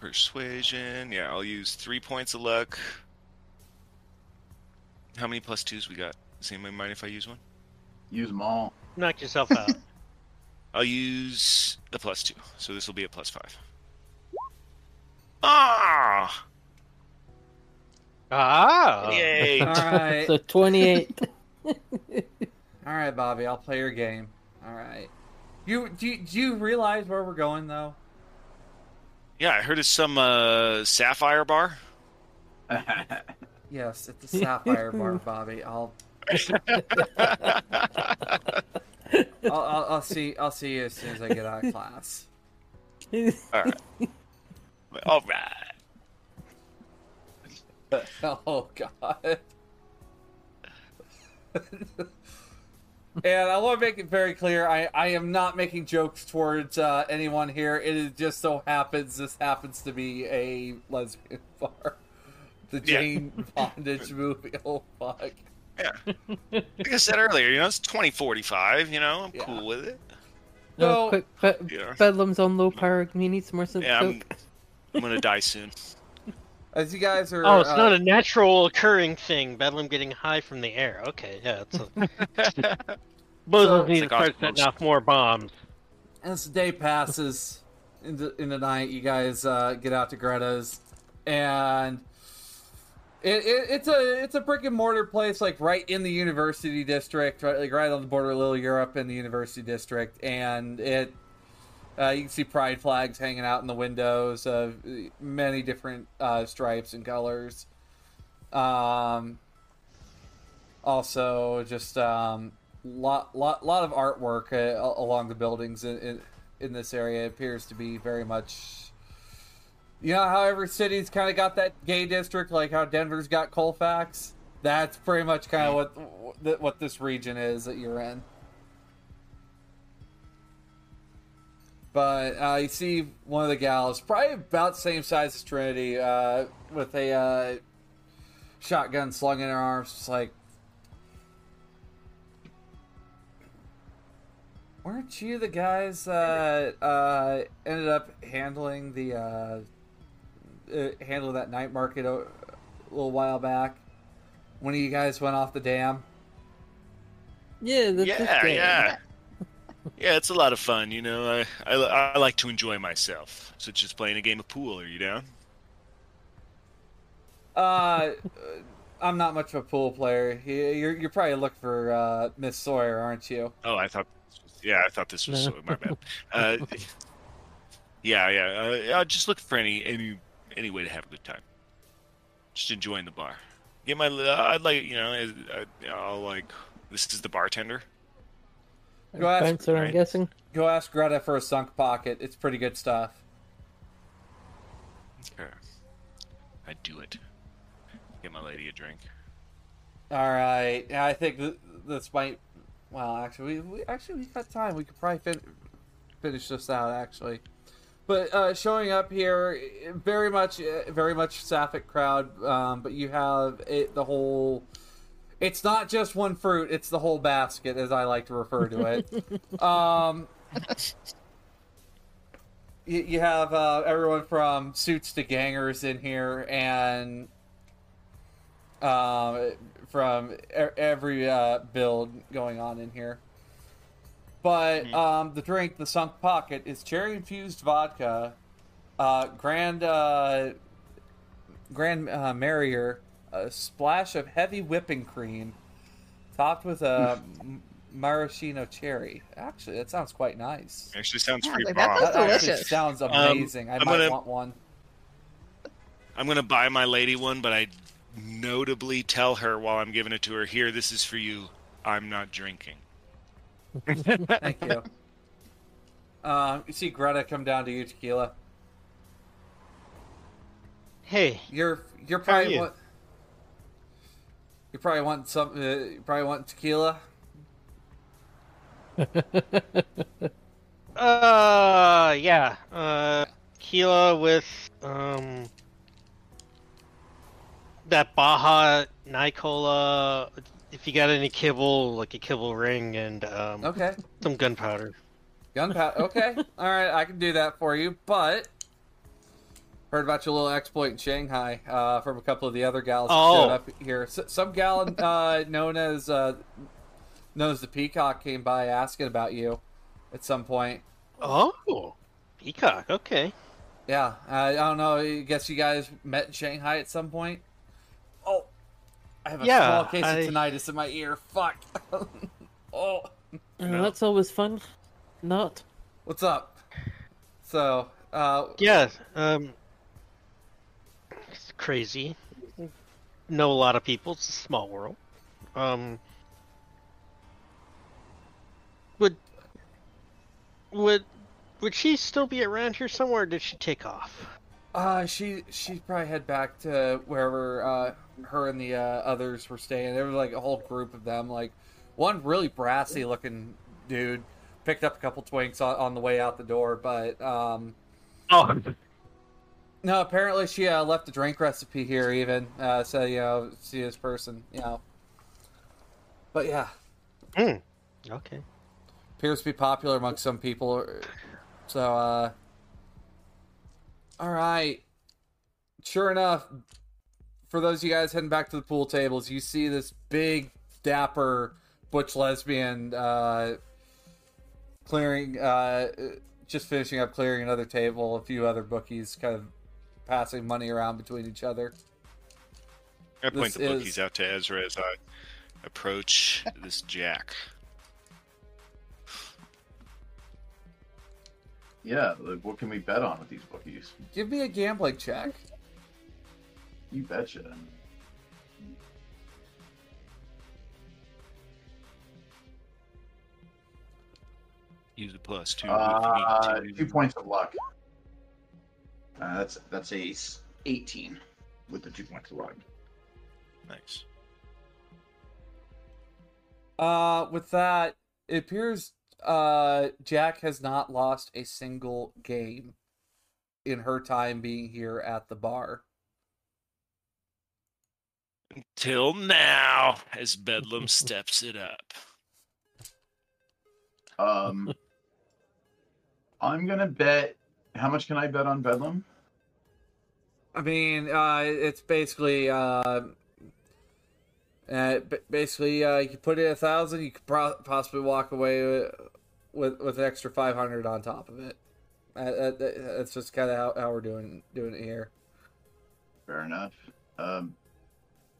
Speaker 6: Persuasion. Yeah, I'll use three points of luck. How many plus twos we got? Does anybody mind if I use one?
Speaker 5: Use them all.
Speaker 3: Knock yourself out.
Speaker 6: I'll use the plus two, so this will be a plus five. Ah!
Speaker 3: ah.
Speaker 6: Yay!
Speaker 1: All right,
Speaker 2: So 28.
Speaker 1: all right, Bobby. I'll play your game. All right. You do you, do you realize where we're going though?
Speaker 6: Yeah, I heard it's some uh, sapphire bar.
Speaker 1: Yes, it's a sapphire bar, Bobby. I'll I'll, I'll, I'll see I'll see you as soon as I get out of class.
Speaker 6: All right. All right.
Speaker 1: Oh God. And I want to make it very clear: I, I am not making jokes towards uh, anyone here. It is just so happens this happens to be a lesbian bar, the
Speaker 6: Yeah.
Speaker 1: Jane bondage movie. Oh fuck!
Speaker 6: Yeah. Like I said earlier, you know, it's 2045, you know, I'm
Speaker 1: Yeah.
Speaker 6: cool with it.
Speaker 2: No,
Speaker 1: No.
Speaker 2: quick, Be-
Speaker 6: Yeah.
Speaker 2: Bedlam's on low power. He need some more sense
Speaker 6: Yeah, I'm. I'm gonna die soon.
Speaker 1: As you guys are,
Speaker 3: Oh, it's
Speaker 1: uh,
Speaker 3: not a natural occurring thing. Bedlam getting high from the air. Okay, yeah. It's a... Muslims need
Speaker 6: It's
Speaker 3: to
Speaker 6: like
Speaker 3: start setting off more bombs.
Speaker 1: as the day passes into in the night, you guys uh, get out to Greta's, and it, it, it's a it's a brick and mortar place, like right in the university district, right like right on the border of Little Europe and the university district, and it. Uh, you can see pride flags hanging out in the windows of many different uh, stripes and colors. Um, also, just um, lot lot lot of artwork uh, along the buildings in, in in this area. It appears to be very much. You know how every city's kind of got that gay district, like how Denver's got Colfax. That's pretty much kind of what what what this region is that you're in. But uh, you see one of the gals, probably about the same size as Trinity, uh, with a uh, shotgun slung in her arms, just like, weren't you the guys that uh, ended up handling the uh, uh, handling that night market a, a little while back? when you guys went off the dam.
Speaker 2: Yeah, that's
Speaker 6: yeah, yeah, yeah. It's a lot of fun, you know. I, I I like to enjoy myself, such as playing a game of pool. Are you down?
Speaker 1: Uh, I'm not much of a pool player. You- You're you're probably looking for uh, Miss Sawyer, aren't you?
Speaker 6: Oh, I thought. Yeah, I thought this was
Speaker 2: No.
Speaker 6: my bad. Uh, yeah, yeah. Uh, uh, just look for any any any way to have a good time. Just enjoying the bar. Get my. Uh, I'd like you know. I, I'll like. This is the bartender.
Speaker 1: Go ask-
Speaker 2: Bouncer, I'm guessing.
Speaker 1: Go ask Greta for a sunk pocket. It's pretty good stuff.
Speaker 6: Okay. I do it. Get my lady a drink.
Speaker 1: All right. Yeah, I think th- this might. Well, actually, we, we actually we got time. We could probably fin- finish this out actually. But uh, showing up here, very much, uh, very much sapphic crowd. Um, but you have it, the whole. It's not just one fruit; it's the whole basket, as I like to refer to it. um, you, you have uh, everyone from suits to gangers in here, and um, from e- every uh, build going on in here. But um, the drink, the sunk pocket, is cherry infused vodka, uh, grand uh, grand uh, Marnier, a splash of heavy whipping cream, topped with a maraschino cherry. Actually, that sounds quite nice.
Speaker 6: Actually, sounds
Speaker 4: Yeah,
Speaker 6: pretty
Speaker 4: like, that
Speaker 6: bomb.
Speaker 4: sounds
Speaker 1: That actually sounds amazing. I
Speaker 6: I'm
Speaker 1: might
Speaker 6: gonna-
Speaker 1: want one.
Speaker 6: I'm gonna buy my lady one, but I notably tell her while I'm giving it to her, "Here, this is for you. I'm not drinking."
Speaker 1: Thank you. Um, you see Greta come down to you, Tequila.
Speaker 3: Hey,
Speaker 1: You're you're
Speaker 3: How are
Speaker 1: probably
Speaker 3: you?
Speaker 1: want, you probably want some uh, you probably want tequila.
Speaker 3: uh, yeah, uh, Kila with, um, that Baja Nicola, if you got any kibble, like a kibble ring, and, um,
Speaker 1: Okay,
Speaker 3: some gunpowder.
Speaker 1: gunpowder. Okay, all right, I can do that for you. But heard about your little exploit in Shanghai uh, from a couple of the other gals that
Speaker 3: Oh.
Speaker 1: showed up here. S- some gal uh, known as uh, known as the Peacock came by asking about you at some point.
Speaker 3: Oh, peacock, okay.
Speaker 1: Yeah, uh, I don't know. I guess you guys met in Shanghai at some point. Oh, I have a
Speaker 3: Yeah,
Speaker 1: small case
Speaker 3: I-
Speaker 1: of tinnitus in my ear. Fuck. oh,
Speaker 6: No.
Speaker 2: That's always fun. Not.
Speaker 1: what's up? So, uh,
Speaker 3: Yeah, um, it's crazy. Know a lot of people. It's a small world. Um, would would would she still be around here somewhere? Or did she take off?
Speaker 1: uh, she she probably head back to wherever uh, her and the uh, others were staying. There was like a whole group of them. Like one really brassy looking dude picked up a couple twinks on, on the way out the door, but um,
Speaker 3: Oh,
Speaker 1: No, apparently she uh, left a drink recipe here, even. Uh, so, you know, see this person, you know. But yeah,
Speaker 3: okay.
Speaker 1: appears to be popular among some people. So, uh. Alright. Sure enough, for those of you guys heading back to the pool tables, you see this big, dapper, butch lesbian, uh. Clearing, uh. Just finishing up clearing another table, a few other bookies kind of passing money around between each other.
Speaker 6: I point
Speaker 1: This
Speaker 6: the bookies
Speaker 1: is-
Speaker 6: out to Ezra as I approach this Jack.
Speaker 5: Yeah, like, what can we bet on with these bookies?
Speaker 1: Give me a gambling check.
Speaker 5: You betcha.
Speaker 6: Use a plus two.
Speaker 5: Uh,
Speaker 6: if you need
Speaker 5: two points of luck. Uh, that's that's a s- 18 with the two points of luck.
Speaker 6: Nice.
Speaker 1: Uh, with that, it appears uh, Jack has not lost a single game in her time being here at the bar.
Speaker 6: Until now, as Bedlam steps it up.
Speaker 5: Um, I'm gonna bet. How much can I bet on Bedlam?
Speaker 1: I mean, uh, it's basically, uh, uh, basically, uh, you could put in a thousand, you could pro- possibly walk away with, with with an extra five hundred on top of it. Uh, uh, that's just kind of how, how we're doing doing it here.
Speaker 5: Fair enough. Um,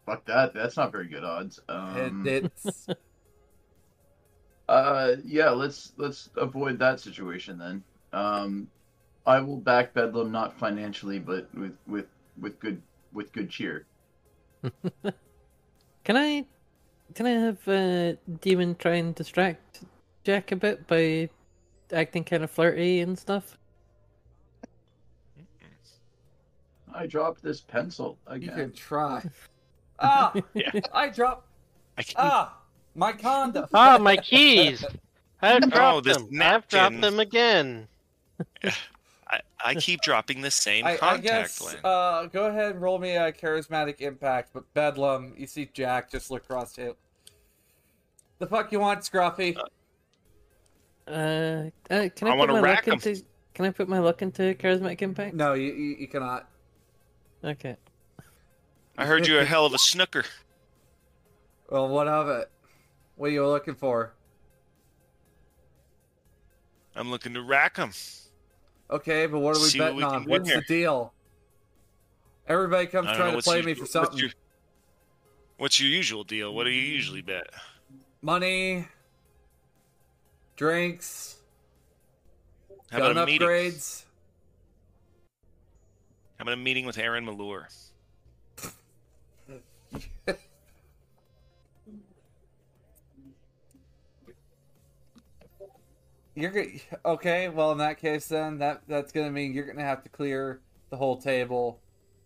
Speaker 5: fuck that. That's not very good odds. Um,
Speaker 1: it, it's
Speaker 5: Uh, yeah, let's let's avoid that situation then. Um, I will back Bedlam not financially, but with with with good with good cheer.
Speaker 2: Can I can I have uh, Demon try and distract Jack a bit by acting kind of flirty and stuff?
Speaker 5: I dropped this pencil
Speaker 1: you
Speaker 5: again.
Speaker 1: can try. Ah,
Speaker 6: Yeah.
Speaker 1: I dropped.
Speaker 6: I can,
Speaker 1: Ah, my condom.
Speaker 3: Ah, my keys! I've dropped
Speaker 6: this
Speaker 3: them. I've dropped them again.
Speaker 6: I, I keep dropping the same
Speaker 1: I, I
Speaker 6: contact
Speaker 1: guess
Speaker 6: lens.
Speaker 1: uh, go ahead and roll me a charismatic impact, but Bedlam, you see Jack just look across him. The fuck you want, Scruffy?
Speaker 2: Uh, uh can I,
Speaker 6: I
Speaker 2: put my
Speaker 6: rack
Speaker 2: luck
Speaker 6: 'em.
Speaker 2: into Can I put my luck into charismatic impact?
Speaker 1: No, you, you you cannot.
Speaker 2: Okay.
Speaker 6: I heard you're a hell of a snooker.
Speaker 1: Well, what of it? What are you looking for?
Speaker 6: I'm looking to rack them.
Speaker 1: Okay, but what are we
Speaker 6: See what
Speaker 1: betting
Speaker 6: we
Speaker 1: on? What's
Speaker 6: here.
Speaker 1: the deal? Everybody comes trying
Speaker 6: know,
Speaker 1: to play me for
Speaker 6: what's
Speaker 1: something.
Speaker 6: your- What's your usual deal? What do you usually bet?
Speaker 1: Money, drinks,
Speaker 6: How
Speaker 1: gun
Speaker 6: about a meeting?
Speaker 1: upgrades.
Speaker 6: How about a meeting with Aaron Malure?
Speaker 1: You're okay. Well, in that case, then that that's gonna mean you're gonna have to clear the whole table,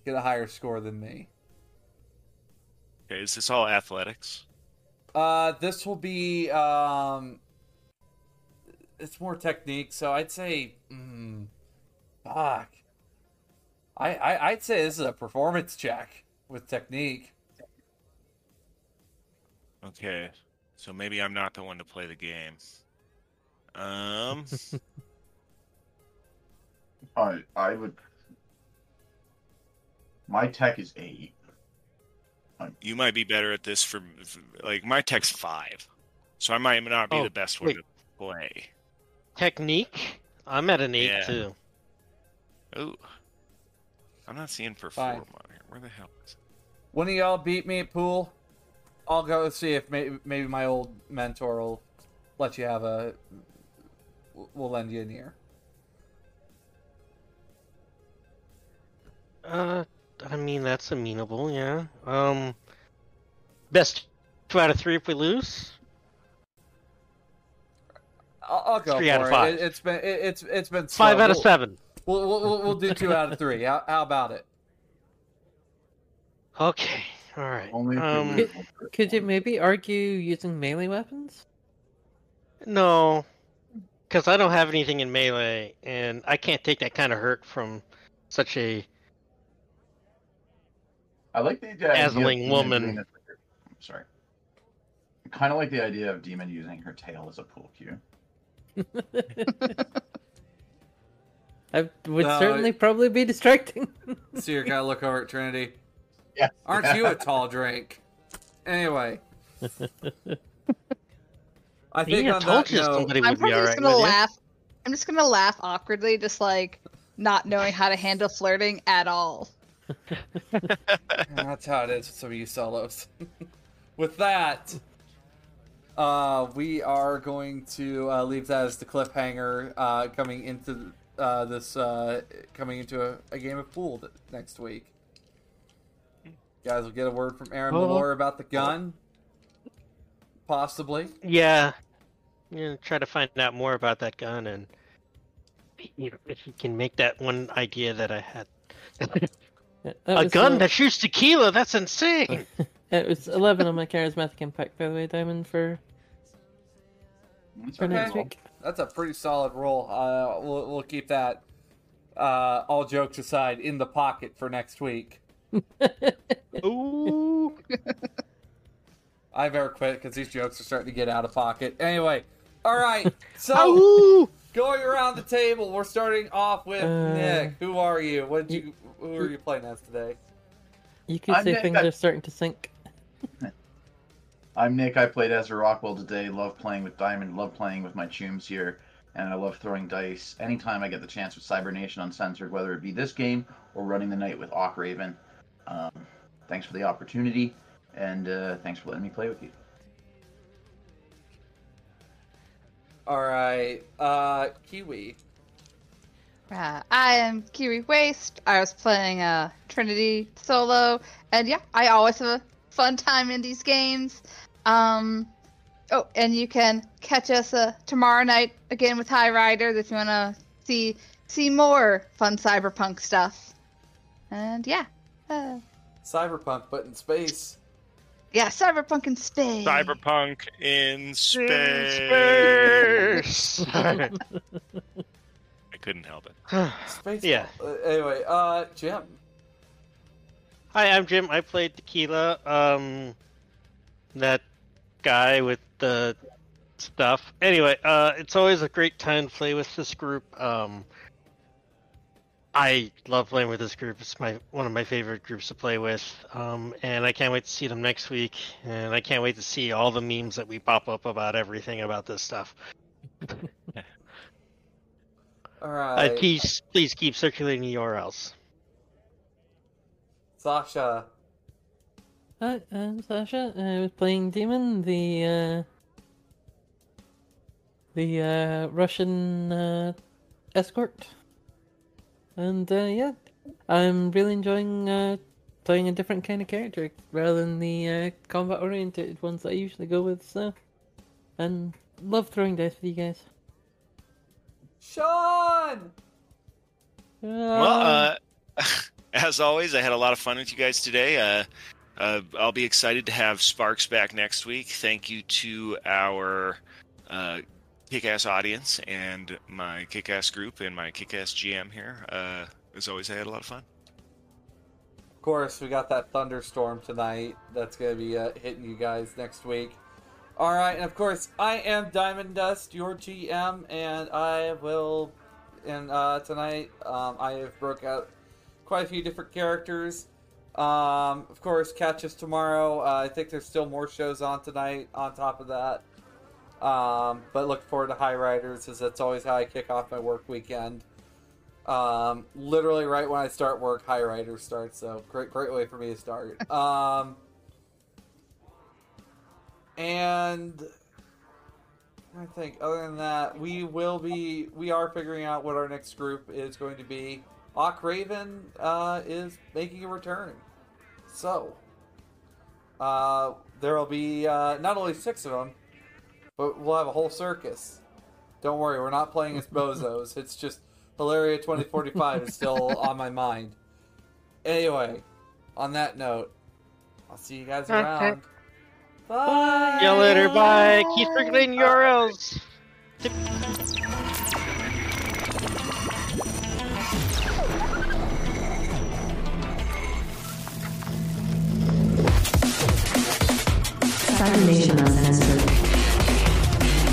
Speaker 1: get a higher score than me.
Speaker 6: Okay, is this all athletics?
Speaker 1: Uh, this will be um, it's more technique. So I'd say, mm, fuck. I, I I'd say this is a performance check with technique.
Speaker 6: Okay, so maybe I'm not the one to play the game. Um,
Speaker 5: I I would. My tech is eight.
Speaker 6: you might be better at this for, for- like my tech's five, so I might not be
Speaker 3: Oh,
Speaker 6: the best one
Speaker 3: wait.
Speaker 6: to play.
Speaker 3: Technique? I'm at an 8
Speaker 6: Yeah.
Speaker 3: too.
Speaker 6: Oh, I'm not seeing perform
Speaker 1: Fine.
Speaker 6: on here. Where the hell is it?
Speaker 1: One of y'all beat me at pool. I'll go see if maybe, maybe my old mentor will let you have a. We'll lend you an ear.
Speaker 3: Uh, I mean that's amenable, yeah. Um, best two out of three if we lose.
Speaker 1: I'll, I'll go
Speaker 3: Three
Speaker 1: for
Speaker 3: out of
Speaker 1: it.
Speaker 3: five.
Speaker 1: it. It's been it, it's it's been
Speaker 3: Five out of
Speaker 1: We'll-
Speaker 3: seven.
Speaker 1: We'll, we'll, we'll, we'll do two out of three. How, how about it?
Speaker 3: Okay, all right.
Speaker 5: Only if we
Speaker 3: Um,
Speaker 5: lose.
Speaker 2: Could you maybe argue using melee weapons?
Speaker 3: no, because I don't have anything in melee, and I can't take that kind of hurt from such a.
Speaker 5: I like the idea. of
Speaker 3: Dazzling
Speaker 5: Demon
Speaker 3: woman.
Speaker 5: doing this with her- I'm sorry. Kind of like the idea of Demon using her tail as a pool cue.
Speaker 2: I would
Speaker 1: No,
Speaker 2: certainly probably be distracting.
Speaker 1: So you're gonna look over at Trinity.
Speaker 5: Yeah.
Speaker 1: Aren't you a tall drink? Anyway. I think
Speaker 3: Yeah, I
Speaker 1: on
Speaker 3: told
Speaker 1: that
Speaker 3: you
Speaker 1: note,
Speaker 3: somebody
Speaker 4: I'm
Speaker 3: would be
Speaker 4: probably just
Speaker 3: alright
Speaker 4: gonna
Speaker 3: with you.
Speaker 4: laugh. I'm just gonna laugh awkwardly, just like not knowing how to handle flirting at all.
Speaker 1: that's how it is with some of you solos. with that, uh, we are going to uh, leave that as the cliffhanger uh, coming into uh, this uh, coming into a, a game of pool th- next week. guys will get a word from Aaron
Speaker 3: Oh.
Speaker 1: Malore about the gun, possibly.
Speaker 3: Yeah, yeah. Try to find out more about that gun, and you know, if you can make that one idea that I had.
Speaker 2: That
Speaker 3: a gun that shoots tequila. That's insane.
Speaker 2: It was 11 on my charismatic impact, by the way, Diamond, for, for
Speaker 5: okay.
Speaker 2: next week.
Speaker 1: That's a pretty solid roll. Uh, we'll, we'll keep that, uh, all jokes aside, in the pocket for next week.
Speaker 3: Ooh.
Speaker 1: I better quit because these jokes are starting to get out of pocket. Anyway, All right. So going around the table, we're starting off with
Speaker 2: Uh,
Speaker 1: Nick. Who are you? What did you? Who are you playing as today?
Speaker 2: You can
Speaker 5: I'm
Speaker 2: say
Speaker 5: Nick,
Speaker 2: things
Speaker 5: I-
Speaker 2: are starting to sink.
Speaker 5: I'm Nick. I played Ezra Rockwell today. Love playing with Diamond. Love playing with my chooms here. And I love throwing dice anytime I get the chance with Cybernation Uncensored, whether it be this game or running the night with Hawk Raven. Um, thanks for the opportunity, and uh, thanks for letting me play with you.
Speaker 1: All right. Uh, Kiwi.
Speaker 4: Uh, I am Kiwi Waste. I was playing uh, Trinity solo, and yeah, I always have a fun time in these games. Um, oh, and you can catch us uh, tomorrow night again with High Riders if you want to see see more fun cyberpunk stuff. And yeah, uh,
Speaker 1: Cyberpunk, but in space.
Speaker 4: Yeah, cyberpunk in space.
Speaker 6: Cyberpunk in space.
Speaker 3: Space.
Speaker 6: I couldn't help it.
Speaker 1: Space.
Speaker 3: Yeah.
Speaker 1: Uh, anyway, uh, Jim.
Speaker 3: Hi, I'm Jim. I played Tequila. Um, that guy with the stuff. Anyway, uh, it's always a great time to play with this group. Um, I love playing with this group. It's my one of my favorite groups to play with. Um, and I can't wait to see them next week. And I can't wait to see all the memes that we pop up about everything about this stuff.
Speaker 1: All
Speaker 3: Uh, please, please keep circulating the URLs.
Speaker 1: Sasha.
Speaker 2: Hi, I'm Sasha. I was playing Demon, the uh, the uh, Russian uh, escort, and uh, yeah, I'm really enjoying uh, playing a different kind of character rather than the uh, combat-oriented ones I usually go with. So, and love throwing dice with you guys.
Speaker 1: Sean.
Speaker 6: Well, uh, as always, I had a lot of fun with you guys today. Uh, uh, I'll be excited to have Sparks back next week. Thank you to our uh, kick-ass audience and my kick-ass group and my kick-ass GM here. Uh, as always, I had a lot of fun.
Speaker 1: Of course, we got that thunderstorm tonight. That's gonna be uh, hitting you guys next week. All right, and of course, I am Diamond Dust, your GM, and I will. And uh, tonight, um, I have broke out quite a few different characters. Um, of course, catch us tomorrow. Uh, I think there's still more shows on tonight. On top of that, um, but look forward to High Riders, as that's always how I kick off my work weekend. Um, literally right when I start work, High Riders starts. So great, great way for me to start. Um, and I think other than that, we will be we are figuring out what our next group is going to be. Hawk Raven uh, is making a return, so uh, there will be uh, not only six of them, but we'll have a whole circus. Don't worry, we're not playing as bozos. It's just Hilaria 2045 is still on my mind. Anyway, on that note, I'll see you guys around. Bye.
Speaker 3: See you later. Bye. Keep circulating URLs.